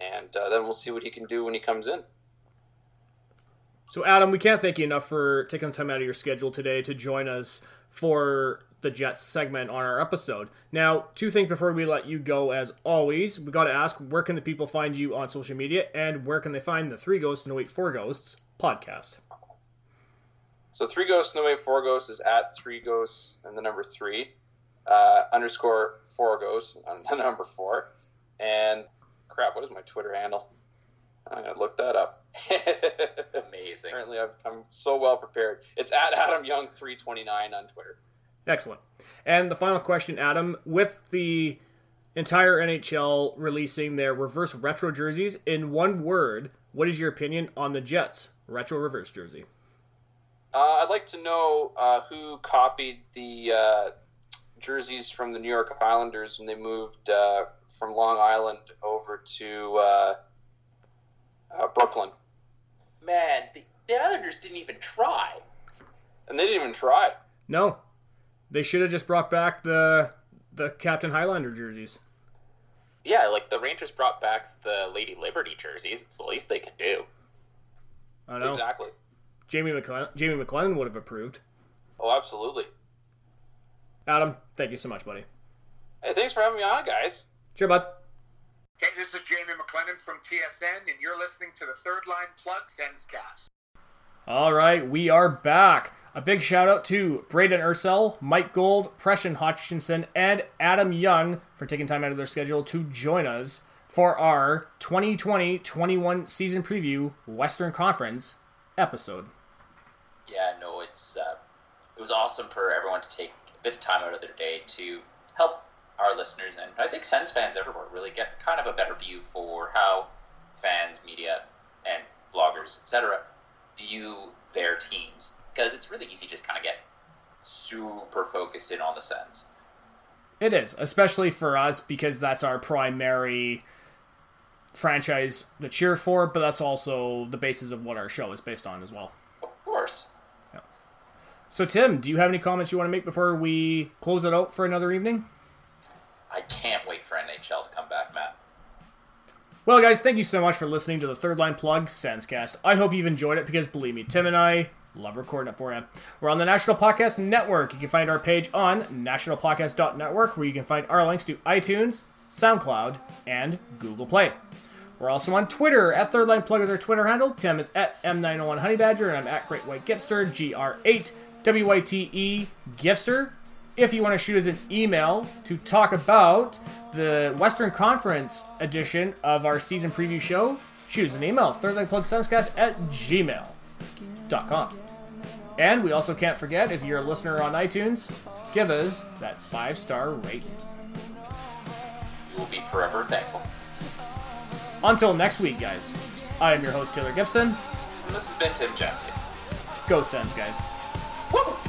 and uh, then we'll see what he can do when he comes in. So, Adam, we can't thank you enough for taking the time out of your schedule today to join us for the Jets segment on our episode. Now, two things before we let you go, as always, we got to ask where can the people find you on social media and where can they find the Three Ghosts No Wait Four Ghosts podcast? So, Three Ghosts No way, Four Ghosts is at Three Ghosts and the number three uh, underscore Four Ghosts on the number four, and crap, what is my Twitter handle? I'm gonna look that up. Amazing. Apparently, i am so well prepared. It's at Adam Young three twenty nine on Twitter. Excellent. And the final question, Adam, with the entire NHL releasing their reverse retro jerseys, in one word, what is your opinion on the Jets retro reverse jersey? Uh, I'd like to know uh, who copied the uh, jerseys from the New York Islanders when they moved uh, from Long Island over to uh, uh, Brooklyn. Man, the, the Islanders didn't even try. And they didn't even try. No, they should have just brought back the the Captain Highliner jerseys. Yeah, like the Rangers brought back the Lady Liberty jerseys. It's the least they can do. I know exactly. Jamie McLennan, Jamie McLennan would have approved. Oh, absolutely. Adam, thank you so much, buddy. Hey, thanks for having me on, guys. Sure, bud. Hey, this is Jamie McLennan from TSN, and you're listening to the Third Line Plug Senscast. All right, we are back. A big shout out to Braden Ursel, Mike Gould, Preston Hodgkinson, and Adam Young for taking time out of their schedule to join us for our 2020-21 season preview Western Conference episode. Yeah, no, it's uh, it was awesome for everyone to take a bit of time out of their day to help our listeners and I think Sens fans everywhere really get kind of a better view for how fans, media, and bloggers, etc., view their teams because it's really easy to just kind of get super focused in on the Sens. It is, especially for us because that's our primary franchise to cheer for, but that's also the basis of what our show is based on as well. Of course. So, Tim, do you have any comments you want to make before we close it out for another evening? I can't wait for NHL to come back, Matt. Well, guys, thank you so much for listening to the Third Line Plug Senscast. I hope you've enjoyed it because, believe me, Tim and I love recording it for you. We're on the National Podcast Network. You can find our page on nationalpodcast.network, where you can find our links to iTunes, SoundCloud, and Google Play. We're also on Twitter. At Third Line Plug is our Twitter handle. Tim is at M901 Honeybadger, and I'm at Great White Gipster, G-R-8 W-Y-T-E Gipster if you want to shoot us an email to talk about the Western Conference edition of our season preview show, shoot us an email, thirdlineplugsenscast at gmail.com. And we also can't forget, if you're a listener on iTunes, give us that five star rating. You will be forever thankful. Until next week, guys, I am your host, Taylor Gibson. And this has been Tim Jensen. Go Sens, guys. Woo!